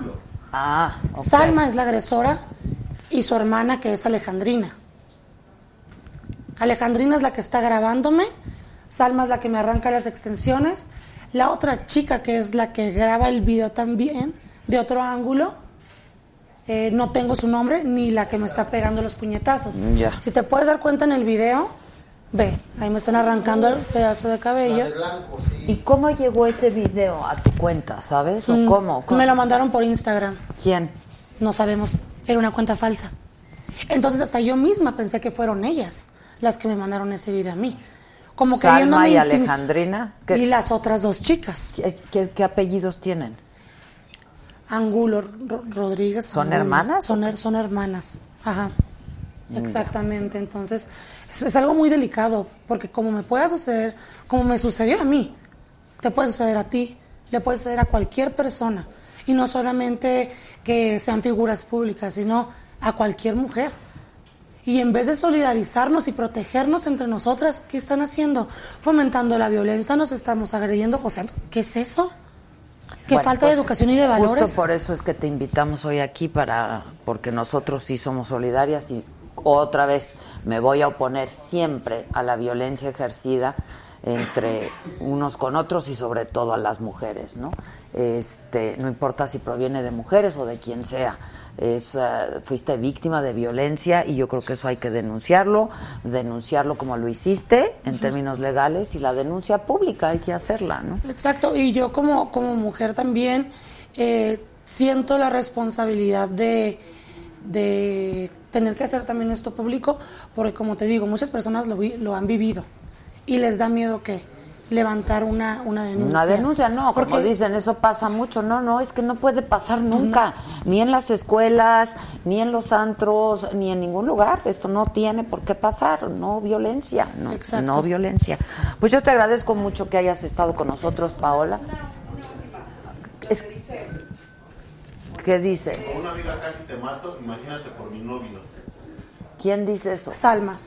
Ah. Salma es la agresora y su hermana, que es Alejandrina. Alejandrina es la que está grabándome, Salma es la que me arranca las extensiones, la otra chica, que es la que graba el video también, de otro ángulo, eh, no tengo su nombre, ni la que me está pegando los puñetazos. Ya. Si te puedes dar cuenta en el video, ve, ahí me están arrancando el pedazo de cabello. ¿Y cómo llegó ese video a tu cuenta, sabes? ¿O Mm, cómo? ¿Cómo? Me lo mandaron por Instagram. ¿Quién? No sabemos, era una cuenta falsa. Entonces hasta yo misma pensé que fueron ellas las que me mandaron ese video a mí. Como Salma y Alejandrina. ¿Qué, Y las otras dos chicas. qué- qué- qué apellidos tienen? Angulo, Ro- Rodríguez. ¿Son Angulo. hermanas? Son, her- son hermanas. Ajá. Mm, Exactamente. Entonces, es, es algo muy delicado, porque como me pueda suceder, como me sucedió a mí, te puede suceder a ti, le puede suceder a cualquier persona. Y no solamente que sean figuras públicas, sino a cualquier mujer. Y en vez de solidarizarnos y protegernos entre nosotras, ¿qué están haciendo? Fomentando la violencia, nos estamos agrediendo. O sea, ¿qué es eso? ¿Qué Bueno, falta de pues, educación y de valores? Justo por eso es que te invitamos hoy aquí para porque nosotros sí somos solidarias y otra vez me voy a oponer siempre a la violencia ejercida entre unos con otros y sobre todo a las mujeres, ¿no? Este, no importa si proviene de mujeres o de quien sea. Es, eh, fuiste víctima de violencia y yo creo que eso hay que denunciarlo, denunciarlo como lo hiciste en términos legales y la denuncia pública hay que hacerla, ¿no? Exacto, y yo como, como mujer también eh, siento la responsabilidad de, de tener que hacer también esto público, porque como te digo, muchas personas lo, vi- lo han vivido y les da miedo que levantar una, una denuncia. Una denuncia, no, como Porque- dicen, eso pasa mucho. No, no, es que no puede pasar nunca, ni en las escuelas, ni en los antros, ni en ningún lugar. Esto no tiene por qué pasar, no violencia, no, Exacto. no violencia. Pues yo te agradezco mucho que hayas estado con nosotros, Paola. Es- ¿Qué dice? Con una amiga casi te mato, imagínate por mi novio. ¿Quién dice eso? Salma,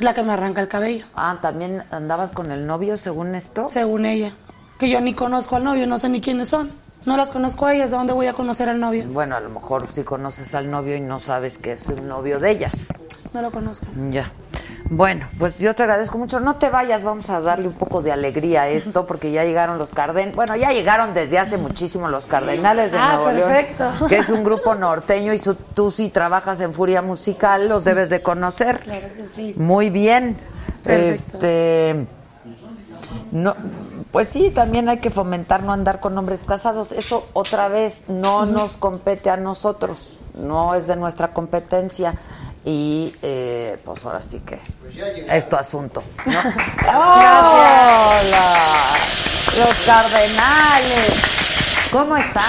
la que me arranca el cabello. Ah, también andabas con el novio, según esto. Según ella, que yo ni conozco al novio, no sé ni quiénes son. No las conozco a ellas, ¿de dónde voy a conocer al novio? Bueno, a lo mejor sí conoces al novio y no sabes que es el novio de ellas. No lo conozco. Ya. Bueno, pues yo te agradezco mucho. No te vayas, vamos a darle un poco de alegría a [LAUGHS] esto, porque ya llegaron los Carden. Bueno, ya llegaron desde hace muchísimo los Cardenales de Ah, Nuevo León, perfecto. que es un grupo norteño y su- tú si trabajas en Furia Musical los debes de conocer. [LAUGHS] Claro que sí. Muy bien. Perfecto. Este no, pues sí, también hay que fomentar no andar con hombres casados. Eso otra vez no nos compete a nosotros, no es de nuestra competencia. Y eh, pues ahora sí que Pues es tu asunto. ¿no? [LAUGHS] ¡Hola! Los Cardenales. ¿Cómo están?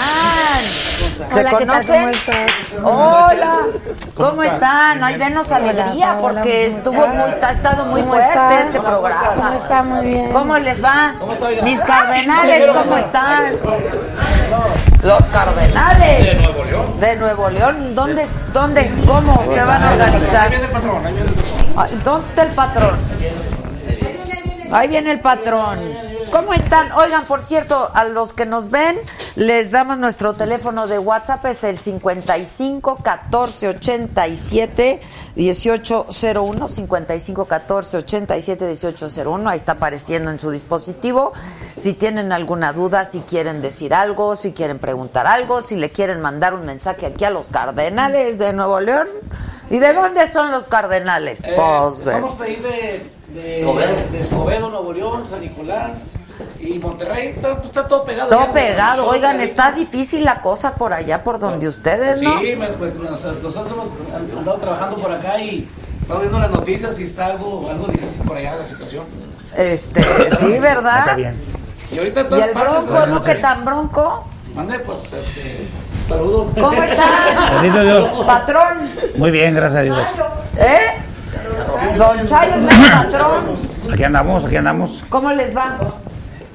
¿Se conocen? ¿Cómo estás? Hola. ¿Cómo ¿Cómo están? Ay, denos alegría Hola, porque ¿cómo estuvo muy, ha estado muy ¿Cómo fuerte está? este programa. ¿Cómo está? Muy bien. ¿Cómo les va? ¿Cómo está, oiga? Mis cardenales, ¿cómo ¿cómo está? están? Los cardenales. De Nuevo León. De Nuevo León. ¿Dónde? ¿Dónde? ¿Cómo? ¿Qué van a organizar? Ahí viene el patrón, ahí viene el patrón. Ay, ¿Dónde está el patrón? Ahí viene el patrón. ¿Cómo están? Oigan, por cierto, a los que nos ven, les damos nuestro teléfono de WhatsApp, es el 55 14 87 1801, 55 14 87 1801, ahí está apareciendo en su dispositivo. Si tienen alguna duda, si quieren decir algo, si quieren preguntar algo, si le quieren mandar un mensaje aquí a los Cardenales de Nuevo León. ¿Y de dónde son los Cardenales? Eh, Pues somos de ahí de, de, Escobedo. de Escobedo, Nuevo León, San Nicolás y Monterrey. Está, pues, está todo pegado. Todo ya, pegado. todo Oigan, está difícil la cosa por allá, por donde ustedes, Sí, ¿no? me- pues, nos- nosotros hemos andado trabajando por acá y estamos viendo las noticias y está algo, algo difícil por allá la situación. Este, sí, [COUGHS] ¿verdad? Está bien. Y ahorita ¿Y el partes, bronco, ¿no? ¿Qué tan bronco? Mande, pues, este, saludos. ¿Cómo está? Bendito Dios. Patrón, Muy bien, gracias a Dios. ¿eh? Don Chayo es el patrón. Aquí andamos, aquí andamos. ¿Cómo les va?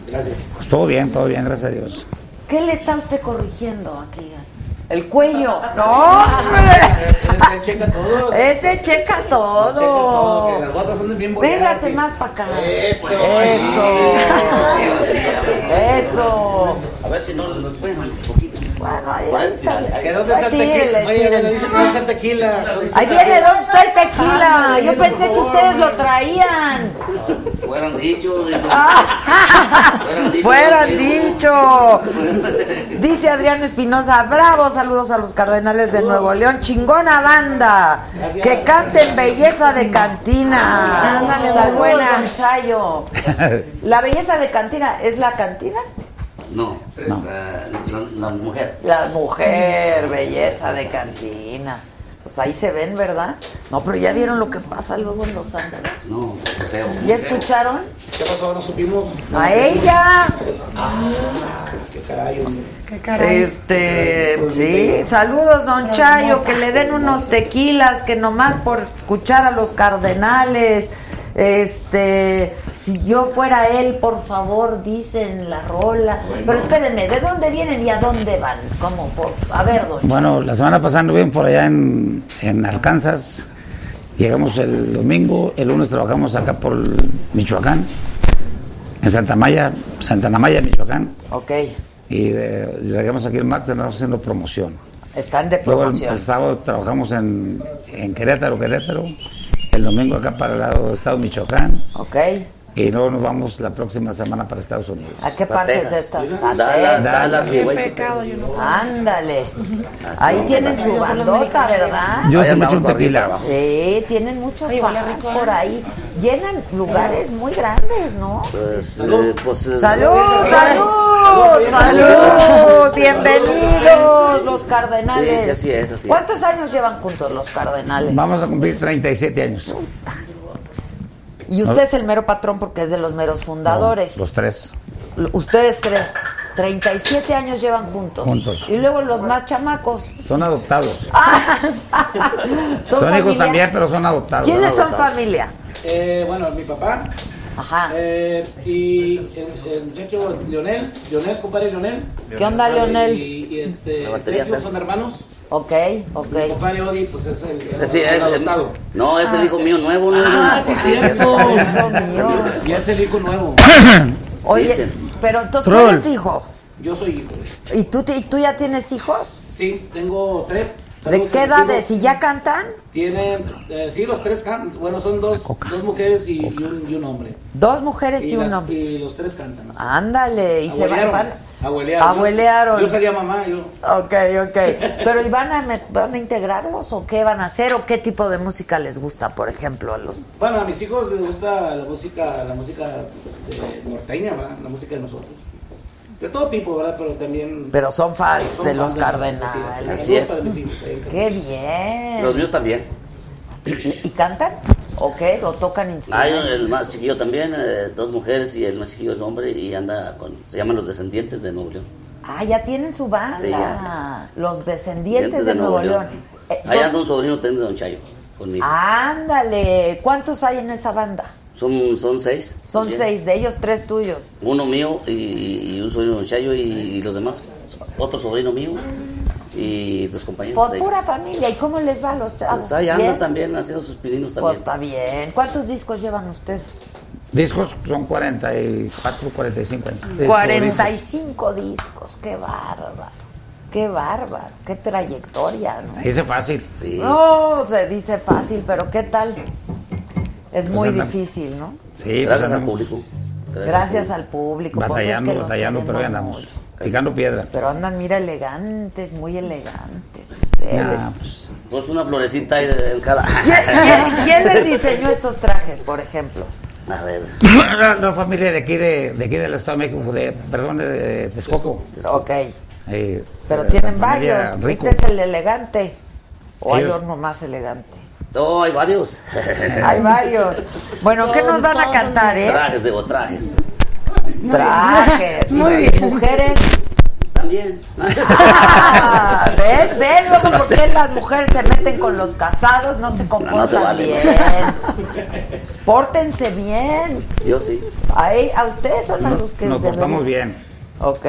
Gracias. Pues todo bien, todo bien, gracias a Dios. ¿Qué le está usted corrigiendo aquí? El cuello. No, hombre. Ese checa todo. Ese checa todo. que las botas anden bien boleadas, Véngase más para acá. Eso. Eso. Eso. A ver si no nos pueden un poquito. Bueno, ahí, está. tira, ¿Que dónde está el tequila? Oye, tírele. me dicen que dónde está el tequila. ¿Dónde está Ahí viene? ¿dónde está el tequila? Ándale, Yo pensé que ustedes lo traían. Fueron dichos. Fueran dicho. Dice Adrián Espinosa, bravo, saludos a los cardenales de Nuevo León, chingona banda, que canten belleza de cantina. Ándale, buena. Chayo. [LAUGHS] La belleza de cantina, ¿es la cantina? No, la, la- la mujer. La mujer, belleza de cantina. Pues ahí se ven, ¿verdad? No, pero ya vieron lo que pasa luego en Los Ángeles. No, feo. ¿Ya escucharon? ¿Qué pasó? ¿No supimos? A ella. ¿Qué caray? Qué caray. Este, sí, saludos don Chayo, que le den unos tequilas, que nomás por escuchar a los cardenales, este, si yo fuera él, por favor, dicen la rola. Pero espérenme, ¿de dónde vienen y a dónde van? ¿Cómo? Por, a ver, don Bueno, la semana pasada anduvimos por allá en, en Arkansas. Llegamos el domingo, el lunes trabajamos acá por Michoacán, en Santa Maya, Santa Maya, Michoacán. Ok, Y de- llegamos aquí el martes, andamos haciendo promoción. están de Luego el, promoción. el sábado trabajamos en, en Querétaro, Querétaro. El domingo acá para el lado de Estado de Michoacán. Ok, Y luego nos vamos la próxima semana para Estados Unidos. ¿a qué Para partes Texas. de estas? A Dallas. Dallas Qué güey. pecado, yo no. Ándale. Ahí tienen su bandota, ¿verdad? Yo se me echo un tequila. Sí, tienen muchos fans ¿eh? por ahí. Llenan lugares muy grandes, ¿no? Pues, eh, pues, eh, ¡Salud! ¡Salud! ¡Salud! ¡Bienvenidos los cardenales! Sí, sí, así es, así es. ¿Cuántos años llevan juntos los cardenales? Vamos a cumplir 37 años. Y usted es el mero patrón porque es de los meros fundadores. Los tres. Ustedes tres. 37 años llevan juntos. Juntos. Y luego los más chamacos. Son adoptados. [LAUGHS] Son, Son, hijos también, pero son adoptados. ¿Quiénes son adoptados. familia? Eh, bueno, mi papá. Ajá. Eh, y el, el muchacho Leonel, Leonel, compadre Leonel. ¿Qué onda, Leonel? Y, y este, Sergio. son hermanos. Ok, ok. Mi compadre Odi, pues es el, el, Sí, el es el, adoptado. no, es el hijo mío nuevo. ¿no? Ah, sí, cierto. [LAUGHS] Hijo mío. Y es el hijo nuevo. [LAUGHS] Oye, Dicen. pero entonces tú eres hijo. Yo soy hijo. ¿Y tú, te- y tú ya tienes hijos? Sí, tengo tres. ¿De qué edades? ¿Y ya cantan? Tienen, eh, sí, los tres cantan. Bueno, son dos, dos mujeres y, y un, y un hombre. Dos mujeres y, las- un hombre. y los tres cantan. así. Ándale, y se van- abuelearon. Abuelearon. Yo sería mamá, yo. Ok, ok. Pero ¿y van a, van a integrarlos o qué van a hacer o qué tipo de música les gusta, por ejemplo? a los- Bueno, a mis hijos les gusta la música, la música de norteña, ¿verdad? La música de nosotros. De todo tipo, ¿verdad? Pero también... Pero son fans Son de los de cardenales. Así es. Qué bien. Los míos también. ¿Y cantan? ¿O qué? ¿O tocan Hay instrumentos? el más chiquillo también, eh, dos mujeres y el más chiquillo es hombre y anda con, se llaman los descendientes de Nuevo León. Ah, ya tienen su banda. Sí, ya. Los descendientes de, Nuevo León. Eh, Ahí son- anda un sobrino también de Don Chayo conmigo. Ándale. ¿Cuántos hay en esa banda? Son, son seis. Son seis, de ellos tres tuyos. Uno mío y, y un sobrino de Don Chayo y, y los demás, otro sobrino mío y dos compañeros. Por de- pura familia. ¿Y cómo les va a los chavos? Pues ahí ¿Bien? andan también haciendo sus pininos también. Pues está bien. ¿Cuántos discos llevan ustedes? Discos son 44, 45 años. Sí, 45 discos. Qué bárbaro. Qué bárbaro. Qué trayectoria, ¿no? Se dice fácil. No, se dice fácil, pero ¿qué tal? Es muy andan- difícil, ¿no? Sí, Gracias pues al andamos público. Gracias al público. Pues es Batallando, que batallando, pero andamos. mucho. Picando piedra. Pero andan, mira, elegantes, muy elegantes ustedes. Nah, Pues una florecita ahí de- en cada. ¿Quién, quién- quién les diseñó estos trajes, por ejemplo? A ver. La, la familia de aquí, de, de aquí del Estado de México, de, perdón, de, de Texcoco. Ok. Eh, Pero tienen varios. Rico. Este es el elegante. ¿O hay uno más elegante? No, hay varios. Hay varios. Bueno, ¿qué nos van a cantar, eh? Trajes, digo, trajes. Trajes. Muy bien. Mujeres. También. Ah, [LAUGHS] ¿Ven? ¿Ven luego por qué las mujeres se meten con los casados? No se comportan No se vale. bien. Pórtense bien. Yo sí. Ahí, a ustedes son a los que... Nos portamos bien. Ok.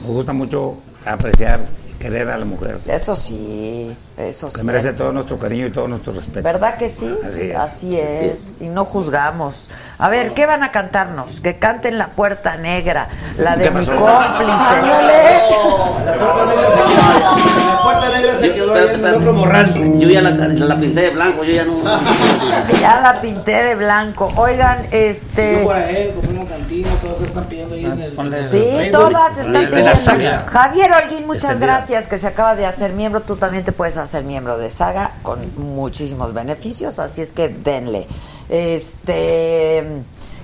Nos gusta mucho apreciar, querer a la mujer. Eso sí, eso Que sí. merece todo nuestro cariño y todo nuestro respeto. ¿Verdad que sí? Así es. Así es. Y no juzgamos. A ver, ¿qué van a cantarnos? Que canten La Puerta Negra, la de ¿Qué mi cómplice. [LAUGHS] La puerta negra se quedó ahí en el otro morral. Yo ya la, la pinté de blanco, yo ya no. [LAUGHS] Ya la pinté de blanco. Oigan, este... por él, compré una cantina, todos se están pidiendo ahí en el. Ponle- Sí, todas están pidiendo. Javier Holguín, muchas gracias, que se acaba de hacer miembro. Tú también te puedes hacer miembro de Saga con muchísimos beneficios, así es que denle. Este.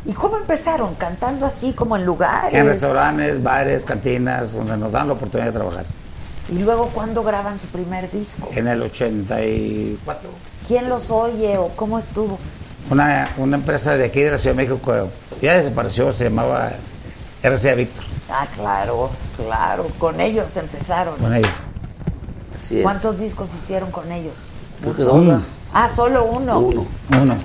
¿Y cómo empezaron? ¿Cantando así como en lugares? En restaurantes, bares, cantinas, donde nos dan la oportunidad de trabajar. ¿Y luego cuándo graban su primer disco? En el 84, ¿Quién los oye o cómo estuvo? una, una empresa de aquí de la Ciudad de México ya desapareció, se llamaba RCA Víctor, Ah, claro, claro. Con ellos empezaron. con ellos. Así es. ¿Cuántos discos hicieron con ellos? Dos, Uno. Ah, solo uno. Uno. Uno.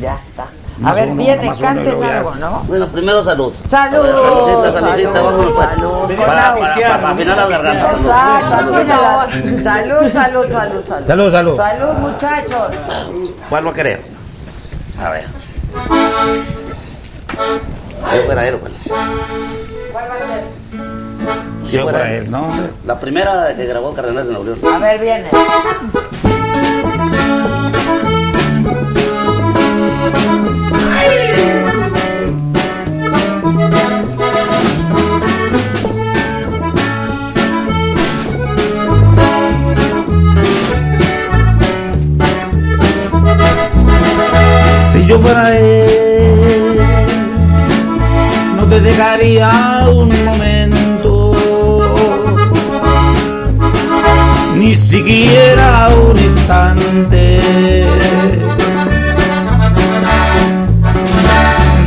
Ya está. A ver, uno, viene, canten algo, ¿no? Bueno, primero salud. Salud, saludcita, salud, saludcita, vámonos salud. Para, para, para, para afinar las gargantas. salud. Exacto, salud, salud, salud, salud. Salud, salud. Salud, muchachos. ¿Cuál va a querer? A ver. Yo fuera. ¿Cuál va a ser? Si Yo fuera fuera él. él, ¿no? La primera que grabó Cardenales de Nuevo León. A ver, viene. Si yo fuera él, no te dejaría un momento, ni siquiera un instante.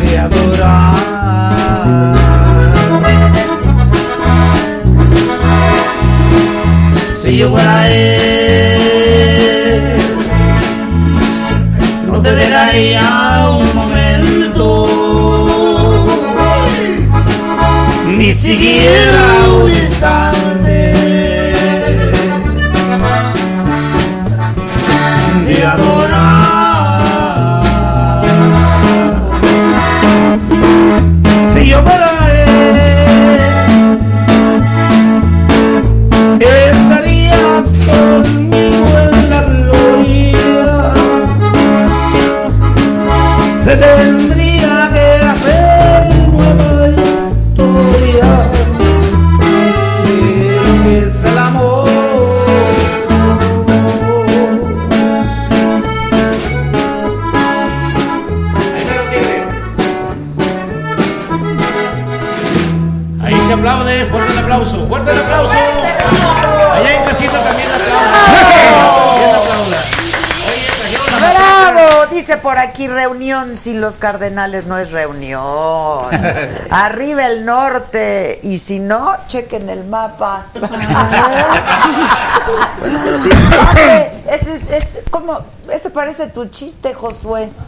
De adorar. Si yo fuera él, no te dejaría un momento, ni siquiera un instante se por aquí reunión sin los cardenales no es reunión. [LAUGHS] Arriba el norte y si no, chequen el mapa. [LAUGHS] Oye, ese, es- es como, ese parece tu chiste, Josué. [LAUGHS]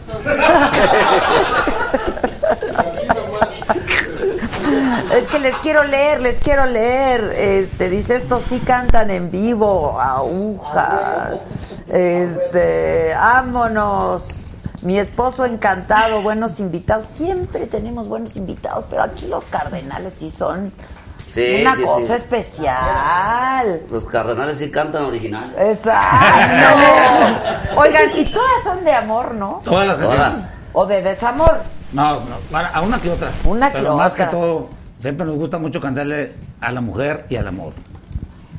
Es que les quiero leer, les quiero leer. Este dice estos sí cantan en vivo, aguja. Este, vámonos. Mi esposo encantado, buenos invitados. Siempre tenemos buenos invitados, pero aquí los cardenales sí son Sí, una sí, cosa sí. especial. Los cardenales sí cantan originales. Exacto. [LAUGHS] Oigan, y todas son de amor, ¿no? Todas las canciones. O de desamor. No, no, a una que otra. Una que Pero más otra. que todo, siempre nos gusta mucho cantarle a la mujer y al amor.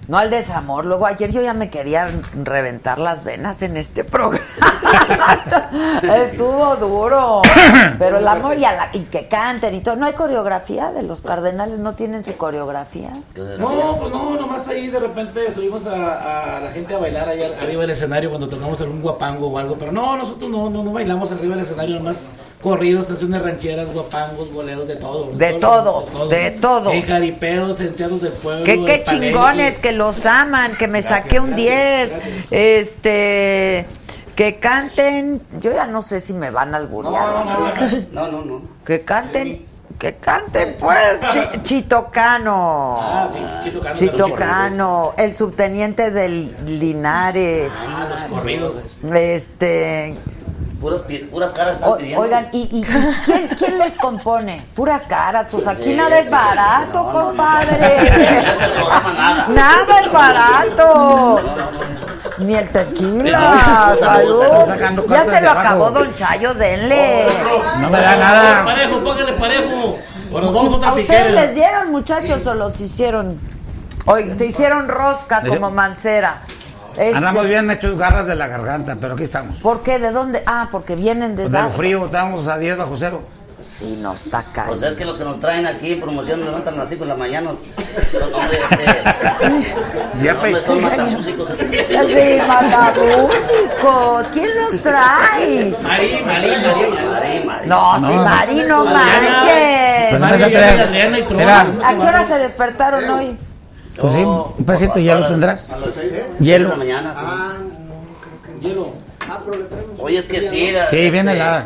No al desamor. Luego ayer yo ya me quería reventar las venas en este programa. [LAUGHS] Estuvo duro. [COUGHS] Pero el amor y, a la- y que canten y todo. No hay coreografía de los cardenales, no tienen su coreografía. No, pues no, nomás ahí de repente subimos a, a la gente a bailar allá arriba del escenario cuando tocamos algún guapango o algo, pero no, nosotros no, no, no bailamos arriba del escenario, nomás corridos, canciones rancheras, guapangos, boleros, de todo. De todo, de todo. En jaripeos, enteados del pueblo. Que qué palenques. chingones, que los aman, que me saqué un 10. Este. Que canten. Yo ya no sé si me van a alburear. No, no, no. Que canten. Que canten, pues. [LAUGHS] Chi- Chitocano. Ah, sí, Chitocano. Chitocano, el subteniente del Linares. Ah, los corridos. Este. Puras, puras caras están o- pidiendo. oigan, ¿y, y quién, quién les compone? Puras caras, pues aquí Sí, nada es sí, barato, no, no, no. compadre. [LAUGHS] Este programa nada. Nada es barato. Ni el tequila. Salud, Ya se de lo acabó Don Chayo, denle. No me da nada. Parejo, póngale parejo. O nos vamos a ¿A otra ustedes piquera. les dieron, muchachos, o los hicieron? Oye, se hicieron rosca como mancera. Este, Andamos bien hechos garras de la garganta, pero aquí estamos. ¿Por qué? ¿De dónde? Ah, porque vienen de dar- frío estamos a 10 bajo cero. Sí, no está caro. Pues es que los que nos traen aquí en promoción levantan a las 5 de la mañana. Son hombres, este, [LAUGHS] Ya son matamúsicos. Sí, matamúsicos. ¿Quién los trae? Marí, Marí, Marí. Mari. No, No. sí, Mari, no Pues manches. no se ¿A qué hora se despertaron hoy? Pues sí, Oh, un pues ya lo tendrás. las- De la Hielo. mañana, sí. Ah, no, creo que Hielo. Ah, pero le traemos. Oye, es que sí. Sí, este, viene la-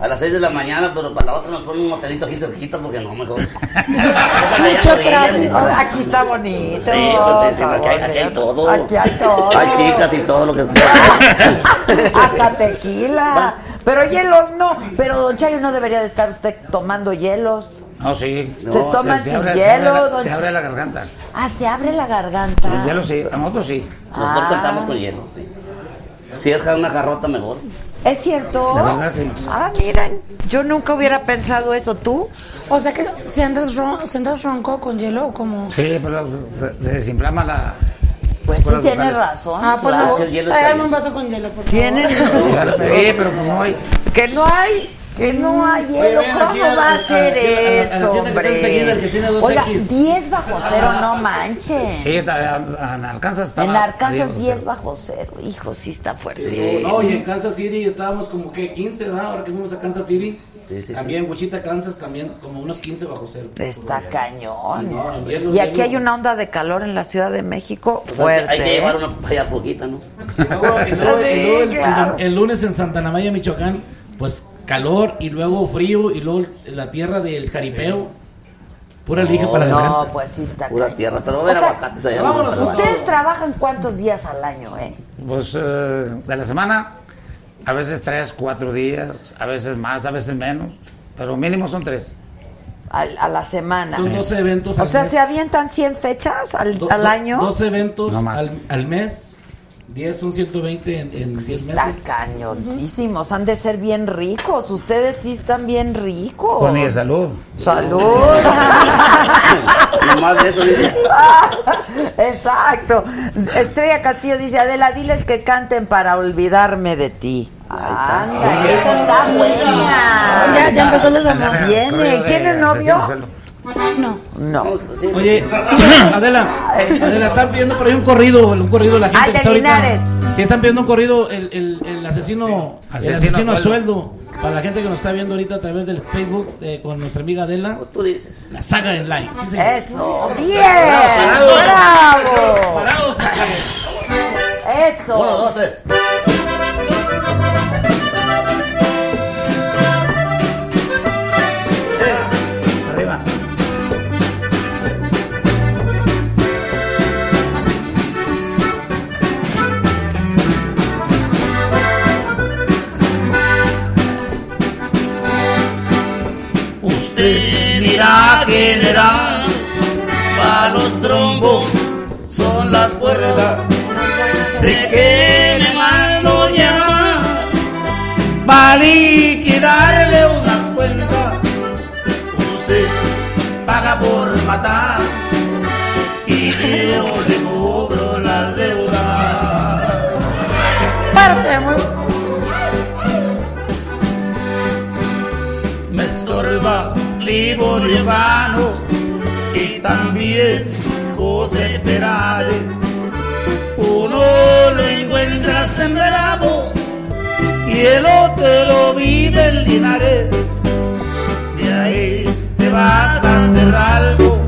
A las 6 de la mañana, pero para la otra nos ponen un motelito aquí cerquita porque no, mejor. [LAUGHS] Mucho tráfico. Aquí está bonito. Sí, pues sí, sí, aquí hay- aquí hay todo. Aquí hay todo. Hay chicas y todo lo que. [LAUGHS] Hasta tequila. Pero hielos no. Pero don Chayo no debería de estar usted tomando hielos. No, sí. Se toman sin abre, hielo, se abre la- se abre la garganta. Ah, se abre la garganta. El hielo sí, a nosotros sí. Nosotros Ah. cantamos con hielo, sí. Si es una jarrota, mejor. ¿Es cierto? La verdad, sí. Ah, miren. Yo nunca hubiera pensado eso. ¿Tú? O sea que si andas, ron, si andas ronco con hielo o como... Sí, pero se, se desinflama la. Pues sí, tienes razón. Ah, pues claro. Tráigame un vaso con hielo, por favor. Tienen [LAUGHS] Sí, pero como no hay. Que no hay. Que no hay hielo. ¿Cómo va a- ser eso, está hombre? Oiga, X. 10 bajo cero, no manches. Sí, está- en Arkansas estaba En Arkansas 10 10 bajo cero. Hijo, sí está fuerte. Sí, no, y en Kansas City estábamos como que 15, ¿verdad? Ahora que fuimos a Kansas City. Sí, sí, sí. También Wichita, Kansas, también como unos 15 bajo cero. Está cañón. No, en hielo, Y aquí hielo. hay una onda de calor en la Ciudad de México Pues hay, fuerte. que, hay que ¿eh? llevar una vaya poquita, ¿no? Y luego, y luego- y luego el, Sí, claro. el- el lunes en Santa Anamaya, Michoacán, pues calor y luego frío y luego la tierra del jaripeo. Pura lija para la No, garganta. pues sí está Pura cañón. tierra, pero va a haber O sea, aguacates allá. vámonos, no, Ustedes trabajan cuántos días al año, ¿eh? Pues eh, de la semana, a veces tres, cuatro días, a veces más, a veces menos, pero mínimo son tres. Al- a la semana. Son 12 eventos O al sea, mes. ¿se avientan 100 fechas al, Do- al año? 12 eventos No al, al mes. 10 son 120 en, en 10 Está meses. cañoncísimos, han de ser bien ricos. Ustedes sí están bien ricos. Con mi salud. Salud. [LAUGHS] Nomás de eso, dile. [LAUGHS] Exacto. Estrella Castillo dice, Adela, diles que canten para olvidarme de ti. Anda, esa está buena. Ya, ya empezó el desamor. Viene, ¿tienes novio? No. No. Oye, [COUGHS] Adela, Adela, están pidiendo por ahí un corrido, un corrido la gente que está ahorita. Linares. Sí, están pidiendo un corrido el, el, el asesino, el Asesino a sueldo. Para la gente que nos está viendo ahorita a través del Facebook eh, con nuestra amiga Adela. Tú dices. La saga. Sí, señor. Eso, bien, Parados. bravo. Parados. Eso. Uno, dos, tres. Usted dirá general, para los trombos son las cuerdas. Sé que me mando llamar para liquidarle unas cuentas. Usted paga por matar y yo estorba Liborio Vano y también José Perales. Uno lo encuentras en Bravo y el otro vive en Linares. De ahí te vas a hacer algo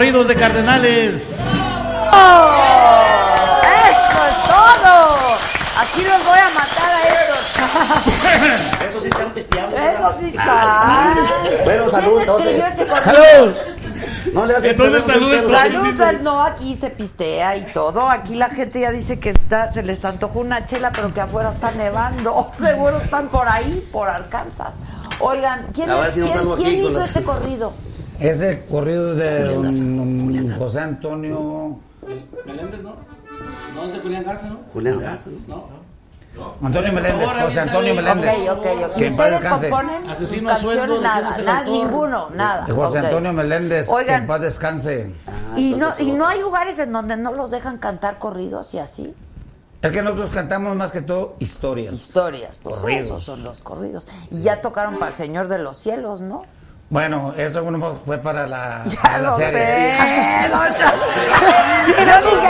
corridos de Cardenales. ¡Eso es todo! Aquí los voy a matar a estos. Eso sí están pisteando. Eso sí está. Bueno, salud, ¿Quién escribió entonces. ¡Salud! No le haces Entonces, salud. Salud, sal- no, aquí se pistea y todo. Aquí la gente ya dice que está, se les antojó una chela, pero que afuera está nevando. [LAUGHS] Seguro están por ahí, por Arkansas. Oigan, ¿quién, es- quién- hizo la- este corrido? Ese corrido de don José Antonio. Meléndez, ¿no? No, es de Julián Garza, ¿no? Julián Garza, No. Antonio Meléndez, favor, José. Antonio Meléndez. Ok, ok, ok. Que ¿Ustedes descanse. componen sus canciones? ¿de quién Nada, es el nada, ninguno, nada. De José. Antonio Meléndez, que en paz descanse. y no, y no hay lugares en donde no los dejan cantar corridos y así. Es que nosotros cantamos más que todo historias. Historias, pues Corridos. esos son los corridos. Y ya tocaron para el Señor de los Cielos, ¿no? Bueno, eso uno fue para la, [LAUGHS] Ya para la lo serie. sé, Cha- [LAUGHS] Yo Yo dije,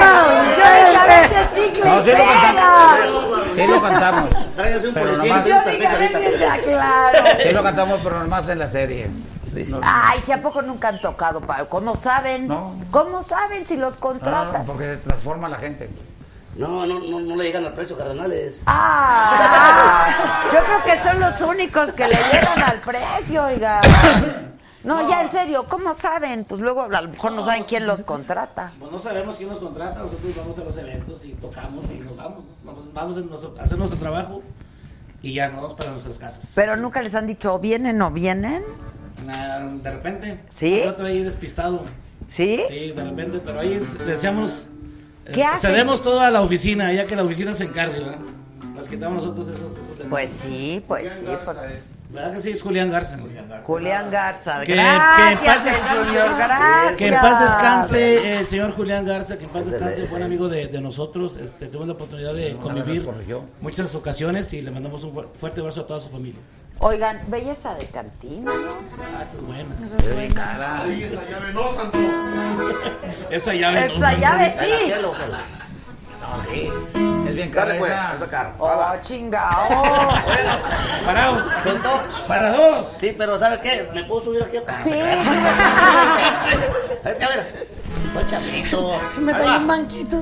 a ver si el chicle No, sí lo cantamos. Sí lo cantamos. Tráigase un Pero policía nomás- Yo dije, claro. Sí lo cantamos, pero nomás en la serie. Ay, si a poco nunca han tocado, ¿cómo saben? ¿Cómo saben si los contratan? Ah, porque transforma a la gente. No, no, no, no le llegan al precio, cardenales. Ah, [LAUGHS] yo creo que son los únicos que le llegan al precio, oiga. No, ya en serio, ¿cómo saben? Pues luego a lo mejor no saben quién los contrata. Pues no sabemos quién nos contrata, nosotros vamos a los eventos y tocamos y nos vamos. Vamos, vamos a, nuestro- a hacer nuestro trabajo y ya nos vamos para nuestras casas. Pero nunca les han dicho, ¿vienen o vienen? Ah, de repente. ¿Sí? Yo otro ahí despistado. ¿Sí? Sí, de repente, pero ahí deseamos. ¿Qué hacen? Cedemos toda la oficina, ya que la oficina se encargue, ¿verdad? Nos quitamos nosotros esos. esos Pues sí, pues sí. por- ¿Verdad que sí? Es Julián Garza. Julián Garza. Que, que gracias, en paz descanse. Gracias. Que en paz descanse el señor Julián Garza, que en paz descanse, buen amigo de, de nosotros. Este, tuvimos la oportunidad de convivir muchas ocasiones y le mandamos un fu- fuerte abrazo a toda su familia. Oigan, belleza de cantina, ¿no? Ah, esa es buena. Esa es esa llave no, santo. [LAUGHS] Esa llave no, Esa llave sí. Es bien cara pues, esa. a sacar. Oh, chingao. Parados. Para dos. Sí, pero ¿sabe qué? ¿Me puedo subir aquí atrás? Sí. Es que, a ver, estoy chavito. Me trae un banquito.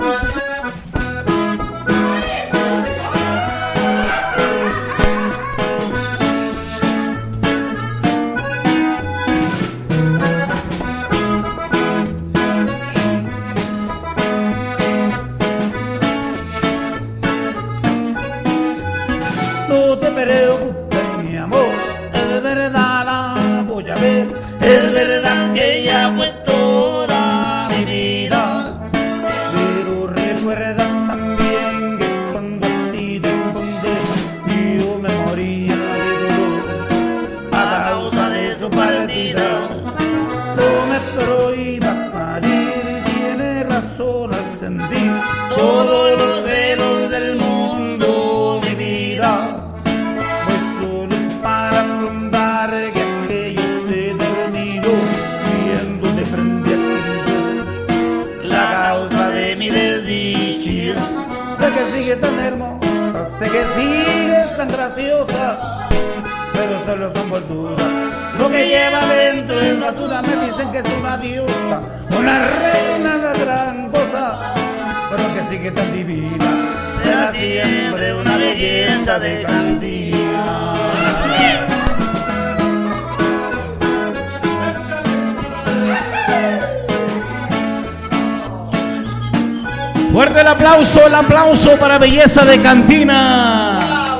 Belleza de Cantina.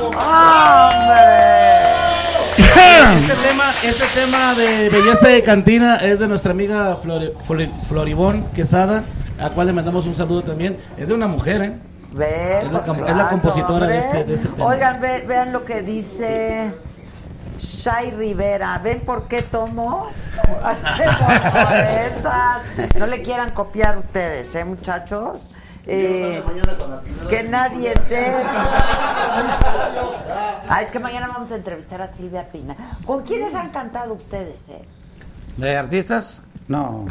Este tema, este tema de Belleza de Cantina es de nuestra amiga Flori- Floribón Quesada, a cual le mandamos un saludo también. Es de una mujer, ¿eh? Ve, Es la, pues, es la compositora de hombre. este, de este tema. Oigan, ve- vean lo que dice Shai Rivera. ¿Ven por qué tomo? [LAUGHS] No le quieran copiar ustedes, ¿eh, muchachos? Eh, que nadie sepa. [LAUGHS] Ah, es que mañana vamos a entrevistar a Silvia Pina. ¿Con quiénes han cantado ustedes, eh? ¿De artistas? No.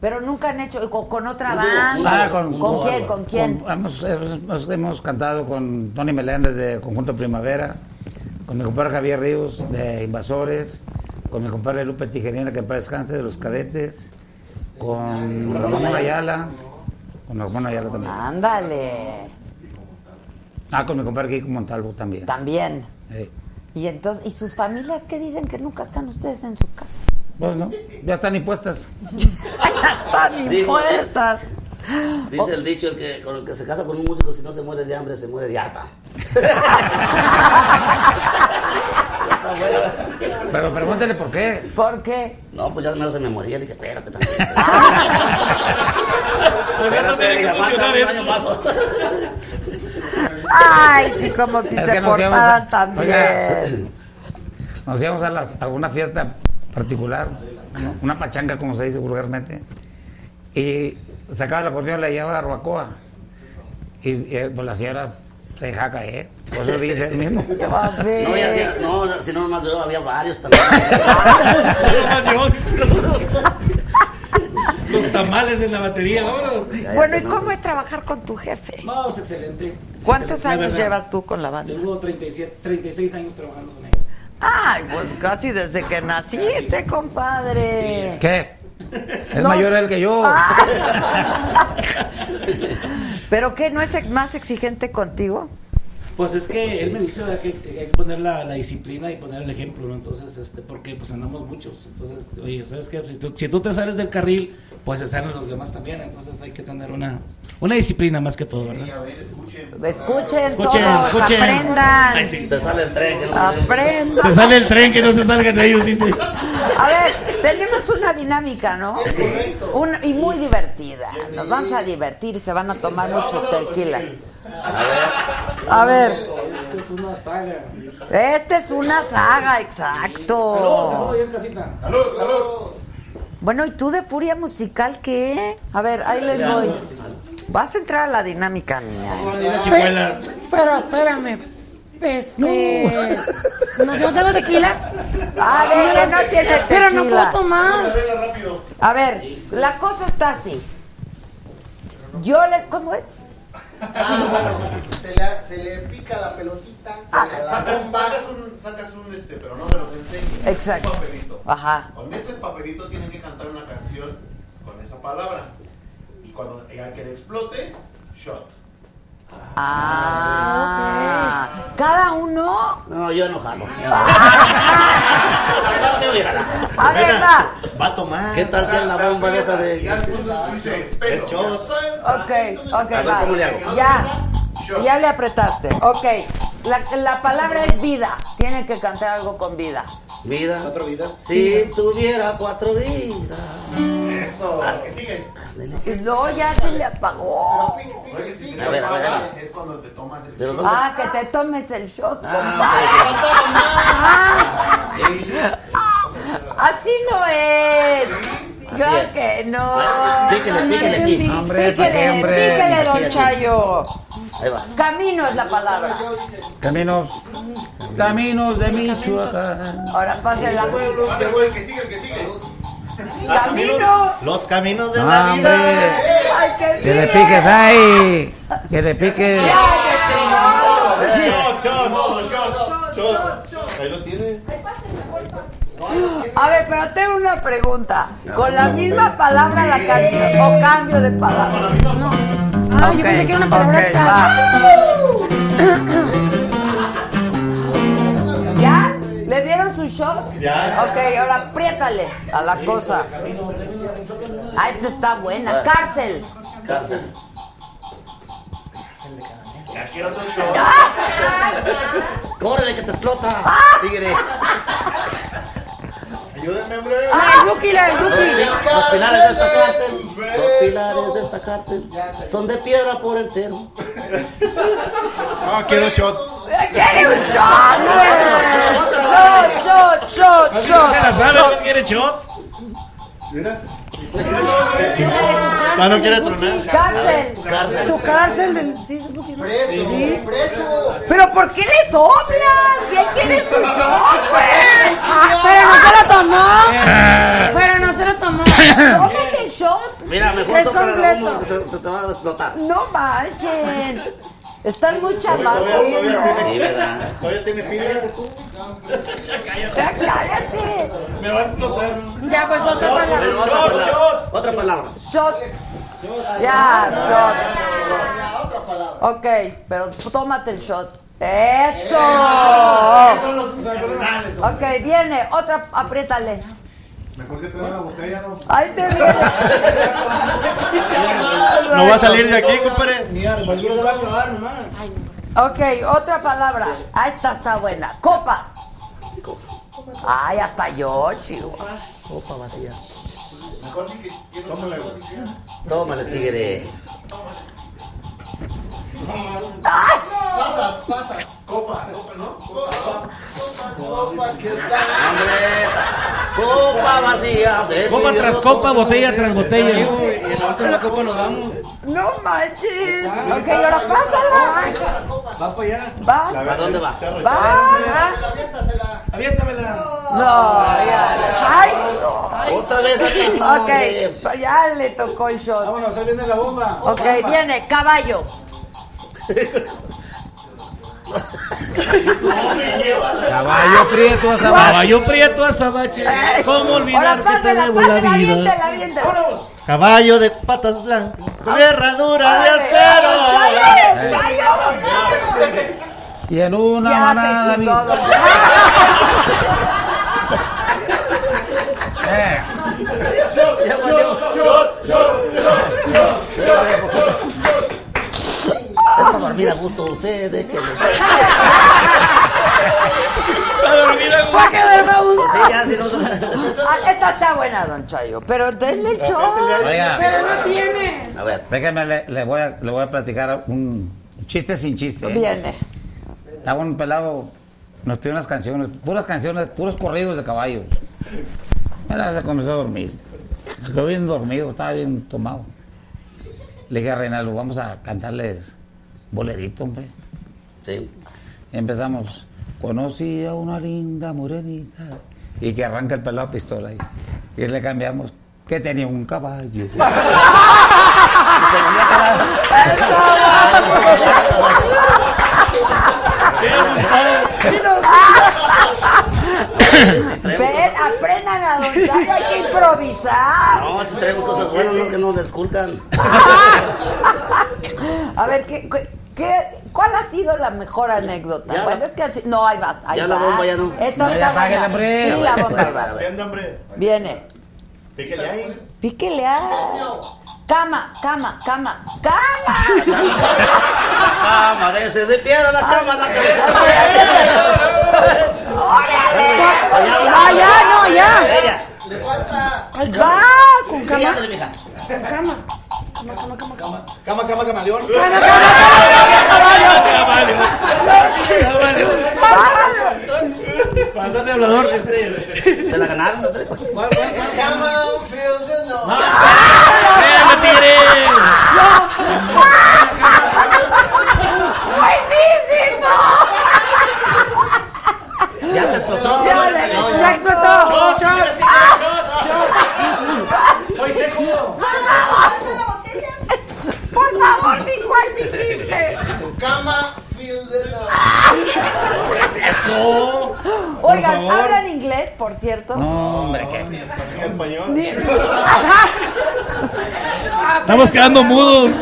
Pero nunca han hecho con, con otra Ah, banda. con, ¿Con quién? ¿Con quién? con- hemos, hemos- hemos cantado con Tony Meléndez de Conjunto Primavera, con mi compadre Javier Ríos de Invasores, con mi compadre Lupe Tijerina, que paz descanse, de Los Cadetes, con Ramón Ayala, con Ramón Ayala también. Ándale. Ah, con mi compadre Kiko Montalvo también. También. Eh, Y entonces, ¿y sus familias qué dicen que nunca están ustedes en su casa? Bueno, ya están impuestas. están Digo, impuestas. Dice el dicho, el que, con el que se casa con un músico, si no se muere de hambre, se muere de harta. [LAUGHS] Pero pregúntale por qué. ¿Por qué? No, pues ya menos se me moría. Dije, espérate que aguanta funcionar un año más. Ay, sí, como si Es se portaran a- tan Oiga, bien. Nos íbamos a, las- a una fiesta particular, ¿no? una pachanga, como se dice vulgarmente, y sacaba el acordeón, la llevaba a Barbacoa. Y, y, pues la señora se dejaba caer. Por eso dice el mismo. [LAUGHS] No, ya, sí, no, si no, nomás yo, había varios también. [LAUGHS] [LAUGHS] Los tamales en la batería, vámonos. Bueno, ¿y cómo es trabajar con tu jefe? No, es excelente. ¿Cuántos Excelente, años llevas tú con la banda? Tengo 37, 36 años trabajando con ellos. Ay, pues casi desde que naciste, compadre. ¿Qué? [LAUGHS] Es No. mayor él que yo. [LAUGHS] ¿Pero qué? ¿No es más exigente contigo? Pues es que él me dice ¿verdad? que hay que poner la, la disciplina y poner el ejemplo, ¿no? Entonces, este, porque pues andamos muchos. Entonces, oye, ¿sabes qué? Si tú, si tú te sales del carril, pues se salen los demás también. Entonces hay que tener una, una disciplina más que todo, ¿verdad? Escuchen, Escuchen, todos, escuchen. aprendan. Ay, sí. Se sale el tren. Que no Aprendan. Se sale el tren, que no se salgan ellos, dice. A ver, tenemos una dinámica, ¿no? Un- y muy divertida. Nos vamos a divertir y se van a tomar mucho tequila. A ver. Esta es una saga. Esta es una saga, Salud, salud exacto. en casita. Salud, salud. Bueno, ¿y tú de Furia Musical qué? A ver, ahí les voy. Vas a entrar a la dinámica, niña. chicuela. Pero espérame. Este. No, yo no tengo tequila. A ver, no tiene Pero no tequila. puedo tomar. A ver, la cosa está así. Yo les... ¿Cómo es? Se le, se le pica la pelotita. se Ah, le Sacas, un, sacas un este, pero no me los enseñes. Exacto. Un papelito. Ajá. Con ese papelito tienen que cantar una canción con esa palabra. Y cuando al que le explote, shot. Ah, cada uno. No, yo no jalo. [LAUGHS] A ver, va. Va a tomar. ¿Qué tal si es la bomba de esa de.? Shot. Ok, ok, A ver, va. ¿cómo le hago? Ya. Ya le apretaste. Ok. La, la palabra es vida. Tiene que cantar algo con vida. Vida. ¿Cuatro vidas? Si tuviera cuatro vidas. Eso. que sigue. No, ya se le apagó. A ver, a ver, a Es cuando te tomas el ¿Pero shot. Ah, que te tomes el shot, Ah, compadre. Así no es. Es. que no. Píquele, píquele aquí. Hombre, ¿para qué, Píquele, hombre? píquele, Aquí, don. Chayo. Ahí vas. Camino es la palabra. Caminos, caminos de Michoacán. Ahora. Pase, güey, que sigue, el que sigue. Camino. Los caminos de Ah, hombre. Ay, que Que te piques ahí. Que te piques. Ahí lo tiene. A ver, pero tengo una pregunta. ¿Con la misma palabra la canción o cambio de palabra? Ah, yo pensé que era una palabra Ok, va. [COUGHS] ¿Ya? ¿Le dieron su shot? Ya. Ok, ahora apriétale a la cosa. Ah, esta está buena. Cárcel. Cárcel. [LAUGHS] Ya quiero otro shot. Córrele que te explota. Tigre. Ayúdenme, hombre. Ah, el Yuki, la del Yuki. Los pilares de esta cárcel. Los pilares de esta cárcel. Son de piedra por entero. Ah, quiero shot. ¡Quiere un shot, güey! Shot, shot, shot, ¿No se shot. la sabe? ¿No quiere shot? Mira. Ah, no quiere tronar. Cárcel. Cárcel. Tu cárcel del. Sí, es Yuki, ¿no? Preso, preso. ¿Pero por qué le soplas? ¿Quién quiere su shot, güey? Ah, pero no se lo tomó. Pero no se lo tomó. [COUGHS] Tómate el shot. Mira, mejor Es la completo. te, te- te va a explotar. No manchen. Están muy chamacos. Sí, ¿verdad? Todavía tiene pila. Ya cállate. Me va a explotar. Ya, pues otra palabra. Otra palabra. Otra palabra. Shot. Ya, shot. Ok, pero tómate el shot. ¡Eso! Ok, viene. Otra, apriétale. Mejor que traer la botella, ¿no? Ahí te viene. No va a salir de aquí, compadre. Mira, cualquiera se va a clavar nomás. Ok, otra palabra. Ah, esta está buena. Copa. Ay, hasta yo, chihuahua. Copa vacía. Otro shot. Tómale, tigre. Pasas, pasas. Copa, copa, ¿no? Copa, copa, copa, que está. Hombre. Copa vacía. de Copa tras copa, botella tras botella. Y en la otra copa nos damos. No manches. Ok, ahora pásala. Va para allá. Vas. ¿A dónde va? Vas. Aviéntasela. Aviéntamela. No, ya. Ay. Otra vez aquí. Ok, ya le tocó el shot. Vámonos, ahí viene la bomba. Ok, viene, caballo. Caballo prieto azabache. Caballo prieto azabache. ¿Cómo olvidar Ahora que te debo la vida? aviéntela, aviéntela. Caballo de patas blancas, con herradura de acero. ¡Chayo! ¡Chayo! Y en una Ya manada vi- Eh, Es para dormir a gusto usted, échele. Fue que duerme a gusto. Sí, ya, si no... Ah, Esta está buena, don Chayo, pero denle el. Pero no tiene. A ver. Déjeme, le, le voy a, le voy a platicar un chiste sin chiste. ¿eh? Viene. Estaba un pelado, nos pidió unas canciones, puras canciones, puros corridos de caballos. Él se comenzó a dormir. Se quedó bien dormido, estaba bien tomado. Le dije a Reinaldo, vamos a cantarles bolerito, hombre. Sí. Empezamos. Conocí a una linda morenita. Y que arranca el pelado pistola ahí. Y le cambiamos. Que tenía un caballo. [LAUGHS] Ven, aprendan a Chayo, hay que improvisar. No, si traemos cosas buenas, no es que no les culcan. [LAUGHS] A ver, ¿qué, qué- qué- cuál ha sido la mejor anécdota? Ya bueno, la- es que así- no, ahí vas, ahí Ya va. la bomba ya no. Esta No, está buena. hombre. Sí, la bomba ahí va. Viene. Píquele ahí. Píquele a... Cama, cama, cama, cama. Cama, de ese de piedra la cama, la cabeza. ¡Órale! Ah, ya, no, ya. Le falta. ¡Ay, vas! Con Sí, cama. ándale, mija. Con cama. Cama, cama, cama, cama. Cama, cama, camaleón. Para andar de hablador, este. Se la ganaron, ¿no? Come on, feel the noise. ¡Venga, tigre! ¡Buenísimo! Ya te explotó. Ya, explotó. ¡Soy seco! Por favor, di cuál dijiste. Cama, feel the noise. ¿Qué es eso? Oigan, favor. ¿hablan inglés, por cierto? No, hombre, qué. Español. Estamos quedando mudos.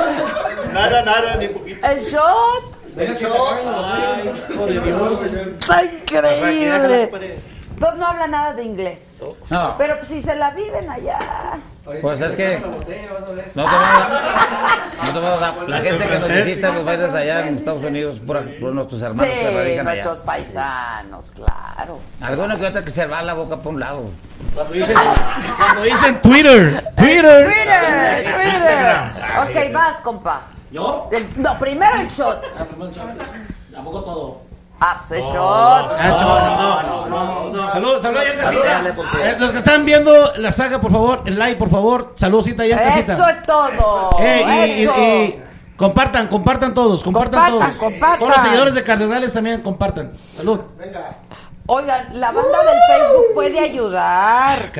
Nada, nada, ni poquito. El shot El shot. Ay, hijo de Dios. está increíble. Entonces no habla nada de inglés. No, Pero si se la viven allá. Pues es que. No te vamos a- [LAUGHS] no te vamos a- La gente que nos visita los bailes allá en Estados Unidos, por, por nuestros hermanos que Sí, radican nuestros allá. paisanos, claro. Alguno que otro que se va la boca por un lado. Cuando dicen, [LAUGHS] cuando dicen Twitter, Twitter. Twitter, Twitter. Instagram. Ok, vas, compa. ¿Yo? El- no, primero el shot. ¿A poco todo? Ah, pues el shot. Ah, no, no, no. Salud, salud allá en casita. Eh, los que están viendo la saga, por favor, el like, por favor. Saludcita allá en casita. Eso es todo. Eh, y, y- Eso. y compartan, compartan todos, compartan, Compartan, todos. compartan. Todos los seguidores de Cardenales también compartan. Salud. Oigan, la banda del Facebook puede ayudar.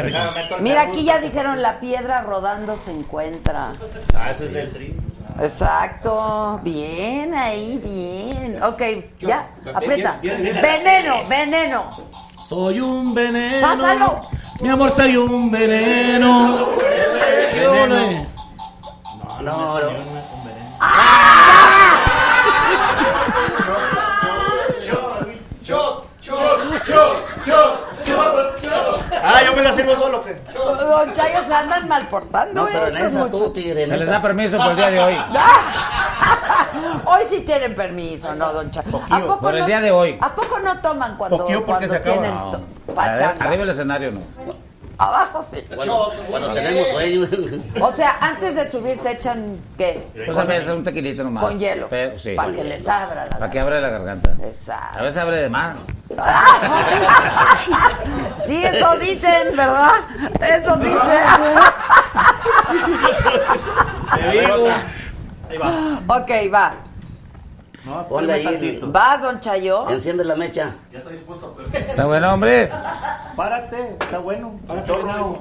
Mira, aquí ya dijeron la piedra rodando se encuentra. Ah, ese es el tri. Exacto. Bien ahí, bien. Ok, ya, aprieta. Veneno, veneno. Soy un veneno. Pásalo. Mi amor, soy un veneno. ¿Qué ole? No, no. Shot, shot, shot, shot, shot. Ah, yo me la sirvo solo, ¿qué? Don Chayo se andan mal portando. No, pero en estos esa tú, muchachos. tigre, en Se les da permiso por el día de hoy. [LAUGHS] Hoy sí tienen permiso, ¿no, don Chayo? ¿A poco Por el día de hoy. ¿A poco no toman cuando, cuando tienen pachanga? arriba del escenario no. Abajo sí. Cuando, cuando tenemos sueño. O sea, antes de subir se echan, ¿qué? Pues a veces un tequilito nomás. Con hielo. Pero, sí. Para que les abra la Para que abra la garganta. Exacto. A veces abre de más. [LAUGHS] Sí, eso dicen, ¿verdad? Eso dicen. [LAUGHS] [LAUGHS] Te digo. Ahí va. ok, va. No, Ponle ahí. ¿Vas, don Chayo? Enciende la mecha. Está bueno, hombre. Párate, está bueno. Tornado.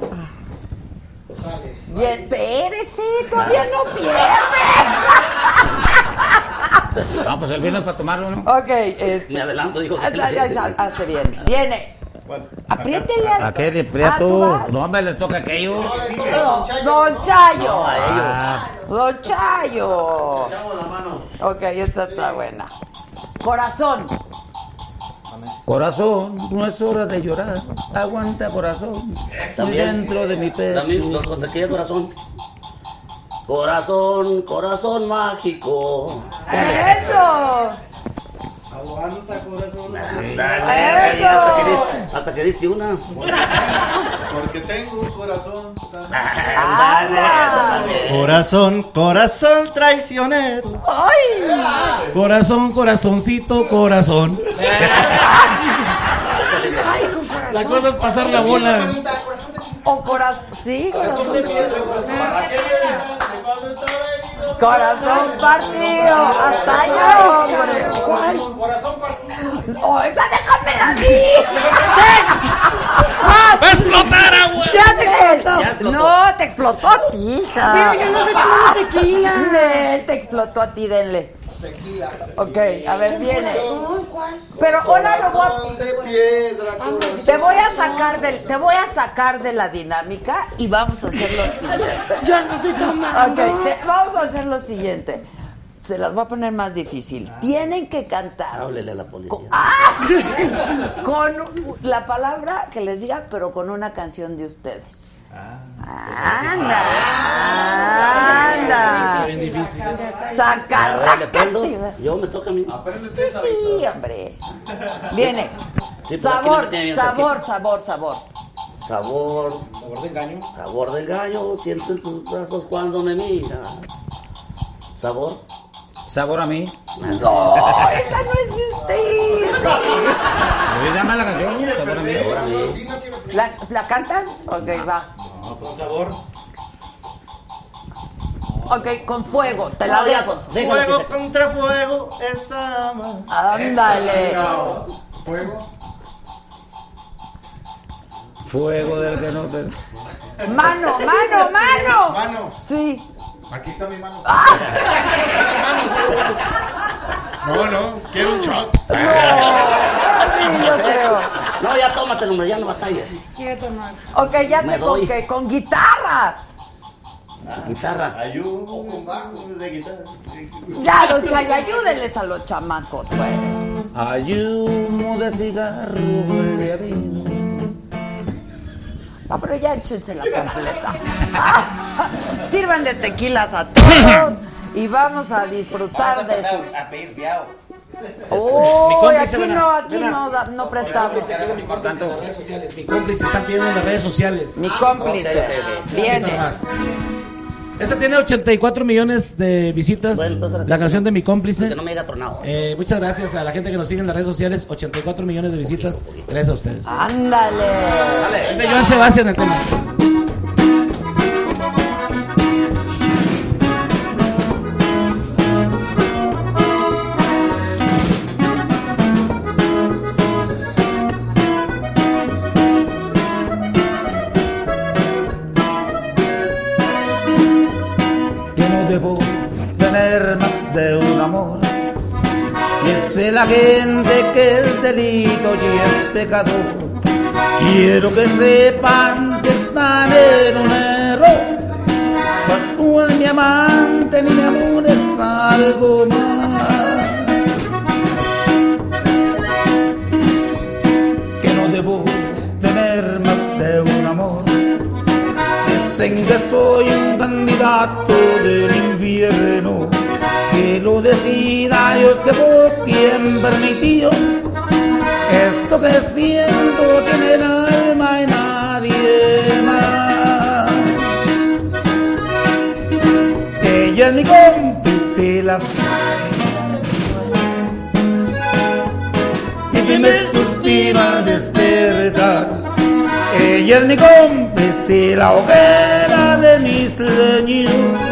Bien, espérese, todavía no pierdes. [LAUGHS] No, pues el vino es para tomarlo, ¿no? Ok, este. Me adelanto, dijo. Ah, ah, ah, Hace bien. Viene. Apriétele al. ¿A qué le Ah, ¿tú prieto? vas? No, hombre, les toca aquello. No, Don Chayo. No, a ellos. Don Chayo. Ok, esta está buena. Corazón. Corazón, no es hora de llorar. Aguanta, corazón. Está dentro de mi pecho. Los de corazón. Corazón, corazón mágico. ¡Eso! Aguanta, corazón. Dale, ¡Eso! hasta que, hasta que diste una. Porque tengo un corazón. Dale, también. Corazón, corazón traicionero. ¡Ay! Corazón, corazoncito, corazón. ¡Ay, con corazón! La cosa es pasar la bola. O corazón. Sí, corazón. ¿Para Corazón partido. Hasta yo, hombre. ¿Cuál? Corazón partido. ¡Oh, esa déjamela a mí! ¡Va a explotar, agua! ¡Ya te explotó! Ya explotó. No, te explotó a ti, hija. Pero yo no sé tomar tequila. Él te explotó a ti, denle. Ok, a ver, viene. Pero ahora lo voy a... De piedra, corazón. Te voy a sacar del, te voy a sacar de la dinámica y vamos a hacer lo siguiente. [LAUGHS] Yo no estoy tomando. Ok, te- vamos a hacer lo siguiente. Se las voy a poner más difícil. Tienen que cantar Háblele a la policía. ¡Ah! [LAUGHS] con la palabra que les diga, pero con una canción de ustedes. Anda, anda. Bien difícil. Ver, ¿le Sacarrácate. prendo? Yo me toca a mí. Apréndete esa, Sí, hombre. Viene. Sí, pero aquí Sabor, me bien sabor, sabor, sabor. Sabor, Sabor de engaño. sabor del gallo, siento en tus brazos cuando me miras. Sabor. Sabor a mí. No, [LAUGHS] esa no es de usted. ¿Se llama la canción? Sabor a mí. ¿La, ¿La cantan? Ok, va. No, con sabor. Ok, con fuego, te la dejo. Fuego contra fuego, esa ama. Ándale. Fuego. Fuego del que no te... Mano, mano, mano. Mano. Sí. Aquí está mi mano. Ah. No, no, quiero un shot. Sí, yo [LAUGHS] creo. No, ya tómatelo, hombre, ya no batalles. Quiero tomar. Ok, ya sé con doy. qué. Con guitarra. Guitarra. Ayú. O con bajo de guitarra. Ya, don Chayo, ayúdenles a los chamacos, pues. Hay humo de cigarro huele a vino. No, pero ya échense la completa. [LAUGHS] Sírvanle tequilas a todos y vamos a disfrutar de su. A pedir fiado. Cómplice, aquí no, aquí no, da- no prestamos. Mi cómplice. Mi cómplice están pidiendo en las redes sociales. Mi cómplice viene. Esa tiene 84 millones de visitas. Bueno, entonces, la canción de mi cómplice. Que no me haya tronado. Eh, muchas gracias a la gente que nos sigue en las redes sociales. 84 millones de visitas. Gracias a ustedes. Ándale. Es de Joan Sebastián el tema. La gente que es delito y es pecado. Quiero que sepan que están en un error. Pues tú eres mi amante, ni mi amor es algo más. Que no debo tener más de un amor. Dicen que soy un candidato del infierno, que lo decida Dios que por quien permitió esto que siento tiene el alma y nadie más. Ella es mi cómplice, la y que me suspira al despertar. Ella es mi cómplice, la hoguera de mis sueños.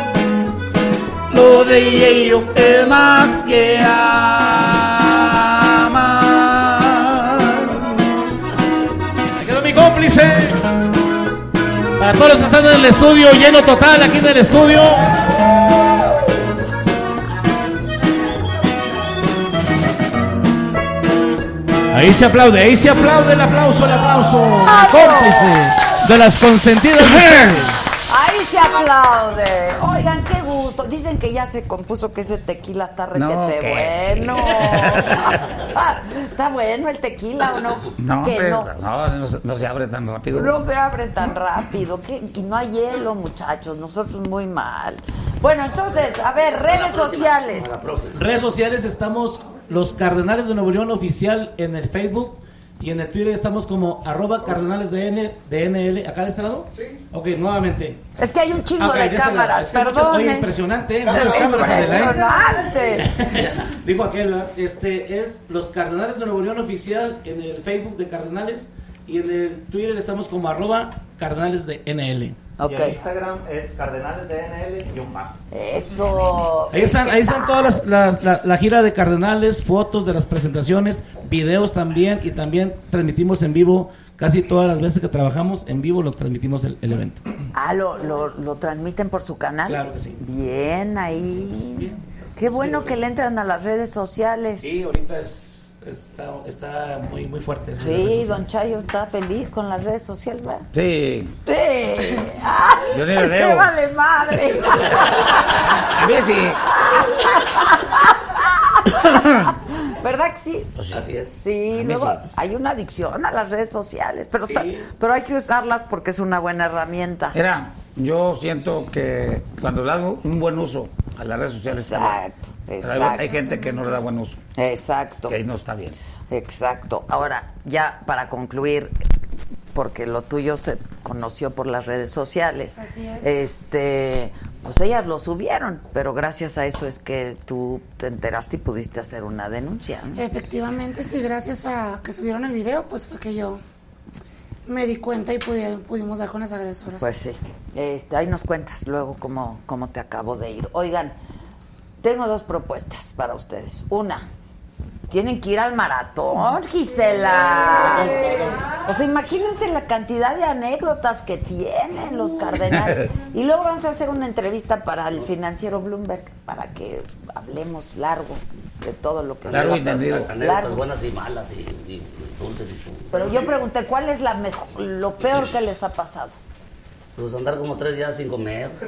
De ellos que más que amar. Aquí quedó mi cómplice. Para todos los que están en el estudio, lleno total aquí en el estudio. Ahí se aplaude, ahí se aplaude el aplauso, el aplauso. ¡Aplausos! Cómplice de las consentidas. [LAUGHS] Ahí se aplaude. Oigan, qué Dicen que ya se compuso que ese tequila está No, requete que bueno. [LAUGHS] ¿Está bueno el tequila o no? No, que hombre, no. no, no, se- no se abre tan rápido. No se abre tan rápido. ¿Qué? Y no hay hielo, muchachos. Nosotros muy mal. Bueno, entonces, a ver, redes sociales. Redes sociales estamos los Cardenales de Nuevo León oficial en el Facebook y en el Twitter estamos como arroba cardenales de, N, de NL. ¿Acá de este lado? Sí. Ok, nuevamente. Es que hay un chingo Ok, de lado. cámaras, Es que muchas- perdón. oye, impresionante. Muchas. [LAUGHS] Impresionante. Dijo aquel, este es los Cardenales de Nuevo León oficial en el Facebook de Cardenales y en el Twitter estamos como arroba cardenales de NL. Ok. Y en Instagram es Cardenales de NL y un bajo. Eso. Ahí están, ahí están todas las, las- la, la gira de Cardenales, fotos de las presentaciones, videos también y también transmitimos en vivo casi todas las veces que trabajamos en vivo lo transmitimos el, el evento. Ah, ¿lo, lo, lo transmiten por su canal? Claro que sí. Bien, ahí. Qué bueno que le entran a las redes sociales. Sí, ahorita es, está, está muy, muy fuerte. Sí, don Chayo está feliz con las redes sociales, ¿verdad? Sí. Sí. Ah, [LAUGHS] Yo ni ¡Qué veo. vale madre! [LAUGHS] A mí sí. [LAUGHS] ¿Verdad que sí? Pues Así es. Sí, luego sí. hay una adicción a las redes sociales, pero, Sí. está- pero hay que usarlas porque es una buena herramienta. Mira, yo siento que cuando le hago un buen uso a las redes sociales, está bien. Exacto, Pero hay- exacto. hay gente que no le da buen uso. Exacto. Que ahí no está bien. Exacto. Ahora, ya para concluir, porque lo tuyo se conoció por las redes sociales. Así es. Este, pues ellas lo subieron, pero gracias a eso es que tú te enteraste y pudiste hacer una denuncia. ¿no? Efectivamente, sí, gracias a que subieron el video, pues fue que yo me di cuenta y pudi- pudimos dar con las agresoras. Pues sí. Este, ahí nos cuentas luego cómo, cómo te acabo de ir. Oigan, tengo dos propuestas para ustedes. Una, tienen que ir al maratón, Gisela. O sea, imagínense la cantidad de anécdotas que tienen los cardenales. [LAUGHS] Y luego vamos a hacer una entrevista para el financiero Bloomberg, para que hablemos largo de todo lo que Largo y tendido. Anécdotas Largo. buenas y malas y, y dulces y Pero yo pregunté, ¿cuál es la mejo- lo peor que les ha pasado? Pues andar como tres días sin comer. [LAUGHS]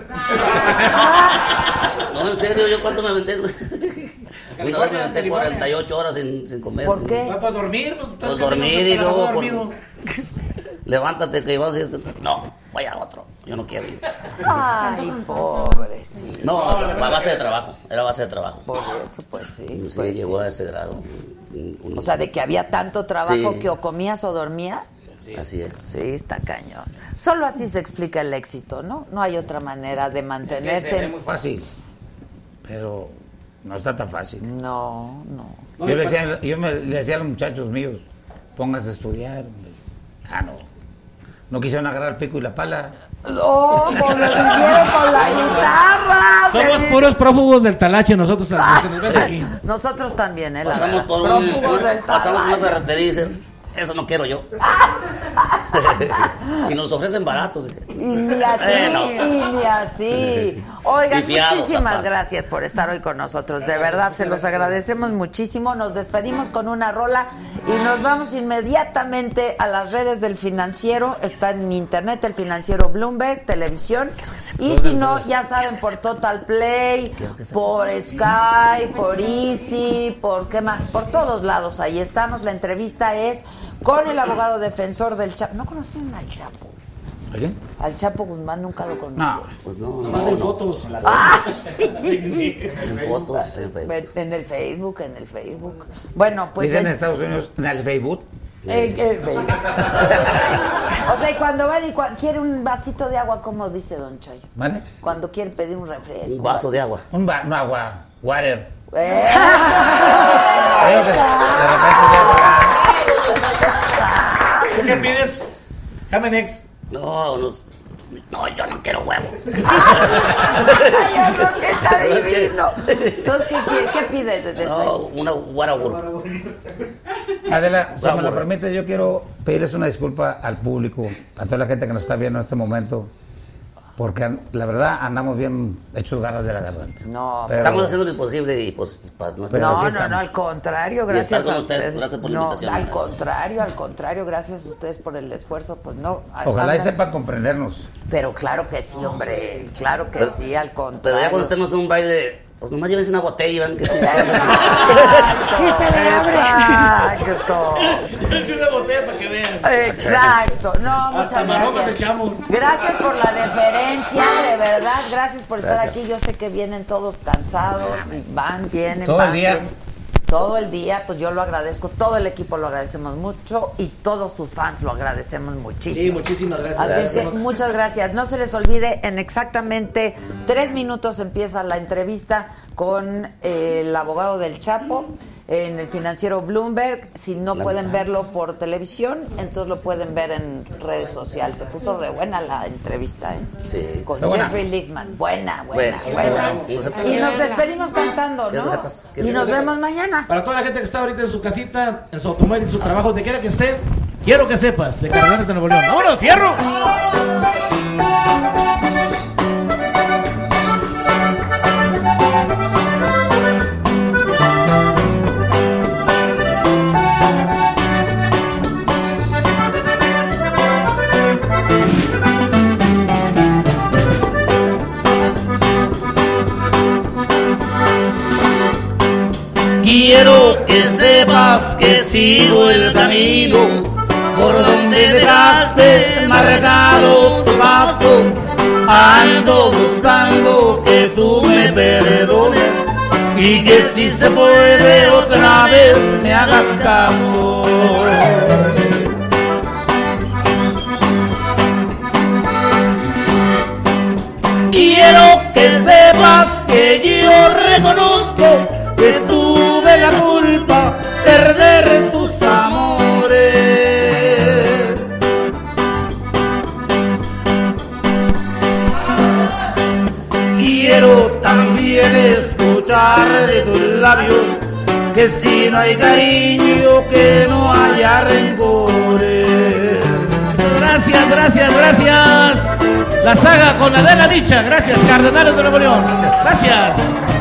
No, en serio, ¿yo cuánto me aventé? Una vez me aventé 48 horas sin, sin comer. ¿Por qué? Va para dormir, pues, Pues dormir y luego... por- [LAUGHS] Levántate que vas a ir... No, vaya a otro. Yo no quiero ir. Ay, [LAUGHS] pobrecito. No, a base de trabajo. Era base de trabajo. Por eso, pues sí. Sí, pues llegó a ese grado. Un- un- O sea, de que había tanto trabajo Sí. que o comías o dormías. Así es. Sí, está cañón. Solo así se explica el éxito, ¿no? No hay otra manera de Es mantenerse. muy fácil, pero no está tan fácil. No, no. Yo, le decía, yo me- le decía a los muchachos míos, pónganse a estudiar. Ah, no. No quisieron agarrar el pico y la pala. No, pues me vinieron con la guitarra. Somos puros prófugos del talache nosotros, los que nos ves aquí. Nosotros también, ¿eh? La Pasamos verdad. por un, Prófugos del pasamos una tabaco. ferretería y dicen, eso no quiero yo. [LAUGHS] y nos ofrecen baratos. Y ni así, Eh, no. y ni así. Oigan, muchísimas gracias por estar hoy con nosotros. De verdad, se los agradecemos muchísimo. Nos despedimos con una rola y nos vamos inmediatamente a las redes del financiero. Está en mi internet, el financiero Bloomberg, televisión. Y si no, ya saben, por Total Play, por Sky, por Easy, por qué más, por todos lados. Ahí estamos. La entrevista es con el abogado defensor del Chapo. ¿No conocen al Chapo? ¿Oye? Al Chapo Guzmán nunca lo conocí. No. Pues no. Nomás en fotos. Ah, En fotos, en [LAUGHS] Facebook. En en el Facebook, en el Facebook. Bueno, pues. Dicen en en- Estados Unidos, en el Facebook. en- en Facebook. o sea, y cuando van y cua- quiere un vasito de agua, ¿cómo dice Don Chayo? ¿Vale? Cuando quiere pedir un refresco. Un vaso de agua. Un va, no agua, water. Eh, Creo que de ¿Tú qué pides? Jamenex. No, unos... No, yo no quiero huevo. [LAUGHS] Ay, [LAUGHS] que está divino. Entonces, ¿qué? ¿Qué pide de No, desayuno? una repente- Adela, si me lo permite, yo quiero pedirles una disculpa al público, a toda la gente que nos está viendo en este momento, porque la verdad andamos bien hechos ganas de la garganta. No, Pero- Estamos haciendo lo imposible y pues para no estar- No, no, no, al contrario, gracias a usted, ustedes. gracias por la no, invitación. al contrario, al contrario, gracias a ustedes por el esfuerzo, pues no. Ojalá y sepan comprendernos. Pero claro que sí, hombre, claro que Pero- sí, al Pero contrario. ya cuando estemos en un baile, pues nomás llévense una botella y van que se Que se le abre. [LAUGHS] Exacto. Es una botella para que vean. Exacto. No, muchas gracias. echamos. Gracias por la deferencia, de verdad. Gracias por estar Gracias. aquí. Yo sé que vienen todos cansados y van, vienen, Todo el van, día. vienen. Todo el día, pues yo lo agradezco, todo el equipo lo agradecemos mucho y todos sus fans lo agradecemos muchísimo. Sí, muchísimas gracias. Así que muchas gracias. No se les olvide, en exactamente tres minutos empieza la entrevista con eh, el abogado del Chapo en el financiero Bloomberg. Si no pueden verlo por televisión, entonces lo pueden ver en redes sociales. Se puso re buena la entrevista, ¿eh? Sí. Con. Jeffrey Lichtman. Buena, buena, buena. Y nos despedimos cantando, no Y no nos vemos mañana. Para toda la gente que está ahorita en su casita, en su automóvil, en su trabajo, donde quiera que estén, quiero que sepas de Cardenales de Nuevo León. ¡Vámonos, fierro! Quiero que sepas que sigo el camino por donde dejaste marcado tu paso. Ando buscando que tú me perdones y que si se puede otra vez me hagas caso. Quiero que sepas que yo reconozco que tuve la culpa perder tus amores. Quiero también escuchar de tus labios que si no hay cariño, que no haya rencores. Gracias, gracias, gracias. La saga con Adela Dicha. Gracias, Cardenales de Nuevo León. Gracias. A